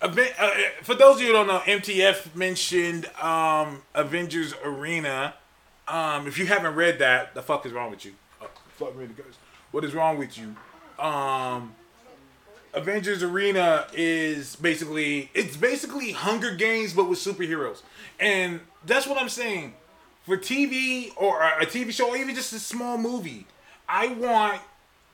Speaker 2: Aven- uh, for those of you who don't know, MTF mentioned um, Avengers Arena. Um, if you haven't read that, the fuck is wrong with you? Oh, fuck me. What is wrong with you? Um, Avengers Arena is basically it's basically Hunger Games but with superheroes, and that's what I'm saying. For TV or a TV show, or even just a small movie, I want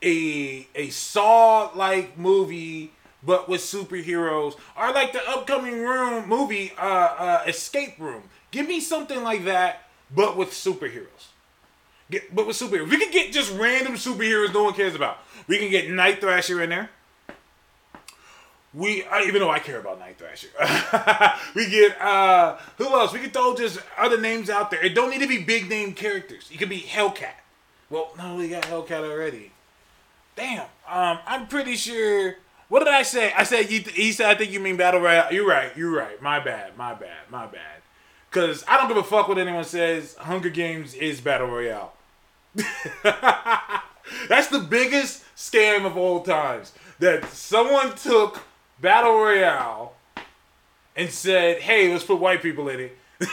Speaker 2: a a Saw like movie but with superheroes, or like the upcoming room movie, uh, uh, Escape Room. Give me something like that, but with superheroes. Get, but with superheroes, we can get just random superheroes no one cares about. We can get Night Thrasher in there. We, I, even though I care about Night Thrasher, we get uh, who else? We can throw just other names out there. It don't need to be big name characters. It could be Hellcat. Well, no, we got Hellcat already. Damn. Um, I'm pretty sure. What did I say? I said you. He said I think you mean battle royale. You're right. You're right. My bad. My bad. My bad. Cause I don't give a fuck what anyone says. Hunger Games is battle royale. That's the biggest scam of all times. That someone took battle royale and said, "Hey, let's put white people in it."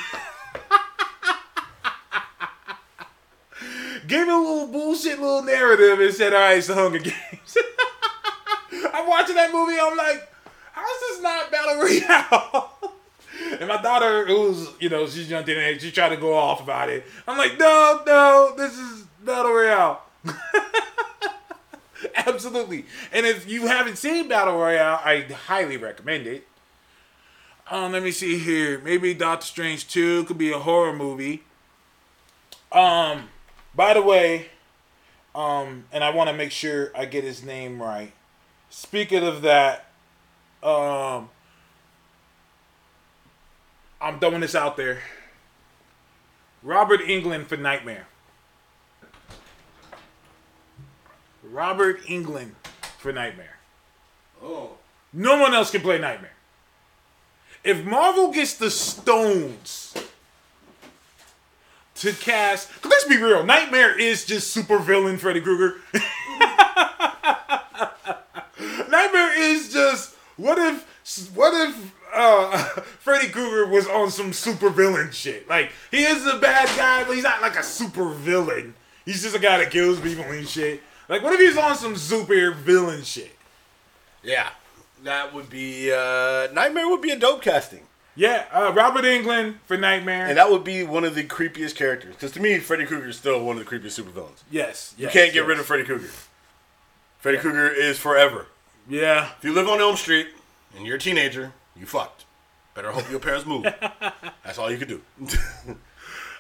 Speaker 2: Gave it a little bullshit little narrative and said, "All right, it's the Hunger Games." I'm watching that movie. I'm like, "How is this not battle royale?" And my daughter, who's you know, she's young teenage, she tried to go off about it. I'm like, no, no, this is battle royale. Absolutely. And if you haven't seen Battle Royale, I highly recommend it. Um, let me see here. Maybe Doctor Strange 2 could be a horror movie. Um, by the way, um, and I want to make sure I get his name right. Speaking of that, um, I'm throwing this out there. Robert Englund for Nightmare. Robert Englund for Nightmare.
Speaker 1: Oh.
Speaker 2: No one else can play Nightmare. If Marvel gets the stones to cast, 'cause let's be real, Nightmare is just super villain Freddy Krueger. Nightmare is just what if what if uh, Freddy Krueger was on some super villain shit? Like he is a bad guy, but he's not like a super villain. He's just a guy that kills people and shit. Like what if he's on some super villain shit?
Speaker 1: Yeah. That would be, uh, Nightmare would be a dope casting.
Speaker 2: Yeah, uh, Robert Englund for Nightmare.
Speaker 1: And that would be one of the creepiest characters. Because to me, Freddy Krueger is still one of the creepiest supervillains.
Speaker 2: yes,
Speaker 1: You
Speaker 2: yes,
Speaker 1: can't get
Speaker 2: yes.
Speaker 1: rid of Freddy Krueger. Freddy Krueger is forever.
Speaker 2: Yeah,
Speaker 1: If you live on Elm Street and you're a teenager, you fucked. Better hope your parents move. That's all you can do.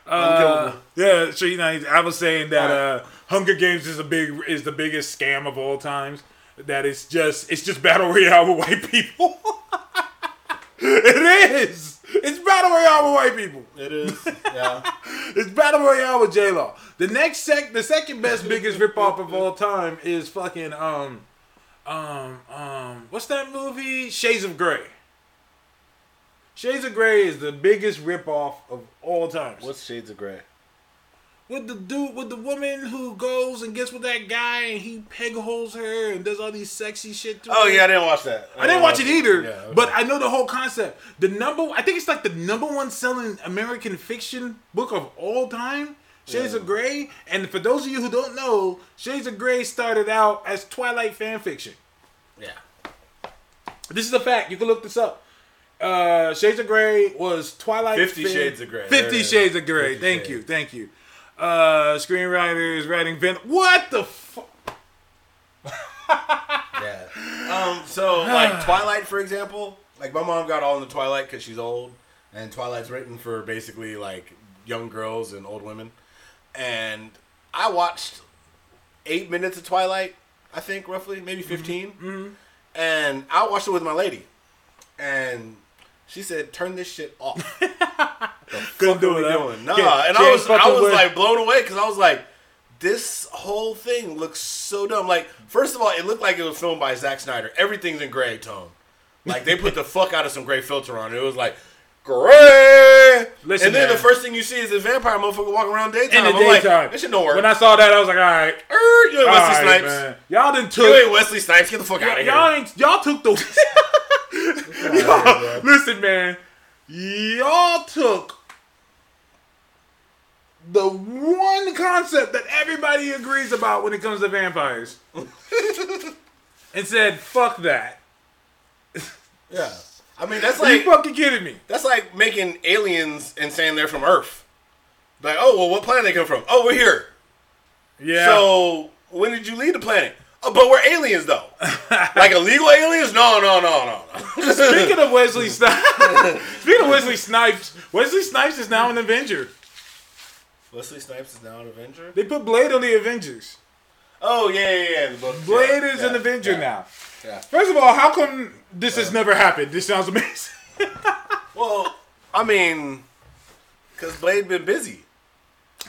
Speaker 1: Unkillable.
Speaker 2: yeah. So you know, I was saying that uh, Hunger Games is a big is the biggest scam of all times. That it's just it's just battle royale with white people. it is. It's battle royale with white people.
Speaker 1: It is. Yeah.
Speaker 2: It's battle royale with J Law. The next sec, the second best, biggest ripoff of all time is fucking um, um, um, what's that movie? Shades of Grey. Shades of Grey is the biggest ripoff of all times.
Speaker 1: What's Shades of Grey?
Speaker 2: with the dude with the woman who goes and gets with that guy and he peg holes her and does all these sexy shit to
Speaker 1: Oh
Speaker 2: her.
Speaker 1: yeah, I didn't watch that.
Speaker 2: I didn't watch it either,
Speaker 1: Yeah, okay.
Speaker 2: but I know the whole concept. The number, I think it's like the number one selling American fiction book of all time, Shades of Grey. And for those of you who don't know, Shades of Grey started out as Twilight fan fiction.
Speaker 1: yeah.
Speaker 2: This is a fact. You can look this up. Uh, Shades of Grey was Twilight.
Speaker 1: Fifty
Speaker 2: fan-
Speaker 1: Shades of Grey.
Speaker 2: Fifty. Shades of Grey. Thank
Speaker 1: Shades.
Speaker 2: you. Thank you. Uh, screenwriter is writing. What the fuck?
Speaker 1: Yeah. Um. So like Twilight, for example, like my mom got all into Twilight because she's old, and Twilight's written for basically like young girls and old women. And I watched eight minutes of Twilight, I think roughly, maybe 15 And I watched it with my lady, and she said, "Turn this shit off."
Speaker 2: Couldn't do it.
Speaker 1: doing? Nah,
Speaker 2: Can't-
Speaker 1: and I
Speaker 2: can't
Speaker 1: was I was
Speaker 2: with-
Speaker 1: like blown away because I was like, this whole thing looks so dumb. Like, first of all, it looked like it was filmed by Zack Snyder. Everything's in gray tone. Like they put the fuck out of some gray filter on it. It was like gray.
Speaker 2: Listen,
Speaker 1: and then
Speaker 2: man.
Speaker 1: the first thing you see is this vampire motherfucker walking around daytime.
Speaker 2: in the
Speaker 1: I'm like,
Speaker 2: daytime.
Speaker 1: this shit don't work.
Speaker 2: When I saw that, I was like, all right.
Speaker 1: Er, you ain't
Speaker 2: all
Speaker 1: Wesley
Speaker 2: right,
Speaker 1: Snipes.
Speaker 2: man. Y'all didn't took.
Speaker 1: You ain't Wesley Snipes. Get the fuck out of here.
Speaker 2: y'all ain't. Y'all took the. Y'all- listen, man. Y'all took the one concept that everybody agrees about when it comes to vampires, and said, "Fuck that."
Speaker 1: yeah. I mean, that's
Speaker 2: Are you fucking kidding me?
Speaker 1: That's like making aliens and saying they're from Earth. Like, oh well, what planet they come from? Oh, we're here.
Speaker 2: Yeah.
Speaker 1: So when did you leave the planet? Oh, but we're aliens though. like illegal aliens? No, no, no, no, no.
Speaker 2: Speaking of Wesley Snipes, speaking of Wesley Snipes, Wesley Snipes is now an Avenger.
Speaker 1: Wesley Snipes is now an Avenger.
Speaker 2: They put Blade on the Avengers.
Speaker 1: Oh yeah, yeah, yeah. The book.
Speaker 2: Blade
Speaker 1: yeah,
Speaker 2: is
Speaker 1: yeah,
Speaker 2: an Avenger
Speaker 1: yeah.
Speaker 2: now.
Speaker 1: Yeah.
Speaker 2: First of all, how come this has uh. never happened? This sounds amazing.
Speaker 1: Well, I mean, because Blade been busy.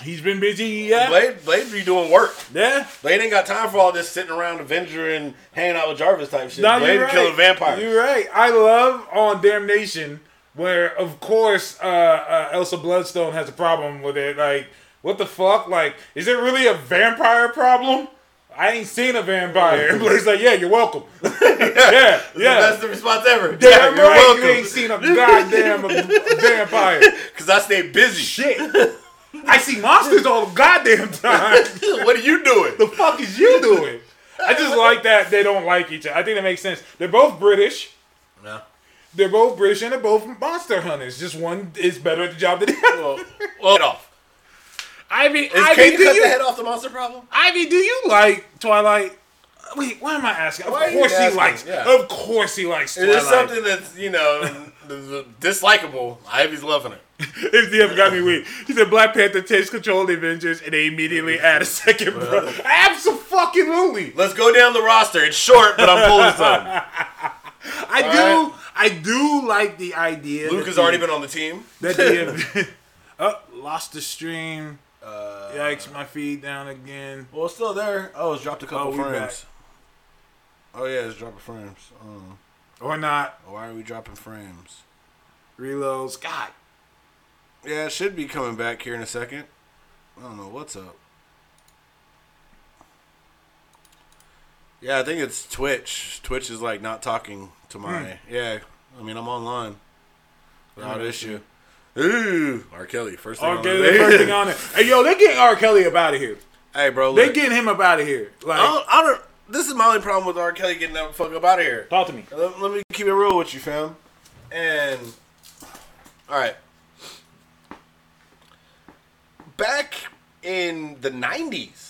Speaker 2: He's been busy, yeah.
Speaker 1: Blade, Blade be doing work.
Speaker 2: Yeah.
Speaker 1: Blade ain't got time for all this sitting around Avenger and hanging out with Jarvis type shit.
Speaker 2: No,
Speaker 1: Blade
Speaker 2: you're right.
Speaker 1: killing vampires.
Speaker 2: You're right. I love on Damnation where, of course, uh, uh, Elsa Bloodstone has a problem with it. Like, what the fuck? Like, is it really a vampire problem? I ain't seen a vampire. Blade's like, yeah, you're welcome. yeah, yeah.
Speaker 1: That's the response ever.
Speaker 2: Damn
Speaker 1: yeah, you're
Speaker 2: right,
Speaker 1: welcome.
Speaker 2: you ain't seen a goddamn vampire.
Speaker 1: Because I stay busy.
Speaker 2: Shit. I see monsters all the goddamn time.
Speaker 1: what are you doing?
Speaker 2: the fuck is you doing? I just like that they don't like each other. I think that makes sense. They're both British.
Speaker 1: No.
Speaker 2: They're both British and they're both monster hunters. Just one is better at the job than the other.
Speaker 1: Well, well, head off.
Speaker 2: Ivy,
Speaker 1: Is
Speaker 2: Ivy,
Speaker 1: Katie
Speaker 2: do
Speaker 1: cut
Speaker 2: you,
Speaker 1: the head off the monster problem?
Speaker 2: Ivy, do you like Twilight? Wait, why am I asking? Of
Speaker 1: Why are you
Speaker 2: course he likes.
Speaker 1: Yeah.
Speaker 2: Of course he likes
Speaker 1: It
Speaker 2: Twilight.
Speaker 1: is something that's you know dislikable. Ivy's loving it.
Speaker 2: If the got me weak. He said Black Panther takes control of the Avengers and they immediately add a second brother. Absolutely.
Speaker 1: Let's go down the roster. It's short, but I'm pulling some.
Speaker 2: I
Speaker 1: All
Speaker 2: do. I do like the idea.
Speaker 1: Luke has
Speaker 2: the-
Speaker 1: already been on the team.
Speaker 2: That the oh, lost the stream.
Speaker 1: Uh,
Speaker 2: Yikes! My feed down again.
Speaker 1: well, it's still there. Oh, it's dropped a couple
Speaker 2: Oh,
Speaker 1: frames. Oh yeah, it's dropping frames. Oh.
Speaker 2: Or not.
Speaker 1: Why are we dropping frames?
Speaker 2: Reloads. God.
Speaker 1: Yeah, it should be coming back here in a second. I don't know what's up. Yeah, I think it's Twitch. Twitch is like not talking to my. Hmm. Yeah, I mean I'm online without oh, issue. Ooh, R. Kelly first thing.
Speaker 2: R.
Speaker 1: on
Speaker 2: Kelly, first thing on it. Hey, yo, they're getting R. Kelly up out of here.
Speaker 1: Hey, bro,
Speaker 2: They
Speaker 1: look,
Speaker 2: getting him up out of here. Like,
Speaker 1: I don't, I don't. This is my only problem with R. Kelly getting that fuck up out of here.
Speaker 2: talk to me.
Speaker 1: Let, let me keep it real with you, fam. And all right, back in the 90s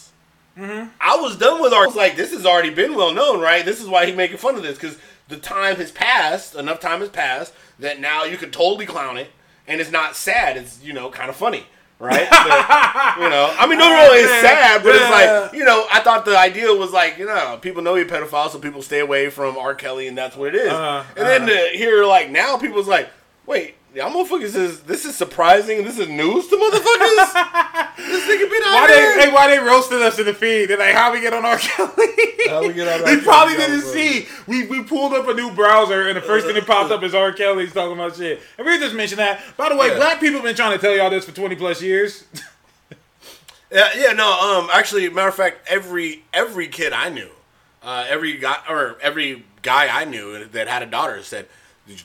Speaker 1: I was done with was like, this has already been well known, right? This is why he making fun of this because the time has passed. Enough time has passed that now you can totally clown it, and it's not sad. It's you know kind of funny. Right, But, you know. I mean, no, no, it's sad, but it's like, you know. I thought the idea was like, you know, people know you're a pedophile, so people stay away from R. Kelly, and that's what it is.
Speaker 2: Uh-huh,
Speaker 1: and then to hear like now, people's like, wait, y'all motherfuckers is this is surprising. This is news to motherfuckers. this nigga been out
Speaker 2: Why
Speaker 1: here.
Speaker 2: they hey, why they roasted us in the feed? They're like, how we get on R. Kelly?
Speaker 1: How we get on R.
Speaker 2: they
Speaker 1: Kelly?
Speaker 2: probably
Speaker 1: That
Speaker 2: didn't
Speaker 1: was
Speaker 2: see. We we pulled up a new browser, and the first thing that popped up is R. Kelly's talking about shit. And we just mentioned that. By the way,
Speaker 1: Yeah.
Speaker 2: black people have been trying to tell y'all this for twenty plus years.
Speaker 1: Yeah, yeah, no. Um, actually, matter of fact, every every kid I knew, uh, every guy or every guy I knew that had a daughter said,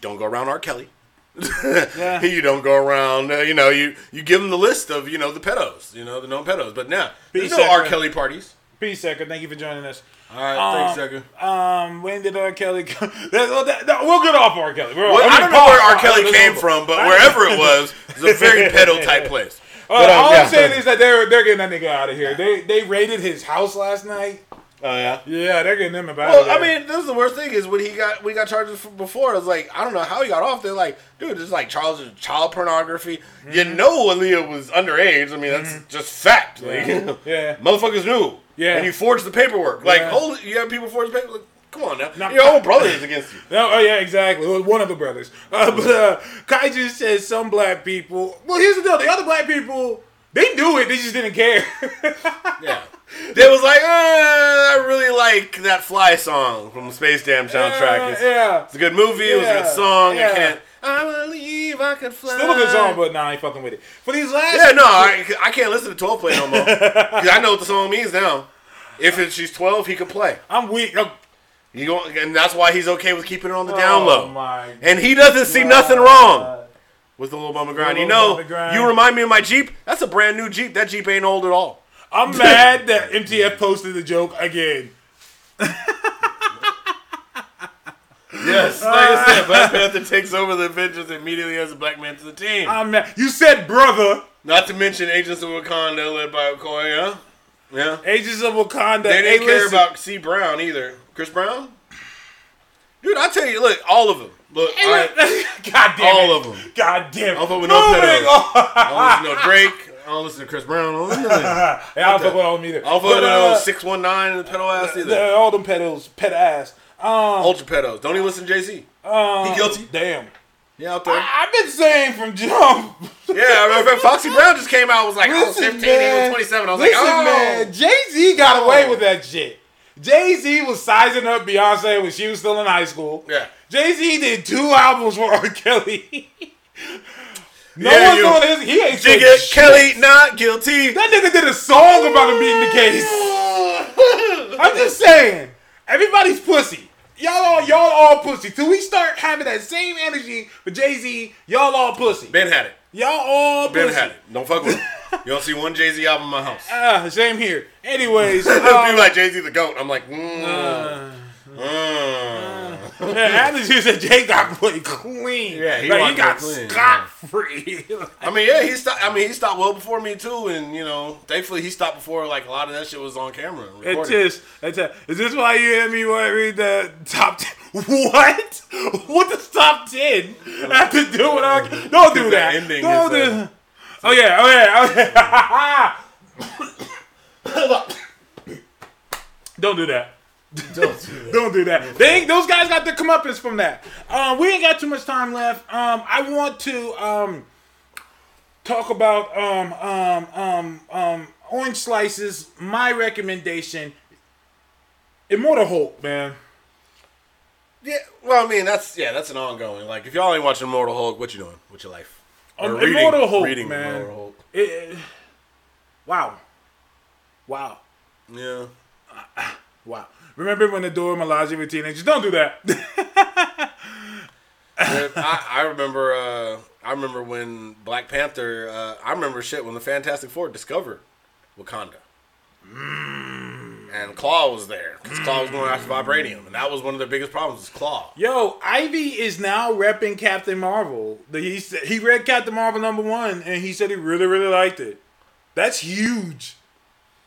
Speaker 1: don't go around R. Kelly. you don't go around. Uh, you know, you you give them the list of you know the pedos, you know the known pedos. But now there's no
Speaker 2: Peace,
Speaker 1: R. Kelly parties.
Speaker 2: Peace, Second. Thank you for joining us.
Speaker 1: All right, thanks,
Speaker 2: Um,
Speaker 1: Second.
Speaker 2: Um, when did R. Kelly come? That, that, that- we'll get off R. Kelly.
Speaker 1: Well, I,
Speaker 2: mean,
Speaker 1: don't know where R. Kelly
Speaker 2: pause,
Speaker 1: came from, but wherever it was, it was a very pedo type place.
Speaker 2: Uh,
Speaker 1: But, um,
Speaker 2: all
Speaker 1: yeah.
Speaker 2: I'm saying is that they're they're getting that nigga out of here. They they raided his house last night.
Speaker 1: Oh yeah.
Speaker 2: Yeah, they're getting him about.
Speaker 1: Well, I mean, this is the worst thing is when he got we got charges for before. It was like I don't know how he got off. They're like, dude, this is like child child pornography. You
Speaker 2: Mm-hmm.
Speaker 1: know, Aaliyah was underage. I mean, that's just fact. Like,
Speaker 2: Yeah.
Speaker 1: motherfuckers knew.
Speaker 2: Yeah.
Speaker 1: and you forged the paperwork. Like,
Speaker 2: Yeah.
Speaker 1: hold. You have people forge the paper. Like, come on now,
Speaker 2: Not-
Speaker 1: your own brother is against you.
Speaker 2: No, oh yeah, exactly. One of the brothers. Uh, but uh, Kaiju says some black people. Well, here's the deal: the other black people, they knew it. They just didn't care.
Speaker 1: Yeah, they was like, uh, I really like that Fly song from the Space Jam soundtrack. It's,
Speaker 2: yeah,
Speaker 1: it's a good movie. It was a good song.
Speaker 2: Yeah.
Speaker 1: I can't. I believe I can fly.
Speaker 2: still a good song, but nah, I ain't fucking with it. For these last,
Speaker 1: Yeah, no, I, I can't listen to 12 play no more. Cause I know what the song means now. If it, she's 12, he could play.
Speaker 2: I'm weak. Oh,
Speaker 1: He go, and that's why he's okay with keeping it on the down low.
Speaker 2: Oh my
Speaker 1: And he doesn't see nothing wrong with the little bumper grind. You know,
Speaker 2: grind.
Speaker 1: you remind me of my Jeep. That's a brand new Jeep. That Jeep ain't old at all.
Speaker 2: I'm mad that MTF posted the joke again.
Speaker 1: Yes, like I said, Black Panther takes over the Avengers immediately as a black man to the team.
Speaker 2: I'm mad. You said brother.
Speaker 1: Not to mention Agents of Wakanda led by Okoye. Yeah.
Speaker 2: Agents of Wakanda.
Speaker 1: They didn't
Speaker 2: hey,
Speaker 1: care about C. Brown either. Chris Brown? Dude, I tell you, look, all of them. Look, I,
Speaker 2: God damn
Speaker 1: all
Speaker 2: it.
Speaker 1: of them.
Speaker 2: God damn it.
Speaker 1: I don't with no
Speaker 2: Moving
Speaker 1: pedos. I don't listen to Drake. I don't listen to Chris Brown. I don't listen to.
Speaker 2: Yeah, I don't fuck with all them either.
Speaker 1: I don't fuck with
Speaker 2: uh,
Speaker 1: 619 and the pedo ass either.
Speaker 2: the- all them pedos, pet ass. Um,
Speaker 1: Ultra pedos. Don't even listen to Jay Z.
Speaker 2: um,
Speaker 1: he guilty.
Speaker 2: Damn.
Speaker 1: Yeah, out there.
Speaker 2: I, I've been saying from jump.
Speaker 1: Yeah, I remember Foxy Brown just came out was like, I was
Speaker 2: Listen,
Speaker 1: 15, he was 27. I was
Speaker 2: Listen,
Speaker 1: like, oh.
Speaker 2: man, Jay Z got away
Speaker 1: Oh.
Speaker 2: with that shit. Jay Z was sizing up Beyonce when she was still in high school.
Speaker 1: Yeah.
Speaker 2: Jay Z did two albums for R. Kelly. no
Speaker 1: Yeah,
Speaker 2: one's
Speaker 1: you-
Speaker 2: on his. He ain't
Speaker 1: Jigga
Speaker 2: shit.
Speaker 1: Kelly not guilty.
Speaker 2: That nigga did a song about him beating the case. I'm just saying, everybody's pussy. Y'all all y'all all pussy. Till we start having that same energy for Jay Z, y'all all pussy.
Speaker 1: Ben had it.
Speaker 2: Y'all all
Speaker 1: Ben
Speaker 2: pussy.
Speaker 1: had it. Don't fuck with him. You don't see one Jay Z album in my house.
Speaker 2: Ah, same here. Anyways,
Speaker 1: People
Speaker 2: um,
Speaker 1: like Jay Z the goat. I'm like, mm,
Speaker 2: uh,
Speaker 1: mm.
Speaker 2: Alex just said Jay got played clean.
Speaker 1: Yeah, he
Speaker 2: like, he got scot free.
Speaker 1: I mean, yeah, he stopped. I mean, he stopped well before me too, and you know, thankfully he stopped before like a lot of that shit was on camera. and
Speaker 2: It's just, it's a, is this why you and me want to read the top ten? What? What does top ten have to do with our? Don't do that.
Speaker 1: ending
Speaker 2: Don't
Speaker 1: is,
Speaker 2: do. Oh yeah, oh yeah, oh yeah. Don't do that. Don't do that. They ain't, those guys got their comeuppance from that. Um, we ain't got too much time left. Um, I want to um, talk about um, um, um, um, orange slices. My recommendation, Immortal Hulk, man.
Speaker 1: Yeah, well, I mean, that's yeah, that's an ongoing. Like, if y'all ain't watching Immortal Hulk, what you doing with your life?
Speaker 2: Um,
Speaker 1: reading-
Speaker 2: Immortal Hulk,
Speaker 1: reading
Speaker 2: man.
Speaker 1: Immortal Hulk.
Speaker 2: It- it- wow, wow,
Speaker 1: Yeah.
Speaker 2: wow. Remember when the Dora Milaje were teenagers? Don't do that.
Speaker 1: I, I remember. Uh, I remember when Black Panther. Uh, I remember shit when the Fantastic Four discovered Wakanda. And Klaw was there because Klaw was going after vibranium, and that was one of their biggest problems. Was Klaw.
Speaker 2: Yo, Ivy is now repping Captain Marvel. He said he read Captain Marvel number one, and he said he really, really liked it. That's huge.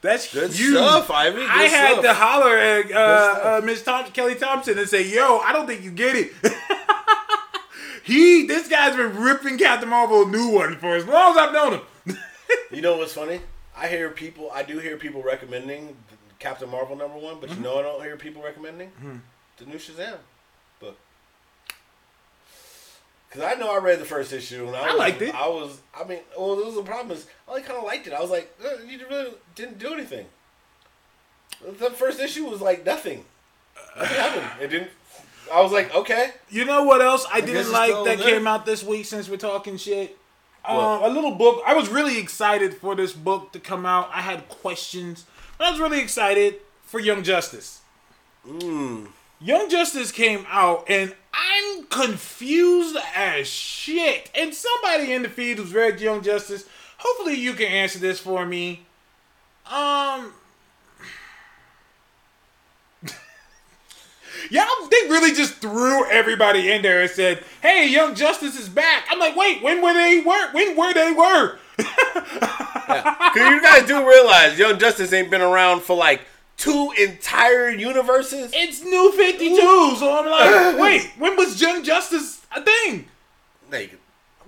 Speaker 2: That's
Speaker 1: Good
Speaker 2: huge.
Speaker 1: stuff, Ivy. Good
Speaker 2: I had
Speaker 1: stuff.
Speaker 2: to holler at uh, uh, Miss Kelly Thompson and say, "Yo, I don't think you get it." he, this guy's been ripping Captain Marvel a new one for as long as I've known him.
Speaker 1: You know what's funny? I hear people. I do hear people recommending Captain Marvel number one, but you know I don't hear people recommending the new Shazam book. Because I know I read the first issue and I,
Speaker 2: I
Speaker 1: was,
Speaker 2: liked it.
Speaker 1: I was, I mean, well, this was the problem is I kind of liked it. I was like, uh, you really didn't do anything. The first issue was like nothing. Nothing happened. It didn't. I was like, okay.
Speaker 2: You know what else I,
Speaker 1: guess
Speaker 2: didn't like that
Speaker 1: there.
Speaker 2: came out this week since we're talking shit? Um, a little book. I was really excited for this book to come out. I had questions, but I was really excited for Young Justice.
Speaker 1: Hmm.
Speaker 2: Young Justice came out, and I'm confused as shit. And somebody in the feed who's read Young Justice, hopefully you can answer this for me. Um. Y'all, they really just threw everybody in there and said, "Hey, Young Justice is back." I'm like, wait, when were they were? When were they were?
Speaker 1: Because you guys do realize Young Justice ain't been around for like two entire universes.
Speaker 2: It's New 52, so I'm like, wait, when was Young Justice a thing?
Speaker 1: Like,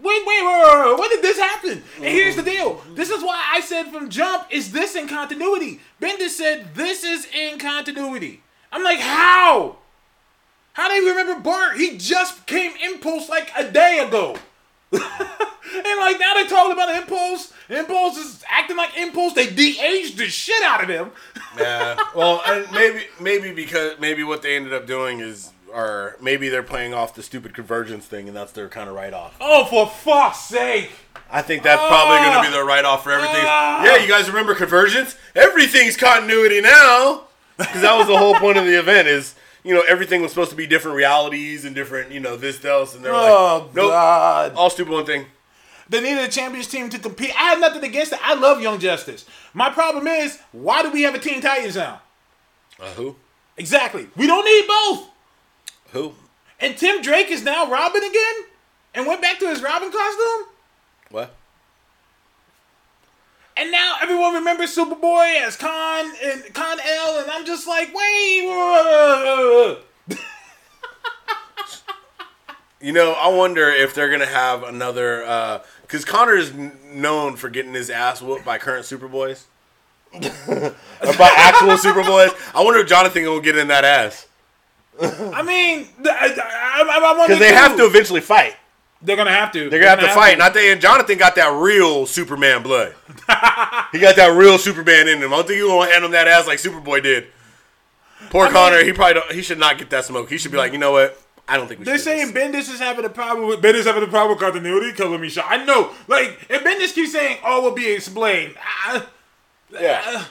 Speaker 2: Wait, wait, wait, wait, wait, when did this happen? And mm-hmm. here's the deal. This is why I said from jump, is this in continuity? Bendis said this is in continuity. I'm like, how? How do you remember Bart? He just came Impulse like a day ago. and like now they're talking about Impulse. Impulse is acting like Impulse. They de-aged the shit out of him.
Speaker 1: yeah. Well, and maybe maybe because maybe what they ended up doing is, or maybe they're playing off the stupid convergence thing, and that's their kind of write off.
Speaker 2: Oh, for fuck's sake.
Speaker 1: I think that's probably going to be their write off for everything.
Speaker 2: Ah.
Speaker 1: yeah, you guys remember convergence? Everything's continuity now. Because that was the whole point of the event. Is you know everything was supposed to be different realities and different you know this else, and they're
Speaker 2: Oh,
Speaker 1: like, nope,
Speaker 2: God.
Speaker 1: all stupid one thing.
Speaker 2: They needed a champions team to compete. I have nothing against it. I love Young Justice. My problem is, why do we have a Teen Titans now?
Speaker 1: Uh, who?
Speaker 2: Exactly. We don't need both.
Speaker 1: Who?
Speaker 2: And Tim Drake is now Robin again? And went back to his Robin costume?
Speaker 1: What?
Speaker 2: And now everyone remembers Superboy as Kon and Kon-El, and I'm just like, wait.
Speaker 1: You know, I wonder if they're gonna have another. Because Connor is known for getting his ass whooped by current Superboys, or by actual Superboys. I wonder if Jonathan will get in that ass
Speaker 2: I mean, I, I, I, I
Speaker 1: because they
Speaker 2: too.
Speaker 1: have to eventually fight.
Speaker 2: They're gonna have to.
Speaker 1: They're gonna have to fight. Not they. And Jonathan got that real Superman blood. he got that real Superman in him. I don't think he gonna hand him that ass like Superboy did. Poor Connor. he probably don't, he should not get that smoke. He should be like, you know what? I don't think we.
Speaker 2: They're saying. Bendis is having a problem with Bendis having a problem with continuity. Color me shot. I know. Like, if Bendis keeps saying all will be explained, I,
Speaker 1: Yeah.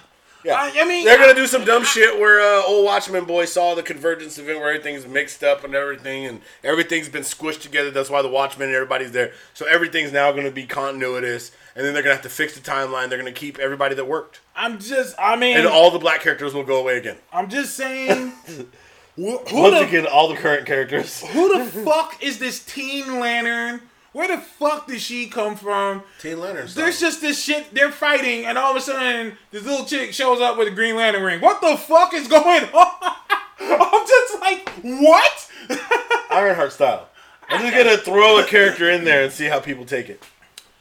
Speaker 1: Yeah.
Speaker 2: I, I mean,
Speaker 1: They're gonna do some dumb shit where uh, old Watchmen boy saw the convergence event where everything's mixed up and everything, and everything's been squished together. That's why the Watchmen and everybody's there. So everything's now gonna be continuous, and then they're gonna have to fix the timeline. They're gonna keep everybody that worked,
Speaker 2: I'm just. I mean,
Speaker 1: and all the black characters will go away again.
Speaker 2: I'm just saying. who, who
Speaker 1: Once
Speaker 2: the,
Speaker 1: again, all the current characters.
Speaker 2: who the fuck is this Teen Lantern? Where the fuck did she come from?
Speaker 1: Teen Lantern.
Speaker 2: There's just this shit. They're fighting, and all of a sudden, this little chick shows up with a Green Lantern ring. What the fuck is going on? I'm just like, what?
Speaker 1: Ironheart style. I'm just gonna throw a character in there and see how people take it.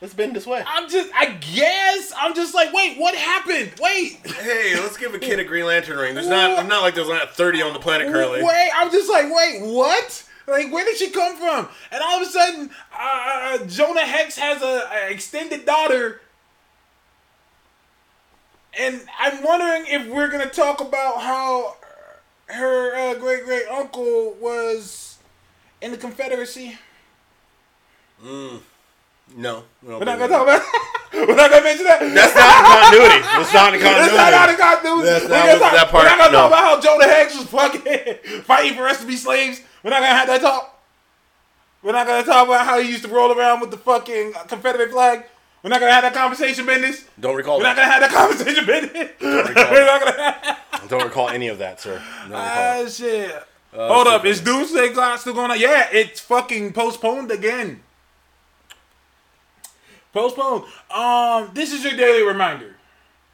Speaker 1: It's been this way.
Speaker 2: I'm just, I guess, I'm just like, wait, what happened? Wait,
Speaker 1: Hey, let's give a kid a Green Lantern ring. There's not, not like there's not 30 on the planet currently.
Speaker 2: wait. I'm just like, wait, what? Like, where did she come from? And all of a sudden, uh, Jonah Hex has a, a extended daughter. And I'm wondering if we're gonna talk about how her uh, great great uncle was in the Confederacy.
Speaker 1: No, we
Speaker 2: we're not gonna
Speaker 1: that.
Speaker 2: talk about. we're not gonna mention that.
Speaker 1: That's not in continuity. That's not in
Speaker 2: That's not how the continuity.
Speaker 1: That's
Speaker 2: We're
Speaker 1: not
Speaker 2: gonna
Speaker 1: what-
Speaker 2: talk-
Speaker 1: that part,
Speaker 2: We're not gonna
Speaker 1: no.
Speaker 2: talk about how Jonah Hex was fucking fighting for us to be slaves. We're not gonna have that talk. We're not gonna talk about how he used to roll around with the fucking Confederate flag. We're not gonna have that conversation, Bendis.
Speaker 1: Don't recall
Speaker 2: We're not gonna have that conversation, Bendis.
Speaker 1: recall
Speaker 2: We're not gonna have
Speaker 1: Don't recall any of that, sir. Don't recall.
Speaker 2: Ah, shit. Hold up, is Doomsday Clock still going on? Yeah, it's fucking postponed again. Postponed. Um, this is your daily reminder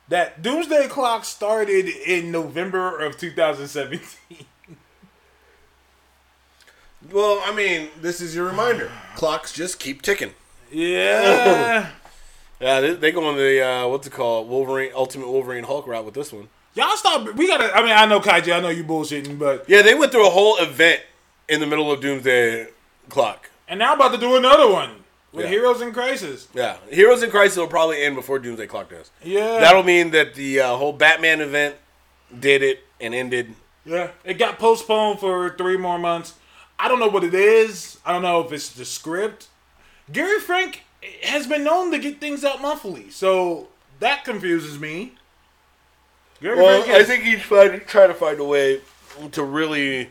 Speaker 2: that Doomsday Clock started in November of 2017.
Speaker 1: well, I mean, this is your reminder. Clocks just keep ticking.
Speaker 2: Yeah.
Speaker 1: Yeah, they, they go on the uh, what's it called, Wolverine, Ultimate Wolverine Hulk route with this one.
Speaker 2: Y'all stop. We gotta. I mean, I know Kaiju. I know you bullshitting, but
Speaker 1: Yeah, they went through a whole event in the middle of Doomsday Clock.
Speaker 2: And now about to do another one with
Speaker 1: Yeah.
Speaker 2: Heroes in Crisis.
Speaker 1: Yeah, Heroes in Crisis will probably end before Doomsday Clock does.
Speaker 2: Yeah.
Speaker 1: That'll mean that the uh, whole Batman event did it and ended.
Speaker 2: Yeah, it got postponed for three more months. I don't know what it is. I don't know if it's the script. Gary Frank has been known to get things out monthly, so that confuses me. Gary
Speaker 1: Well,
Speaker 2: Frank
Speaker 1: I think he's trying, trying to find a way to really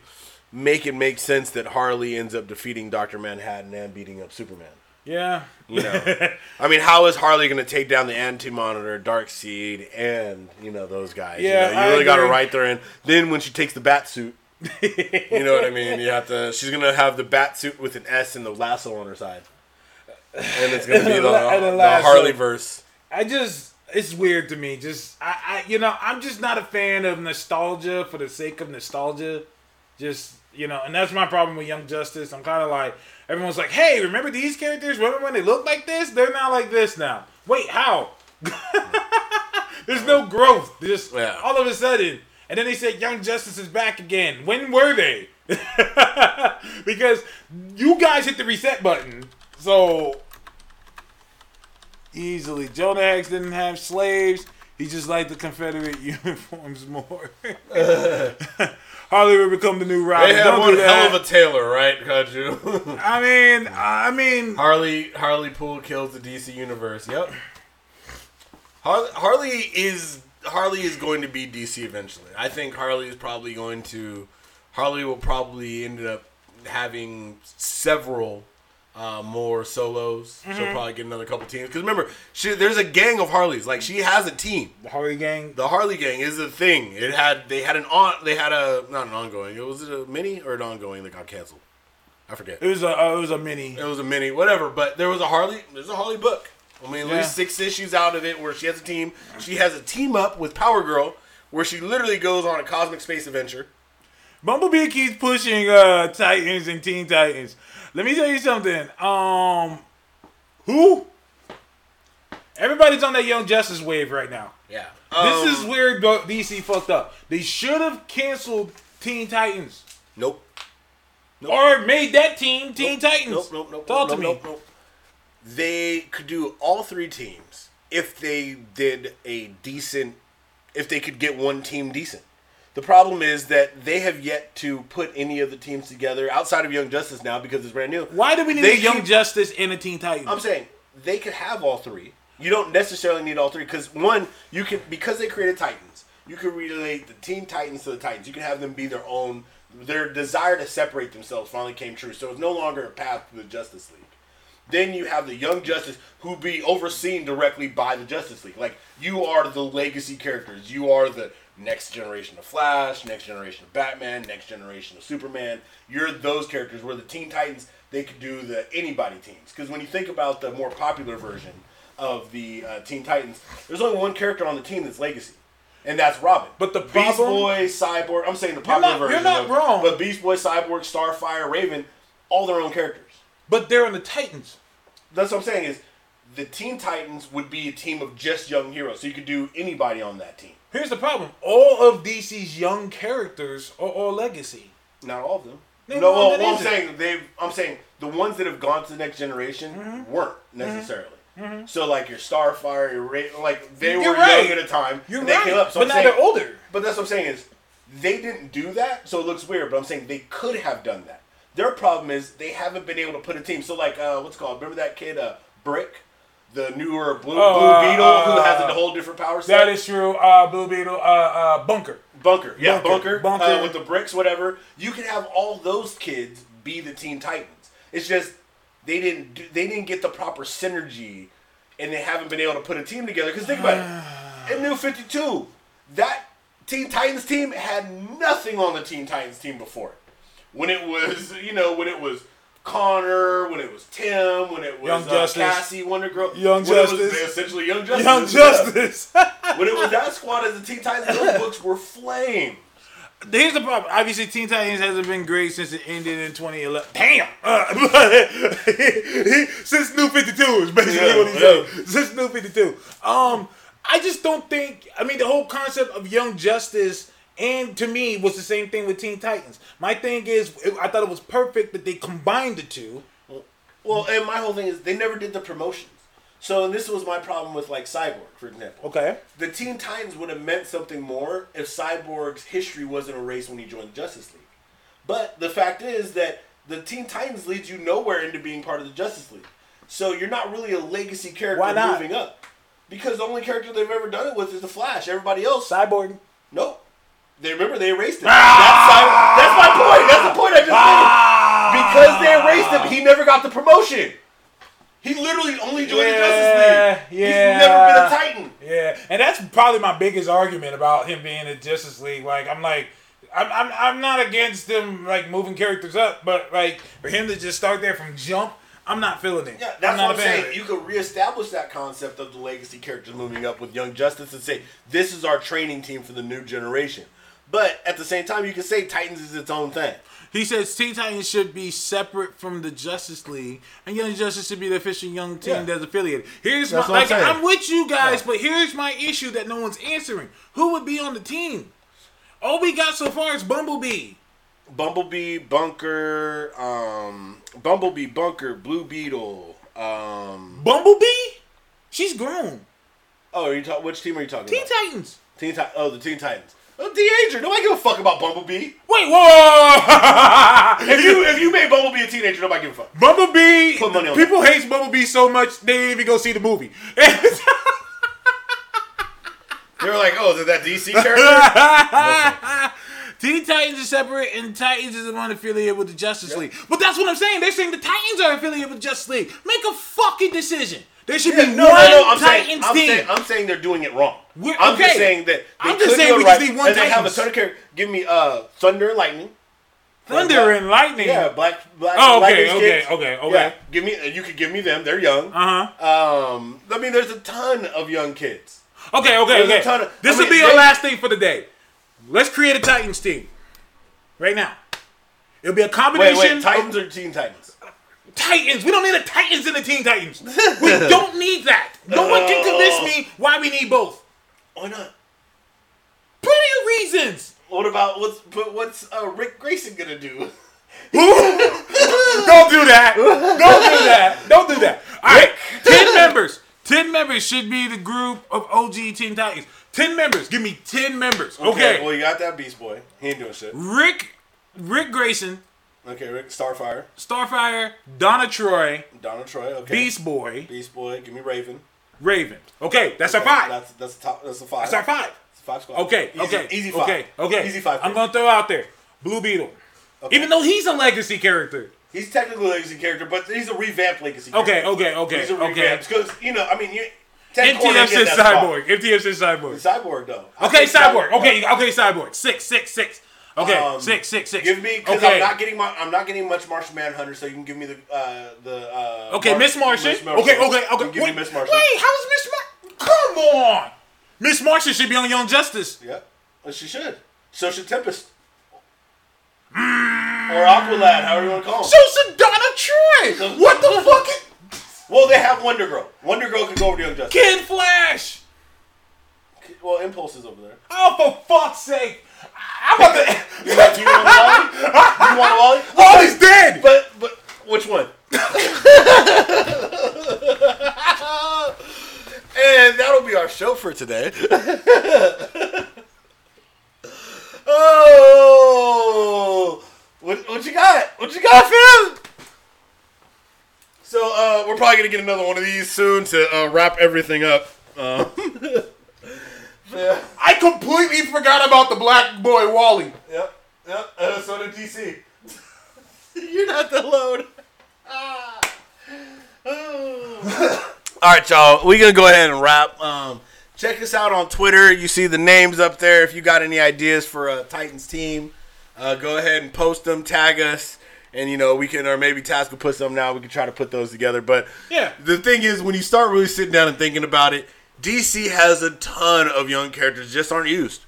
Speaker 1: make it make sense that Harley ends up defeating Doctor Manhattan and beating up Superman.
Speaker 2: Yeah,
Speaker 1: You know, I mean, how is Harley going to take down the Anti Monitor, Darkseid, and you know those guys?
Speaker 2: Yeah,
Speaker 1: you, know, you really got to write there. And then when she takes the bat suit, you know what I mean. You have to. She's going to have the bat suit with an S and the lasso on her side, and it's going to be the, the
Speaker 2: lasso.
Speaker 1: Harley verse.
Speaker 2: I just it's weird to me. Just I, I you know I'm just not a fan of nostalgia for the sake of nostalgia. Just you know, and that's my problem with Young Justice. I'm kind of like everyone's like, hey, remember these characters? Remember when they looked like this? They're not like this now. Wait, how? There's no growth. Just
Speaker 1: Yeah.
Speaker 2: all of a sudden. And then they said Young Justice is back again. When were they? because you guys hit the reset button. So easily. Jonah Hex didn't have slaves. He just liked the Confederate uniforms more. Harley would become the new Robin.
Speaker 1: They had
Speaker 2: Don't
Speaker 1: one
Speaker 2: do
Speaker 1: hell of a tailor, right, Kaiju?
Speaker 2: I mean, I mean,
Speaker 1: Harley Harley Pool kills the DC universe. Yep. Harley, Harley is Harley is going to be DC eventually. I think Harley is probably going to Harley will probably end up having several uh, more solos. She'll probably get another couple teams. Because remember, she, there's a gang of Harleys. Like she has a team.
Speaker 2: the Harley gang.
Speaker 1: The Harley gang is a thing. It had they had an on they had a not an ongoing. It was it a mini or an ongoing that got canceled. I forget.
Speaker 2: It was a uh, it was a mini.
Speaker 1: It was a mini, whatever. But there was a Harley. There's a Harley book. I mean, at
Speaker 2: Yeah.
Speaker 1: least six issues out of it where she has a team. She has a team up with Power Girl, where she literally goes on a cosmic space adventure.
Speaker 2: Bumblebee keeps pushing uh Titans and Teen Titans. Let me tell you something. Um, who? Everybody's on that Young Justice wave right now.
Speaker 1: Yeah.
Speaker 2: This is where DC fucked up. They should have canceled Teen Titans
Speaker 1: nope.
Speaker 2: or made that team Teen Titans.
Speaker 1: Nope. Nope. Nope.
Speaker 2: Talk
Speaker 1: nope,
Speaker 2: to
Speaker 1: nope,
Speaker 2: me.
Speaker 1: Nope, nope. They could do all three teams if they did a decent. If they could get one team decent. The problem is that they have yet to put any of the teams together outside of Young Justice now because it's brand new.
Speaker 2: Why do we need
Speaker 1: They
Speaker 2: a Young Justice and a Teen Titans?
Speaker 1: I'm saying they could have all three. You don't necessarily need all three because one, you can because they created Titans. You can relate the Teen Titans to the Titans. You can have them be their own. Their desire to separate themselves finally came true. So it's no longer a path to the Justice League. Then you have the Young Justice who be overseen directly by the Justice League. Like you are the legacy characters. You are the next generation of Flash, next generation of Batman, next generation of Superman. You're those characters. Where the Teen Titans, they could do the anybody teams. Because when you think about the more popular version of the uh, Teen Titans, there's only one character on the team that's legacy. And that's Robin.
Speaker 2: But the
Speaker 1: Beast Boy, Cyborg. I'm saying the popular
Speaker 2: not- you're not
Speaker 1: of-
Speaker 2: wrong.
Speaker 1: But Beast Boy, Cyborg, Starfire, Raven, all their own characters.
Speaker 2: but they're in the Titans.
Speaker 1: That's what I'm saying is the Teen Titans would be a team of just young heroes. So you could do anybody on that team.
Speaker 2: Here's the problem: all of DC's young characters are all legacy.
Speaker 1: Not all of them.
Speaker 2: Name
Speaker 1: no, well, well, I'm saying they've. I'm saying the ones that have gone to the next generation
Speaker 2: Mm-hmm.
Speaker 1: weren't necessarily. So like your Starfire, your Ra- like they
Speaker 2: You're
Speaker 1: were
Speaker 2: right.
Speaker 1: young at a time.
Speaker 2: You're
Speaker 1: and they
Speaker 2: right,
Speaker 1: came up. So
Speaker 2: but
Speaker 1: I'm
Speaker 2: now
Speaker 1: saying,
Speaker 2: they're older.
Speaker 1: But that's what I'm saying is they didn't do that, so it looks weird. But I'm saying they could have done that. Their problem is they haven't been able to put a team. So like, uh, what's it called? Remember that kid, uh, Brick, the newer Blue,
Speaker 2: Oh,
Speaker 1: Blue
Speaker 2: uh,
Speaker 1: Beetle, who
Speaker 2: uh,
Speaker 1: has a whole different power set.
Speaker 2: That is true. Uh, Blue Beetle, uh, uh, Bunker.
Speaker 1: Bunker, yeah,
Speaker 2: Bunker,
Speaker 1: Bunker,
Speaker 2: Bunker.
Speaker 1: Uh, with the bricks, whatever. You can have all those kids be the Teen Titans. It's just they didn't do, they didn't get the proper synergy, and they haven't been able to put a team together. Because think about it, in New Fifty Two, that Teen Titans team had nothing on the Teen Titans team before. When it was, you know, when it was Connor, when it was Tim, when it was
Speaker 2: Young
Speaker 1: uh,
Speaker 2: Justice.
Speaker 1: Cassie, Wonder Girl,
Speaker 2: Young
Speaker 1: when it was
Speaker 2: Justice.
Speaker 1: essentially Young Justice,
Speaker 2: Young Justice.
Speaker 1: when it was that squad as the Teen Titans, those books were flame.
Speaker 2: Here's the problem. Obviously, Teen Titans hasn't been great since it ended in 2011. Damn. Uh, but since New 52 is basically
Speaker 1: Yeah,
Speaker 2: what he
Speaker 1: yeah.
Speaker 2: said. Since New 52. Um, I just don't think. I mean, the whole concept of Young Justice and to me was the same thing with Teen Titans. My thing is, I thought it was perfect that they combined the two.
Speaker 1: Well, and my whole thing is they never did the promotions. So, this was my problem with like Cyborg, for example.
Speaker 2: Okay.
Speaker 1: The Teen Titans would have meant something more if Cyborg's history wasn't erased when he joined the Justice League. But the fact is that the Teen Titans leads you nowhere into being part of the Justice League. So you're not really a legacy character
Speaker 2: Why not?
Speaker 1: moving up. Because the only character they've ever done it with is the Flash. Everybody else,
Speaker 2: Cyborg.
Speaker 1: nope. They remember they erased him. That's, Cy- that's my point. That's the point I just
Speaker 2: Ah!
Speaker 1: made. Because they erased him, he never got the promotion. He literally only joined the Justice League.
Speaker 2: yeah.
Speaker 1: He's never been a Titan.
Speaker 2: Yeah, and that's probably my biggest argument about him being in Justice League. Like, I'm like, I'm, I'm, I'm not against them like moving characters up, but like for him to just start there from jump, I'm not feeling it.
Speaker 1: Yeah,
Speaker 2: I'm
Speaker 1: that's
Speaker 2: not
Speaker 1: what I'm
Speaker 2: a fan of
Speaker 1: saying. You could reestablish that concept of the legacy characters moving up with Young Justice and say, this is our training team for the new generation. But at the same time, you can say Titans is its own thing.
Speaker 2: He says Teen Titans should be separate from the Justice League, and Young Justice should be the official young team
Speaker 1: Yeah.
Speaker 2: that's affiliated. Here's
Speaker 1: That's
Speaker 2: my
Speaker 1: what I'm.
Speaker 2: I'm with you guys, but here's my issue that no one's answering. Who would be on the team? All we got so far is Bumblebee.
Speaker 1: Bumblebee, Bunker, um, Bumblebee, Bunker, Blue Beetle. Um,
Speaker 2: Bumblebee? She's grown.
Speaker 1: oh, are you talking? Which team are you talking
Speaker 2: Teen
Speaker 1: about?
Speaker 2: Titans.
Speaker 1: Teen Ti- Oh, the Teen Titans. Oh, teenager. Nobody give a fuck about Bumblebee.
Speaker 2: Wait, whoa!
Speaker 1: If you if you made Bumblebee a teenager, nobody give a fuck.
Speaker 2: Bumblebee.
Speaker 1: Put money on
Speaker 2: people hate Bumblebee so much they didn't even go see the movie.
Speaker 1: They were like, oh, is that DC character?
Speaker 2: Teen Titans is separate, and Titans is unaffiliated with the Justice League. But that's what I'm saying. They're saying the Titans are affiliated with Justice League. Make a fucking decision. There should
Speaker 1: Yeah,
Speaker 2: be
Speaker 1: no,
Speaker 2: one
Speaker 1: no, no. I'm
Speaker 2: Titans
Speaker 1: saying, I'm
Speaker 2: team.
Speaker 1: saying, I'm saying they're doing it wrong.
Speaker 2: We're-
Speaker 1: I'm just saying that they
Speaker 2: I'm just
Speaker 1: could
Speaker 2: saying we
Speaker 1: right,
Speaker 2: just need one
Speaker 1: and they have a
Speaker 2: Titans.
Speaker 1: of characters. Give me uh, Thunder and Lightning.
Speaker 2: Thunder and Lightning.
Speaker 1: Yeah, Black Black.
Speaker 2: Oh, okay, okay,
Speaker 1: kids.
Speaker 2: okay, okay.
Speaker 1: Yeah, give me. You could give me them. They're young.
Speaker 2: Uh huh.
Speaker 1: Um, I mean, there's a ton of young kids.
Speaker 2: Okay, okay,
Speaker 1: There's a
Speaker 2: okay.
Speaker 1: ton of-
Speaker 2: this
Speaker 1: I
Speaker 2: will
Speaker 1: mean,
Speaker 2: be
Speaker 1: they-
Speaker 2: our last thing for the day. Let's create a Titans team. Right now. It'll be a combination
Speaker 1: wait.
Speaker 2: of
Speaker 1: Titans or Teen Titans?
Speaker 2: Titans. We don't need a Titans in the Teen Titans. We don't need that. No one can convince me why we need both.
Speaker 1: Why not?
Speaker 2: Plenty of reasons.
Speaker 1: What about what's but what's uh, Rick Grayson gonna do?
Speaker 2: Don't do that. Don't do that. Don't do that. All right. Ten members. Ten members should be the group of OG Teen Titans. Ten members. Give me ten members. Okay.
Speaker 1: Well, you got that Beast Boy. He ain't doing shit.
Speaker 2: Rick, Rick Grayson,
Speaker 1: Okay, Rick Starfire,
Speaker 2: Starfire, Donna Troy,
Speaker 1: Donald Troy. Okay.
Speaker 2: Beast Boy,
Speaker 1: Beast Boy. Give me Raven.
Speaker 2: Raven. Okay, that's our five.
Speaker 1: That's that's the top. That's the five.
Speaker 2: That's our five.
Speaker 1: It's a five squad.
Speaker 2: Okay,
Speaker 1: Easy,
Speaker 2: okay,
Speaker 1: Easy five.
Speaker 2: okay, okay.
Speaker 1: Easy five.
Speaker 2: I'm gonna throw out there Blue Beetle, even though he's a legacy character.
Speaker 1: He's technically a legacy character, but he's a revamped legacy.
Speaker 2: Okay,
Speaker 1: character.
Speaker 2: okay, okay,
Speaker 1: He's a
Speaker 2: okay.
Speaker 1: revamped because you know, I mean, you. Ted Kord
Speaker 2: MTF
Speaker 1: ain't getting that spot.
Speaker 2: cyborg. MTF says cyborg.
Speaker 1: Cyborg though. I
Speaker 2: Okay,
Speaker 1: think
Speaker 2: cyborg. Okay, okay, cyborg. Six, six, six. Okay,
Speaker 1: Um,
Speaker 2: six, six, six.
Speaker 1: Give me because
Speaker 2: okay.
Speaker 1: I'm not getting my, I'm not getting much Martian Manhunter, so you can give me the uh, the uh,
Speaker 2: Okay, Miss Martian.
Speaker 1: Martian.
Speaker 2: Okay, okay, okay.
Speaker 1: can Give
Speaker 2: wait,
Speaker 1: me Miss Martian.
Speaker 2: Wait, how's Miss Mar? Come on, Miss Martian should be on Young Justice.
Speaker 1: Yeah, well, she should. So should Tempest. Or Aqualad, however you want to call him.
Speaker 2: So should Donna Troy. What the fuck? Is,
Speaker 1: well, they have Wonder Girl. Wonder Girl can go over to Young Justice.
Speaker 2: Kid Flash.
Speaker 1: Well, Impulse is over there.
Speaker 2: Oh, for fuck's sake! I'm about to.
Speaker 1: You want, you want Wally? You want Wally?
Speaker 2: Wally's dead.
Speaker 1: But but which one? and that'll be our show for today. oh, what what you got? What you got, fam? So uh, we're probably gonna get another one of these soon to uh, wrap everything up. Um, yeah.
Speaker 2: I completely forgot about the black boy Wally.
Speaker 1: Yep. Yep. Uh, so did DC. You're not the load. All right, y'all. We're gonna go ahead and wrap. Um, check us out on Twitter. You see the names up there. If you got any ideas for a Titans team, uh, go ahead and post them. Tag us, and you know we can, or maybe Task will put some now. We can try to put those together. But
Speaker 2: Yeah.
Speaker 1: the thing is, when you start really sitting down and thinking about it, DC has a ton of young characters just aren't used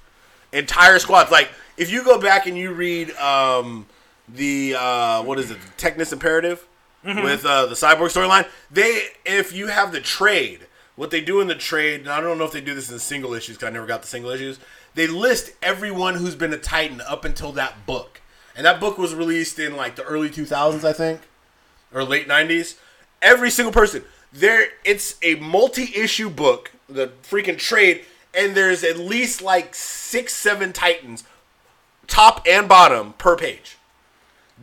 Speaker 1: entire squads. Like if you go back and you read um, the uh, what is it, the Technis Imperative with uh, the Cyborg storyline, they if you have the trade, what they do in the trade, and I don't know if they do this in single issues because I never got the single issues. They list everyone who's been a Titan up until that book, and that book was released in like the early 2000s, I think or late '90s. Every single person there. It's a multi-issue book, the freaking trade, and there's at least like six, seven Titans, top and bottom per page.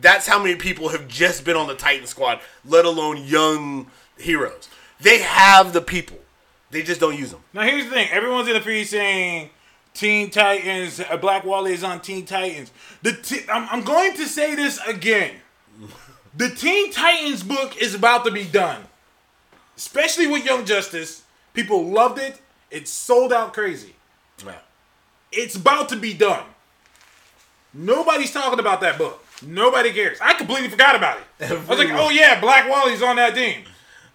Speaker 1: That's how many people have just been on the Titan squad, let alone young heroes. They have the people. They just don't use them.
Speaker 2: Now here's the thing: everyone's in the feed saying Teen Titans, uh, Black Wally is on Teen Titans. The t- I'm, I'm going to say this again: the Teen Titans book is about to be done, especially with Young Justice. People loved it. It sold out crazy. It's about to be done. Nobody's talking about that book. Nobody cares. I completely forgot about it. I was like, oh yeah, Black Wally's on that team.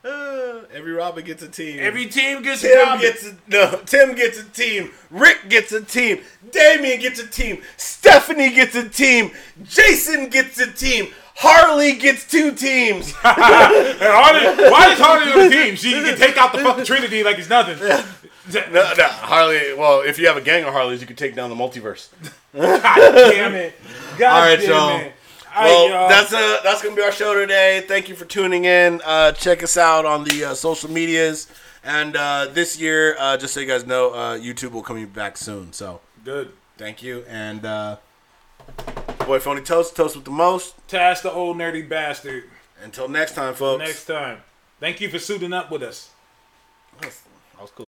Speaker 1: Uh, every Robin gets a team.
Speaker 2: Every team gets a
Speaker 1: Tim
Speaker 2: Robin.
Speaker 1: gets a no. Tim gets a team. Rick gets a team. Damian gets a team. Stephanie gets a team. Jason gets a team. Harley gets two teams.
Speaker 2: And Harley, why is Harley on the team? She can take out the fucking Trinity like it's nothing.
Speaker 1: no, no, Harley. Well, if you have a gang of Harleys, you can take down the multiverse.
Speaker 2: God damn it. God
Speaker 1: All right,
Speaker 2: damn
Speaker 1: y'all.
Speaker 2: it. All
Speaker 1: Well, that's uh that's gonna be our show today. Thank you for tuning in. Uh, check us out on the uh, social medias, and uh, this year, uh, just so you guys know, uh, YouTube will come back soon. So
Speaker 2: good.
Speaker 1: thank you, and uh, boy, phony toast, toast with the most.
Speaker 2: Task the old nerdy bastard.
Speaker 1: Until next time, folks.
Speaker 2: Next time. Thank you for suiting up with us.
Speaker 1: That was cool.